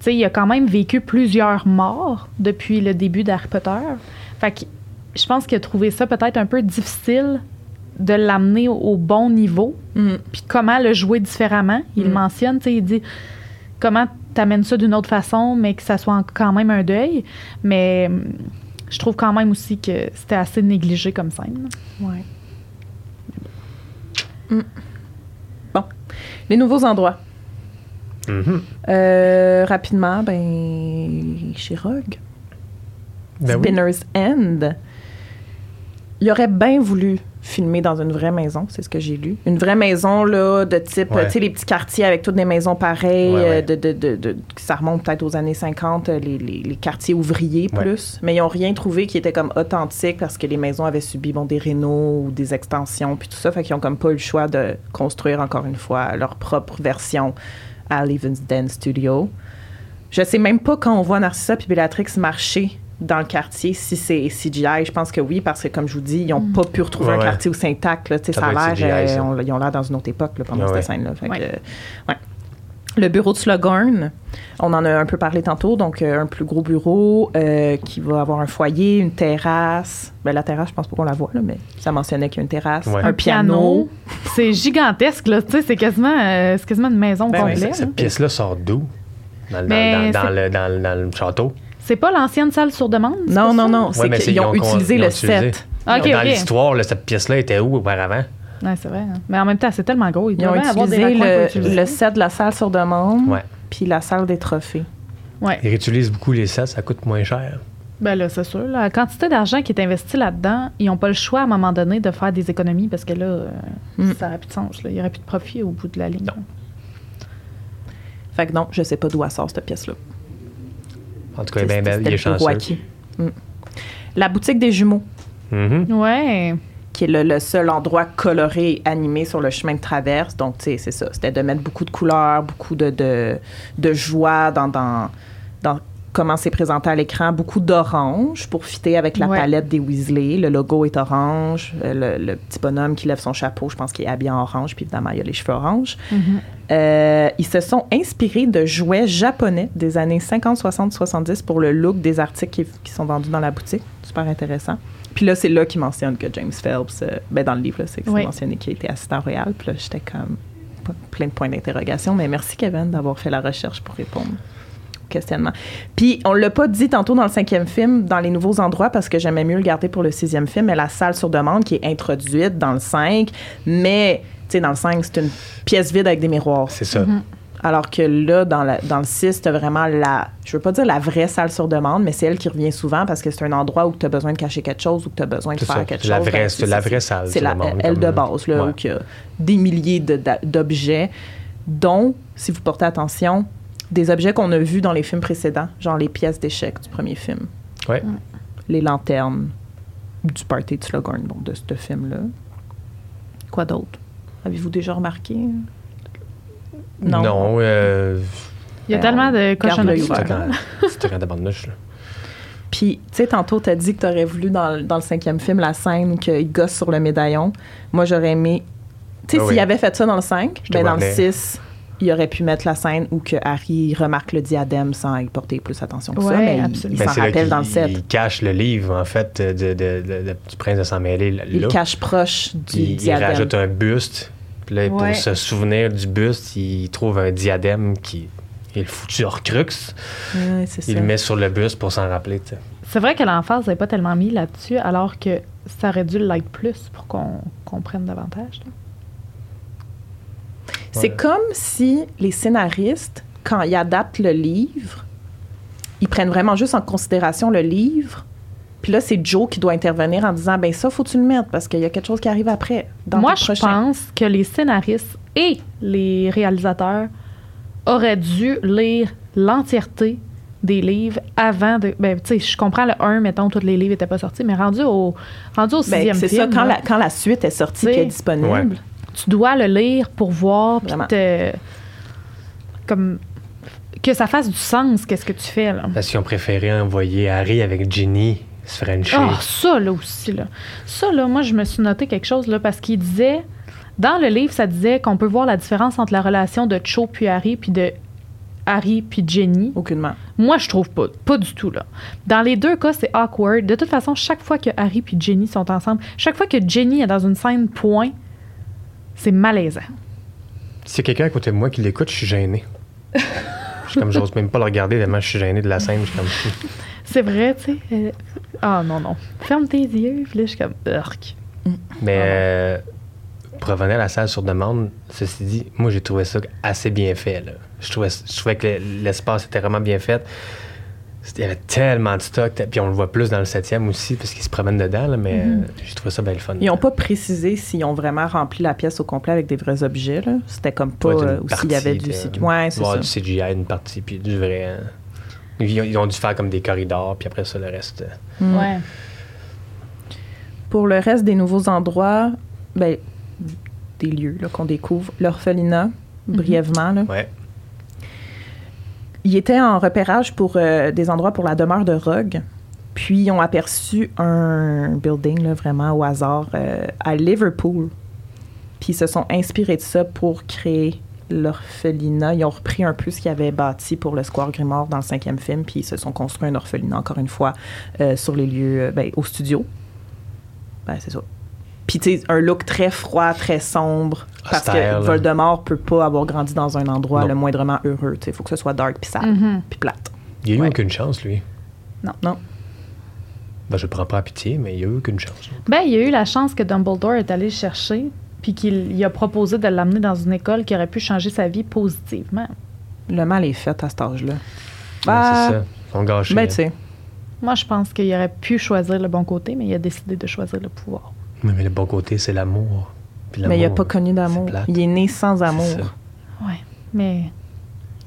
Tu sais, il a quand même vécu plusieurs morts depuis le début d'Harry Potter. Fait que je pense qu'il a trouvé ça peut-être un peu difficile de l'amener au, au bon niveau, Mhm. puis comment le jouer différemment? Il le Mm. mentionne, tu sais, il dit comment t'amènes ça d'une autre façon, mais que ça soit en- quand même un deuil. Mais hum, je trouve quand même aussi que c'était assez négligé comme scène. Ouais. Mm. Bon. Les nouveaux endroits. Mhm. Euh, rapidement, ben, chez Rogue. Ben oui. Spinner's End. Il aurait bien voulu filmer dans une vraie maison, c'est ce que j'ai lu. Une vraie maison, là, de type, Ouais. tu sais, les petits quartiers avec toutes des maisons pareilles, Ouais, ouais. euh, De, de, de, de- ça remonte peut-être aux années 50, euh, les, les, les quartiers ouvriers plus. Mais ils n'ont rien trouvé qui était comme authentique parce que les maisons avaient subi, bon, des rénaux ou des extensions, puis tout ça. Fait qu'ils ont comme pas eu le choix de construire, encore une fois, leur propre version à Leavens Den Studio. Je sais même pas quand on voit Narcissa puis Bellatrix marcher dans le quartier si c'est CGI. Je pense que oui, parce que comme je vous dis, ils n'ont pas pu retrouver Ouais, un quartier aussi intact. Là, Ça a l'air, euh, on- ils ont l'air dans une autre époque là, pendant cette ouais. scène-là. Fait que, Ouais. euh, ouais. Le bureau de Slughorn, on en a un peu parlé tantôt, donc euh, un plus gros bureau euh, qui va avoir un foyer, une terrasse. Ben, la terrasse, je pense pas qu'on la voit, là, mais ça mentionnait qu'il y a une terrasse, Ouais. un piano. C'est gigantesque, là. Tu sais, c'est quasiment, euh, c'est quasiment une maison Ben complète. Cette là. pièce-là sort d'où? Dans, le- Mais dans, dans c'est- le, dans, le- dans le château? C'est pas l'ancienne salle sur demande? Non, non, non, c'est qu'ils ont ils ont- utilisé ils ont le utilisé. set. Ok, dans l'histoire, là, cette pièce-là était où auparavant? Ouais, c'est vrai. hein. Mais en même temps, c'est tellement gros. Ils, Ils ont doivent avoir des utilisé le, le set de la salle sur demande, Ouais. puis la salle des trophées. Ouais. Ils réutilisent beaucoup les sets, ça coûte moins cher. Ben là, c'est sûr. La quantité d'argent qui est investi là-dedans, ils n'ont pas le choix à un moment donné de faire des économies parce que là, euh, Mm. ça n'aurait plus de sens. là. Il n'y aurait plus de profit au bout de la ligne. Non. Fait que non, je sais pas d'où elle sort cette pièce-là. En tout cas, est bien belle, C'était il est chanceux. Mm. La boutique des jumeaux, Mhm. Ouais. qui est le, le seul endroit coloré et animé sur le chemin de traverse. Donc, tu sais, c'est ça. C'était de mettre beaucoup de couleurs, beaucoup de, de, de joie dans, dans, dans comment c'est présenté à l'écran. Beaucoup d'orange pour fitter avec la Ouais. palette des Weasley. Le logo est orange. Euh, Le, le petit bonhomme qui lève son chapeau, je pense qu'il est habillé en orange. Puis évidemment, il a les cheveux orange. Euh, ils se sont inspirés de jouets japonais des années 50, 60, 70 pour le look des articles qui, qui sont vendus dans la boutique. Super intéressant. Puis là, c'est là qu'ils mentionnent que James Phelps, euh, ben dans le livre, c'est Oui. mentionné qu'il était assistant royal. Puis là, j'étais comme plein de points d'interrogation. Mais merci, Kevin, d'avoir fait la recherche pour répondre au questionnement. Puis on l'a pas dit tantôt dans le cinquième film, dans les nouveaux endroits, parce que j'aimais mieux le garder pour le sixième film, mais la salle sur demande qui est introduite dans le 5, mais sais, dans le 5, c'est une pièce vide avec des miroirs. C'est ça. Alors que là, dans, la- dans le 6, tu vraiment la, je veux pas dire la vraie salle sur demande, mais c'est elle qui revient souvent parce que c'est un endroit où tu as besoin de cacher quelque chose ou que tu as besoin de faire ça. quelque la chose. vraie- Ben, c'est la vraie salle C'est la demande, elle de comme- base, là, Ouais. où il y a des milliers de- d'objets, dont, si vous portez attention, des objets qu'on a vus dans les films précédents, genre les pièces d'échecs du premier film, Ouais. les lanternes du party de Slughorn, bon, de ce film-là. Quoi d'autre? Avez-vous déjà remarqué? Non. euh, Il y a Ben, tellement de cochonneries. C'était quand, de là? Puis, tu sais, tantôt, t'as dit que t'aurais voulu dans, le- dans le cinquième film la scène qu'il gosse sur le médaillon. Moi, j'aurais aimé. Tu sais, Ah s'il oui. avait fait ça dans le 5, Je te ben dans le venir. 6, il aurait pu mettre la scène où que Harry remarque le diadème sans y porter plus attention que ça. Mais il- absolument. il, Ben, s'en rappelle dans le 7. Il cache le livre, en fait, de, de- de- de- du prince de s'en mêler. là. Il le cache proche du Puis il diadème. rajoute un buste. Puis là, Ouais. pour se souvenir du buste, il trouve un diadème qui est le foutu Horcrux. Ouais. Il le met sur le buste pour s'en rappeler. C'est vrai que l'emphase n'est pas tellement mis là-dessus, alors que ça aurait dû l'être plus pour qu'on comprenne davantage. là. C'est Ouais. comme si les scénaristes, quand ils adaptent le livre, ils prennent vraiment juste en considération le livre. Puis là, c'est Joe qui doit intervenir en disant ben ça, faut que tu le mettes parce qu'il y a quelque chose qui arrive après. Dans Moi, je pense que les scénaristes et les réalisateurs auraient dû lire l'entièreté des livres avant de. Ben, tu sais, je comprends le 1, mettons, tous les livres n'étaient pas sortis, mais rendu au, rendu au Ben, sixième c'est ça, quand là, la, quand la suite est sortie et est disponible. Ouais. tu dois le lire pour voir, puis Vraiment. te. Comme. Que ça fasse du sens, qu'est-ce que tu fais, là. Parce qu'ils ont préféré envoyer Harry avec Ginny se frencher. Ah, ça, là aussi, là. Ça, là, moi, je me suis noté quelque chose, là, parce qu'il disait. Dans le livre, ça disait qu'on peut voir la différence entre la relation de Cho puis Harry, puis de Harry puis Jenny. Aucunement. Moi, je trouve pas. Pas du tout, là. Dans les deux cas, c'est awkward. De toute façon, chaque fois que Harry puis Jenny sont ensemble, chaque fois que Jenny est dans une scène point, c'est malaisant. A quelqu'un à côté de moi qui l'écoute, je suis gêné. Je suis comme, j'ose même pas le regarder tellement je suis gêné de la scène. Je suis comme, [LAUGHS] C'est vrai, tu sais. euh, Ah, non, non. Ferme tes yeux, puis là, je suis comme. Urk. Mais Ah euh, pour revenir à la salle sur demande, ceci dit, moi j'ai trouvé ça assez bien fait. là. Je, trouvais, je trouvais que le- l'espace était vraiment bien fait. Il y avait tellement de stock, puis on le voit plus dans le septième aussi, parce qu'ils se promènent dedans, là, mais Mhm. euh, j'ai trouvé ça bien le fun. Ils n'ont pas précisé s'ils ont vraiment rempli la pièce au complet avec des vrais objets. là. C'était comme pas. Ouais, euh, ou s'il y avait du. Ouais, ça. du CGI, une partie, puis du vrai. hein. Ils, ont- ils ont dû faire comme des corridors, puis après ça, le reste. euh, Mm. Ouais. Pour le reste des nouveaux endroits, ben, des lieux là, qu'on découvre, l'orphelinat, brièvement. Là. Ouais. Ils étaient en repérage pour euh, des endroits pour la demeure de Rogue. Puis ils ont aperçu un building là, vraiment au hasard euh, à Liverpool. Puis ils se sont inspirés de ça pour créer l'orphelinat. Ils ont repris un peu ce qu'ils avaient bâti pour le Square Grimoire dans le cinquième film, puis ils se sont construits un orphelinat, encore une fois, euh, sur les lieux, euh, ben, au studio. Ben, c'est ça. Puis, tu sais, un look très froid, très sombre, parce Austère, que là. Voldemort peut pas avoir grandi dans un endroit Non. le moindrement heureux. Il faut que ce soit dark puis sale, Mhm. puis plate. Il n'y a eu Ouais. aucune chance, lui. Non, non. Ben, je prends pas à pitié, mais il n'y a eu aucune chance. Ben, il y a eu la chance que Dumbledore est allé chercher, puis qu'il il a proposé de l'amener dans une école qui aurait pu changer sa vie positivement. Le mal est fait à cet âge-là. Ouais, Bah, c'est ça. Sont gâchés. Ben, hein. tu sais. Moi, je pense qu'il aurait pu choisir le bon côté, mais il a décidé de choisir le pouvoir. Oui, mais le bon côté, c'est l'amour. Mais il n'a pas connu d'amour. Il est né sans amour. Ouais, mais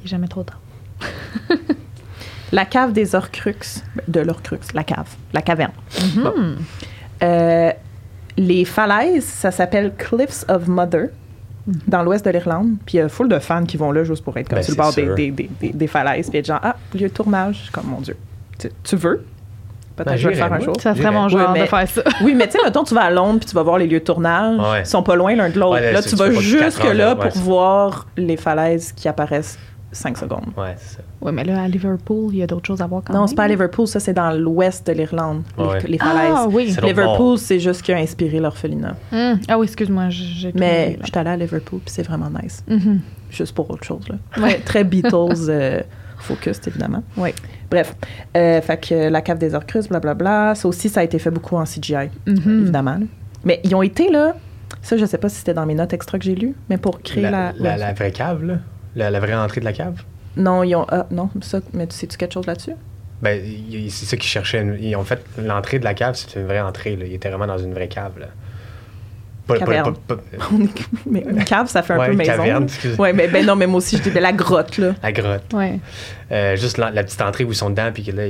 il est jamais trop tard. [LAUGHS] La cave des Horcruxes, de l'Horcrux, la cave, la caverne. Mhm. Euh, les falaises, ça s'appelle Cliffs of Mother, dans l'ouest de l'Irlande. Puis il y a full de fans qui vont là juste pour être comme Ben, sur le bord des, des, des, des- des falaises. Puis être genre, ah, lieu de tournage. Je suis comme, mon Dieu. Tu, tu veux? Peut-être Ben, que je vais le faire un jour. Ça serait mon genre Ouais, mais- de faire ça. [LAUGHS] Oui, mais tu sais, mettons, tu vas à Londres puis tu vas voir les lieux de tournage. Ouais. Ils sont pas loin l'un de l'autre. Ouais, là, tu tu vas fais pas quatre jusque heures, là là, pour ouais, voir les falaises qui apparaissent 5 secondes. Ouais, c'est ça. Oui, mais là, à Liverpool, il y a d'autres choses à voir quand même. Non, c'est pas à Liverpool, ça c'est dans l'ouest de l'Irlande, les- Ouais. les, falaises. Ah oui. Liverpool, c'est juste qui a inspiré l'orphelinat. Hum. Ah oui, excuse-moi, j'ai Mais là. j'étais allée à Liverpool, puis c'est vraiment nice. Mhm. Juste pour autre chose, là. Ouais. [LAUGHS] Très Beatles euh, focused, évidemment. Oui. Bref, euh, fait que la cave des Orcrus, blablabla, ça aussi, ça a été fait beaucoup en CGI, Mhm. évidemment. là. Mais ils ont été, là, ça, je sais pas si c'était dans mes notes extra que j'ai lues, mais pour créer la... La, la, la vraie cave, là. La, la vraie entrée de la cave? Non, ils ont... Ah, non, ça, mais tu sais-tu quelque chose là-dessus? Ben, c'est ça qu'ils cherchaient. Ils ont fait l'entrée de la cave, c'est une vraie entrée. Là. Ils étaient vraiment dans une vraie cave. Là. Pas, Caverne. pas- pas- On est- [LAUGHS] mais une cave, ça fait un Ouais, peu maison. caverne. Ouais, mais ben non, mais moi aussi, je dis la grotte, là. la grotte. Ouais. Euh, juste la, la petite entrée où ils sont dedans, puis que là,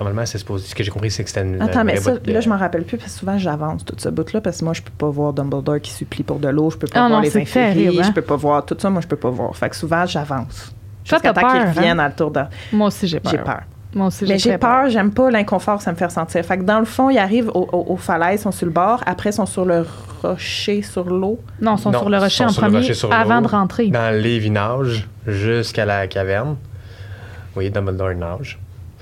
normalement, c'est supposé. Ce que j'ai compris, c'est que c'était une. Attends, un mais ça, de- là, je m'en rappelle plus parce que souvent j'avance tout ce bout-là parce que moi, je peux pas voir Dumbledore qui supplie pour de l'eau, je peux pas Ah voir non, les c'est infirmiers, hein? je peux pas voir tout ça, moi, je peux pas voir. Fait que souvent, j'avance. Toi, Jusqu'à t'as temps qu'ils peur, reviennent hein? à le tour de. Moi aussi, j'ai peur. J'ai peur. Moi aussi, Mais j'ai peur, j'aime pas l'inconfort que ça me fait ressentir. Fait que dans le fond, ils arrivent au- au- aux falaises, ils sont sur le bord, après, ils sont sur le rocher, sur l'eau. Non, ils sont Non, sur le rocher en sur le premier rocher sur avant de rentrer. Dans le livre, ils nagent jusqu'à la caverne. Oui, Dumbledore nage.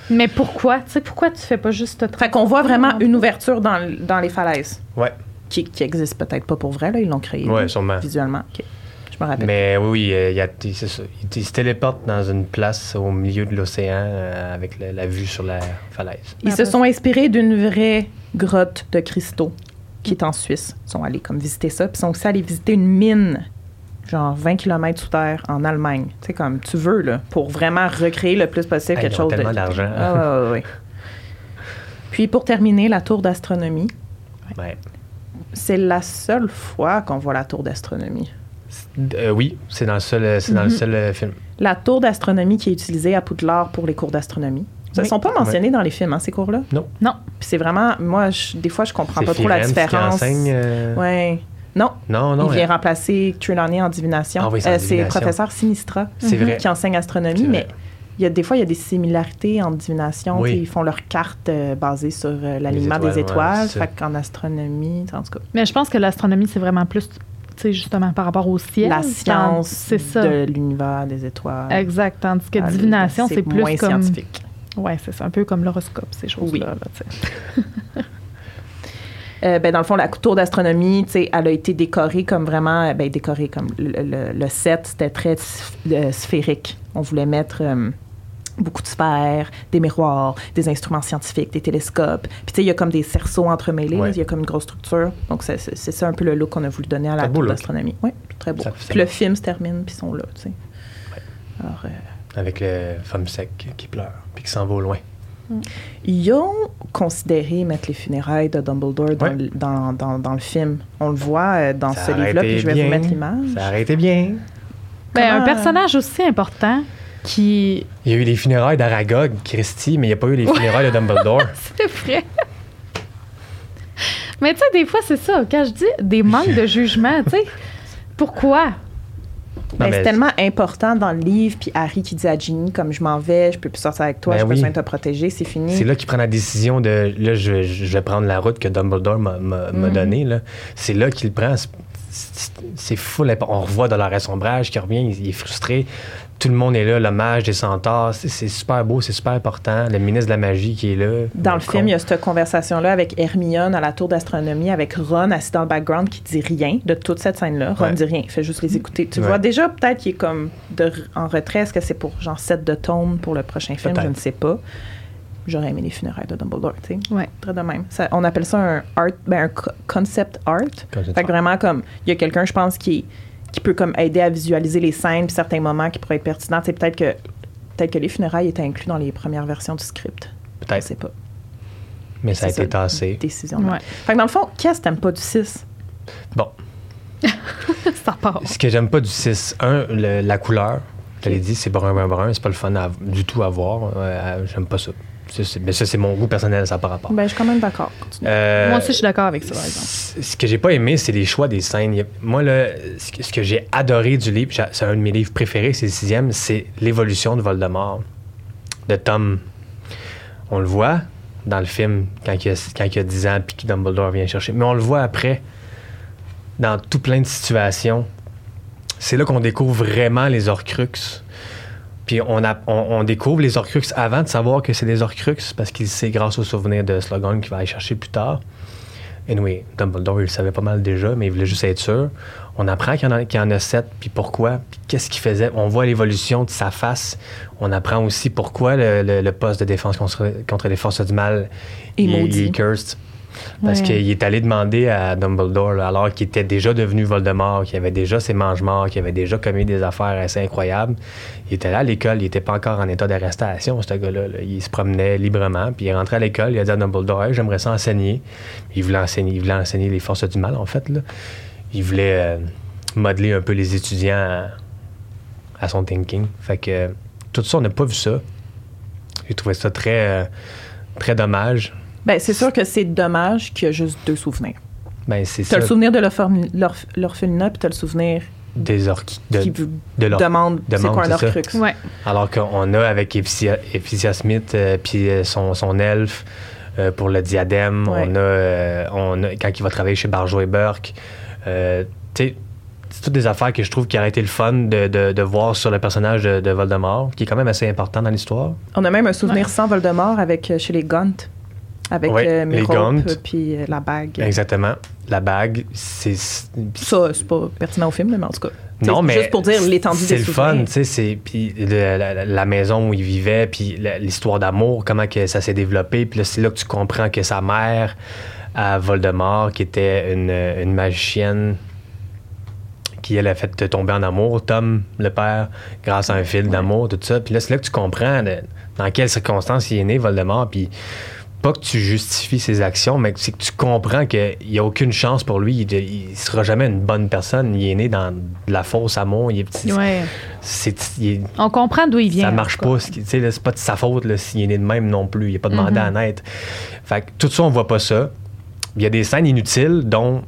Mais pourquoi? Tu sais, pourquoi tu fais pas juste te Fait qu'on voit vraiment une ouverture dans, dans les falaises Ouais, qui, qui existe peut-être pas pour vrai, là, ils l'ont créé ouais, sûrement. visuellement. Ok. Je me rappelle. Mais oui, il. Ils, ils se téléportent dans une place au milieu de l'océan euh, avec la, la vue sur la falaise. Ils se sont inspirés d'une vraie grotte de cristaux qui est en Suisse. Ils sont allés comme visiter ça. Puis ils sont aussi allés visiter une mine, genre 20 km sous terre, en Allemagne. Tu sais, comme tu veux, là, pour vraiment recréer le plus possible Ah, quelque ils ont chose de. tellement d'argent. Ah, ouais, ouais, ouais. [LAUGHS] Puis pour terminer, la tour d'astronomie. Ouais. C'est la seule fois qu'on voit la tour d'astronomie. Euh, oui, c'est dans le seul, c'est dans le Mhm. seul euh, film. La tour d'astronomie qui est utilisée à Poudlard pour les cours d'astronomie. Ils ne sont pas mentionnés dans les films, hein, ces cours-là? Non. Non. Puis c'est vraiment, moi, je- des fois, je comprends C'est pas trop la Firenze qui différence. enseigne, euh, Ouais. Non, Non, non. il vient remplacer Trelawney en divination. Ah oui, c'est en Euh, c'est professeur Sinistra C'est vrai. qui enseigne astronomie, C'est mais il y a des fois il y a des similarités en divination. Oui. Ils font leurs cartes euh, basées sur euh, l'alignement étoiles, des ouais, étoiles. c'est fait qu'en astronomie, en tout cas, Mais je pense que l'astronomie, c'est vraiment plus, justement par rapport au ciel. la science C'est ça. de l'univers des étoiles. Exact. Tandis que Ah, divination, c'est plus moins comme. scientifique. Ouais, c'est ça. Un peu comme l'horoscope, ces choses-là. Oui. là. [LAUGHS] Euh, ben, dans le fond, la tour d'astronomie, elle a été décorée comme vraiment, euh, ben, décorée comme le, le- le set, c'était très euh, sphérique. On voulait mettre euh, beaucoup de sphères, des miroirs, des instruments scientifiques, des télescopes. Puis tu sais, il y a comme des cerceaux entremêlés, Ouais. il y a comme une grosse structure. Donc c'est c'est- c'est ça un peu le look qu'on a voulu donner à la tour d'astronomie. Oui, très beau. Ça- ça Puis le film se termine, puis ils sont là, tu sais. Alors, euh, Avec le femme sec qui pleure, puis qui s'en va au loin. Ils ont considéré mettre les funérailles de Dumbledore dans, Ouais. le, dans, dans- dans le film. On le voit euh, dans Ça ce livre-là, puis je vais bien. vous mettre l'image. Ça aurait été bien. Ben, un Comment- personnage aussi important qui. Il y a eu les funérailles d'Aragog, Christy, mais il n'y a pas eu les funérailles de Dumbledore. [LAUGHS] C'est vrai. Mais tu sais, des fois, c'est ça. Quand je dis des manques de jugement, tu sais, pourquoi? Ben, c'est tellement important dans le livre, puis Harry qui dit à Ginny, comme je m'en vais, je peux plus sortir avec toi, Ben j'ai oui. besoin de te protéger, c'est fini. C'est là qu'il prend la décision de là, je, je vais prendre la route que Dumbledore m'a- m'a m'a Mhm. donnée. là. C'est là qu'il prend. C'est- C'est c'est fou. On revoit dans l'arrêt sombrage qui revient, il, il est frustré. Tout le monde est là, le mage des centaures. C'est- super beau, c'est super important. Le ministre de la magie qui est là. Dans le film, il y a cette conversation-là avec Hermione à la tour d'astronomie, avec Ron assis dans le background qui dit rien de toute cette scène-là. Ron Ouais. dit rien, il fait juste les écouter. Tu Ouais. vois déjà peut-être qu'il est comme de- en retrait. Est-ce que c'est pour genre set de tone pour le prochain film? Je ne sais pas. J'aurais aimé les funérailles de Dumbledore, tu sais. Ouais. Très de même. Ça- on appelle ça un art, ben, un co- concept art. Concept Fait que art. vraiment comme il y a quelqu'un, je pense, qui qui peut comme aider à visualiser les scènes puis certains moments qui pourraient être pertinents. C'est peut-être que peut-être que les funérailles étaient inclus dans les premières versions du script. Je Peut-être. sais pas. Mais ça a été tassé. Décision. Ouais. Fait que dans le fond, qu'est-ce que t'aimes pas du 6? Bon. [LAUGHS] ça part. Ce que j'aime pas du 6, un, le- la couleur. Je l'ai dit, c'est brun, brun, brun. C'est pas le fun à- du tout à voir. Euh, j'aime pas ça. Ça, c'est- mais ça, c'est mon goût personnel, ça pas rapport. Ben, je suis quand même d'accord. Euh, Moi aussi, je suis d'accord avec ça, par exemple. Ce que j'ai pas aimé, c'est les choix des scènes. Y Moi, là, ce que, j'ai adoré du livre, c'est un de mes livres préférés, c'est le sixième, c'est l'évolution de Voldemort, de Tom. On le voit dans le film quand il a, quand il a 10 ans puis que Dumbledore vient chercher. Mais on le voit après, dans tout plein de situations. C'est là qu'on découvre vraiment les Horcruxes. Puis on, a- on, on découvre les Horcruxes avant de savoir que c'est des Horcruxes parce qu'il sait grâce au souvenir de Slughorn qu'il va aller chercher plus tard. Anyway, Dumbledore, il le savait pas mal déjà, mais il voulait juste être sûr. On apprend qu'il y en a, qu'il y en a sept, puis pourquoi, puis qu'est-ce qu'il faisait. On voit l'évolution de sa face. On apprend aussi pourquoi le, le- le poste de défense contre, contre les forces du mal Et il, est- maudit. il est cursed. Parce Ouais. qu'il est allé demander à Dumbledore, là, alors qu'il était déjà devenu Voldemort, qu'il avait déjà ses mange-morts, qu'il avait déjà commis des affaires assez incroyables. Il était là à l'école, il n'était pas encore en état d'arrestation, ce gars-là. là. Il se promenait librement, puis il est rentré à l'école, il a dit à Dumbledore Hey, J'aimerais ça enseigner. Il voulait enseigner, il voulait enseigner les forces du mal, en fait. Là. Il voulait euh, modeler un peu les étudiants à, à son thinking. Fait que tout ça, on n'a pas vu ça. J'ai trouvé ça très, euh, très dommage. Ben, c'est sûr que c'est dommage qu'il y a juste deux souvenirs. Ben, c'est T'as ça. le souvenir de l'orphelinat, puis t'as le souvenir des orques. De, qui vous de l'or- demande c'est demande, quoi un c'est. Horcrux. Ouais. Alors qu'on a avec Ephysia Smith, euh, puis euh, son, son elfe euh, pour le diadème. Ouais. On, a, euh, on a, quand il va travailler chez Barjo et Burke. euh, tu sais, c'est toutes des affaires que je trouve qui auraient été le fun de, de- de voir sur le personnage de, de Voldemort, qui est quand même assez important dans l'histoire. On a même un souvenir Ouais. sans Voldemort avec, chez les Gaunt. Avec Ouais, euh, euh, puis euh, la bague. Exactement. La bague, c'est. Ça, c'est pas pertinent au film, mais en tout cas. Non, C'est mais Juste pour dire l'étendue c'est des le fun, tu sais, c'est puis le- la, la- la maison où il vivait, puis l'histoire d'amour, comment que ça s'est développé, puis là c'est là que tu comprends que sa mère à Voldemort, qui était une, une magicienne qui elle a fait tomber en amour, Tom le père, grâce à un fil d'amour, tout ça, puis là c'est là que tu comprends de- dans quelles circonstances il est né Voldemort, puis pas que tu justifies ses actions, mais c'est que tu comprends qu'il n'y a aucune chance pour lui. Il, il sera jamais une bonne personne. Il est né dans de la fausse amour. Il est petit. Ouais. Est- On comprend d'où il vient. ça marche pas. C'est pas de sa faute s'il est né de même non plus. Il n'a pas demandé Mhm. à naître. Fait que tout ça, on voit pas ça. Il y a des scènes inutiles, dont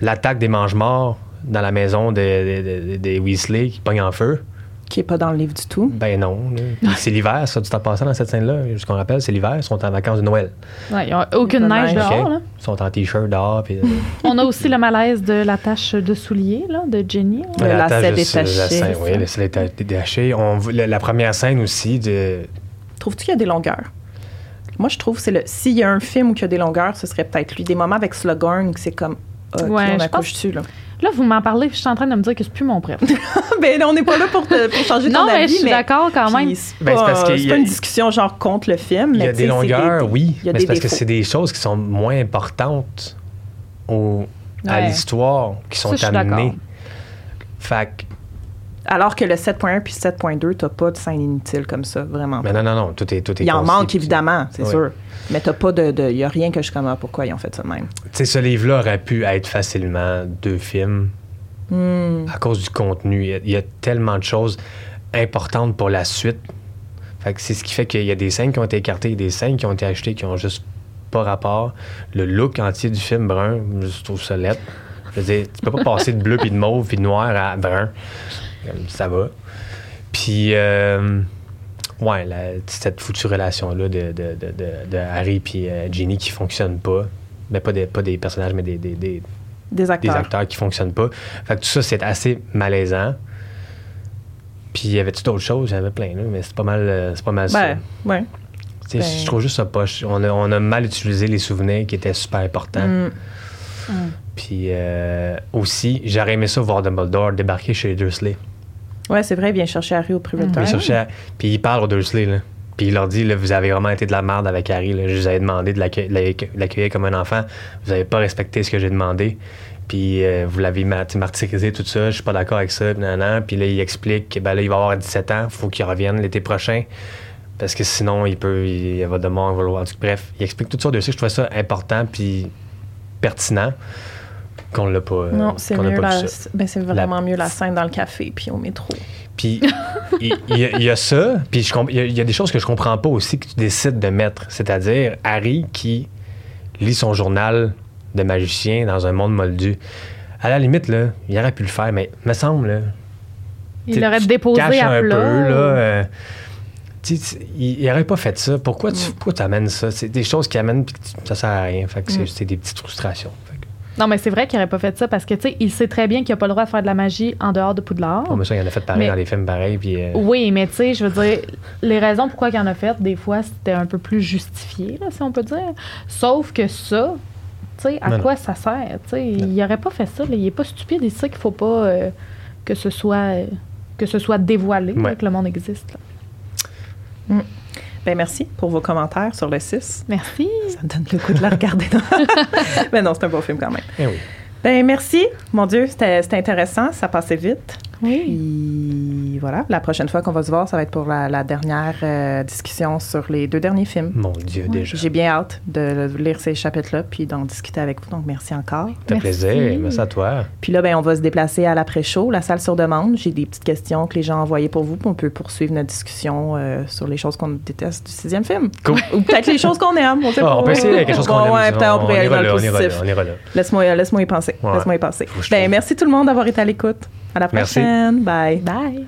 l'attaque des mange-morts dans la maison des de, de- des Weasley qui pogne en feu. Qui est pas dans le livre du tout. Ben non. C'est l'hiver, ça, du temps passant dans cette scène-là. Ce qu'on rappelle, c'est l'hiver. Ils sont en vacances de Noël. Ouais, il n'y a aucune neige neige. dehors. Là. Ils sont en t-shirt dehors. Puis, euh, [LAUGHS] On a aussi le malaise de la tache de soulier là, de Jenny. Le la lacet tâche de- détaché, la oui, lacet déta- détaché. On, voit- la, la première scène aussi de. Trouves-tu qu'il y a des longueurs? Moi, je trouve que c'est le. S'il y a un film où il y a des longueurs, ce serait peut-être lui. Des moments avec Slughorn, c'est comme. Ouais, on je accouche pense- dessus, là. Là, vous m'en parlez, puis je suis en train de me dire que c'est plus mon préf. [LAUGHS] ben, on n'est pas là pour, te- pour changer ton non, mais avis, je suis d'accord quand puis même. C'est Ben, c'est pas, pas une discussion genre contre le film, Il y mais a des longueurs, oui, mais c'est parce que c'est des choses qui sont moins importantes au- à l'histoire, qui sont amenées. Fait que- Alors que le 7.1 puis 7.2, t'as pas de scène inutile comme ça, vraiment. mais non, non, non, tout est, tout est Il en manque évidemment, c'est Oui. sûr. Mais t'as pas de. Il y a rien que je ah, pourquoi ils ont fait ça de même? Tu sais, ce livre-là aurait pu être facilement deux films Hmm. à cause du contenu. Il y a, il y a tellement de choses importantes pour la suite. Fait que c'est ce qui fait qu'il y a des scènes qui ont été écartées, des scènes qui ont été achetées qui ont juste pas rapport. Le look entier du film brun, je trouve ça laid. Je veux dire, tu peux pas passer de bleu puis de mauve puis de noir à brun. Ça va. Puis, euh, ouais, la- cette foutue relation-là de, de, de, de- de Harry puis euh, Ginny qui fonctionne pas. Mais pas des, pas des personnages, mais des, des, des, Des acteurs. acteurs qui fonctionnent pas. Fait que tout ça, c'est assez malaisant. Puis, y avait-tu d'autres choses? Il y en avait plein, là, mais c'est pas mal, euh, c'est pas mal Ben, ça. ouais. Tu sais, ben- Je trouve juste ça poche. On a, on a mal utilisé les souvenirs qui étaient super importants. Hmm. Puis euh, aussi, j'aurais aimé ça voir Dumbledore débarquer chez les Dursley. Ouais, c'est vrai, il vient chercher Harry au Privet il, cherchait- puis il parle aux Dursley, là. Puis il leur dit, là, vous avez vraiment été de la merde avec Harry. Là. Je vous avais demandé de l'accueil- de l'accueil- de l'accueillir comme un enfant. Vous n'avez pas respecté ce que j'ai demandé. Puis euh, vous l'avez ma- martyrisé, tout ça. Je suis pas d'accord avec ça. Puis, nan, nan. Puis là, il explique que ben, là, il va avoir 17 ans. faut qu'il revienne l'été prochain. Parce que sinon, il peut. Il, il va demain, il va le voir. Bref, il explique tout ça de Je trouvais ça important puis pertinent qu'on l'a pas. euh, Non, c'est qu'on a mieux pas la, ben, c'est vraiment mieux la scène dans le café puis au métro. Puis [LAUGHS] il, y a- il y a ça, puis comp- il y, y a des choses que je comprends pas aussi que tu décides de mettre. C'est-à-dire Harry qui lit son journal de magicien dans un monde moldu. À la limite, là, il aurait pu le faire, mais me semble, là, Il l'aurait déposé à un peu, là. euh, il il aurait pas fait ça. Pourquoi tu Mm. pourquoi amènes ça? C'est des choses qui amènent puis ça sert à rien. Fait que c'est- Mm. c'est des petites frustrations. Non, mais c'est vrai qu'il n'aurait pas fait ça parce que, tu sais, il sait très bien qu'il n'a pas le droit de faire de la magie en dehors de Poudlard. Bon, mais ça, il en a fait pareil Mais- dans les films pareils. Puis, euh, Oui, mais tu sais, je veux dire, les raisons pourquoi il en a fait, des fois, c'était un peu plus justifié, là, si on peut dire. Sauf que ça, tu sais, à Non, quoi ça sert? Tu sais, il n'aurait pas fait ça. là. Il est pas stupide. Il sait qu'il faut pas euh, que ce soit euh, que ce soit dévoilé, là, que le monde existe. là. Ben merci pour vos commentaires sur le 6. Merci. Ça me donne le coup de la regarder. [LAUGHS] Mais non, c'est un beau film quand même. eh oui. Ben merci. Mon Dieu, c'était c'était intéressant. Ça passait vite. Oui. Puis voilà, la prochaine fois qu'on va se voir, ça va être pour la, la dernière euh, discussion sur les deux derniers films. Mon Dieu, déjà. J'ai bien hâte de lire ces chapitres-là puis d'en discuter avec vous. Donc, merci encore. Ça fait Merci. plaisir. Merci à toi. Puis là, ben, on va se déplacer à l'après-show, la salle sur demande. J'ai des petites questions que les gens ont envoyées pour vous. puis on peut poursuivre notre discussion euh, sur les choses qu'on déteste du sixième film. Cool. Ou peut-être les choses qu'on aime. On, sait Ah, on peut essayer quelque chose qu'on Bon, aime. Ouais, peut-être on pourrait aller ira dans le là, on ira là, positif. on. Laisse-moi laisse y penser. Ouais. Laisse-moi y penser. Ben, merci tout le monde d'avoir été à l'écoute. À la Merci. prochaine. Bye. Bye.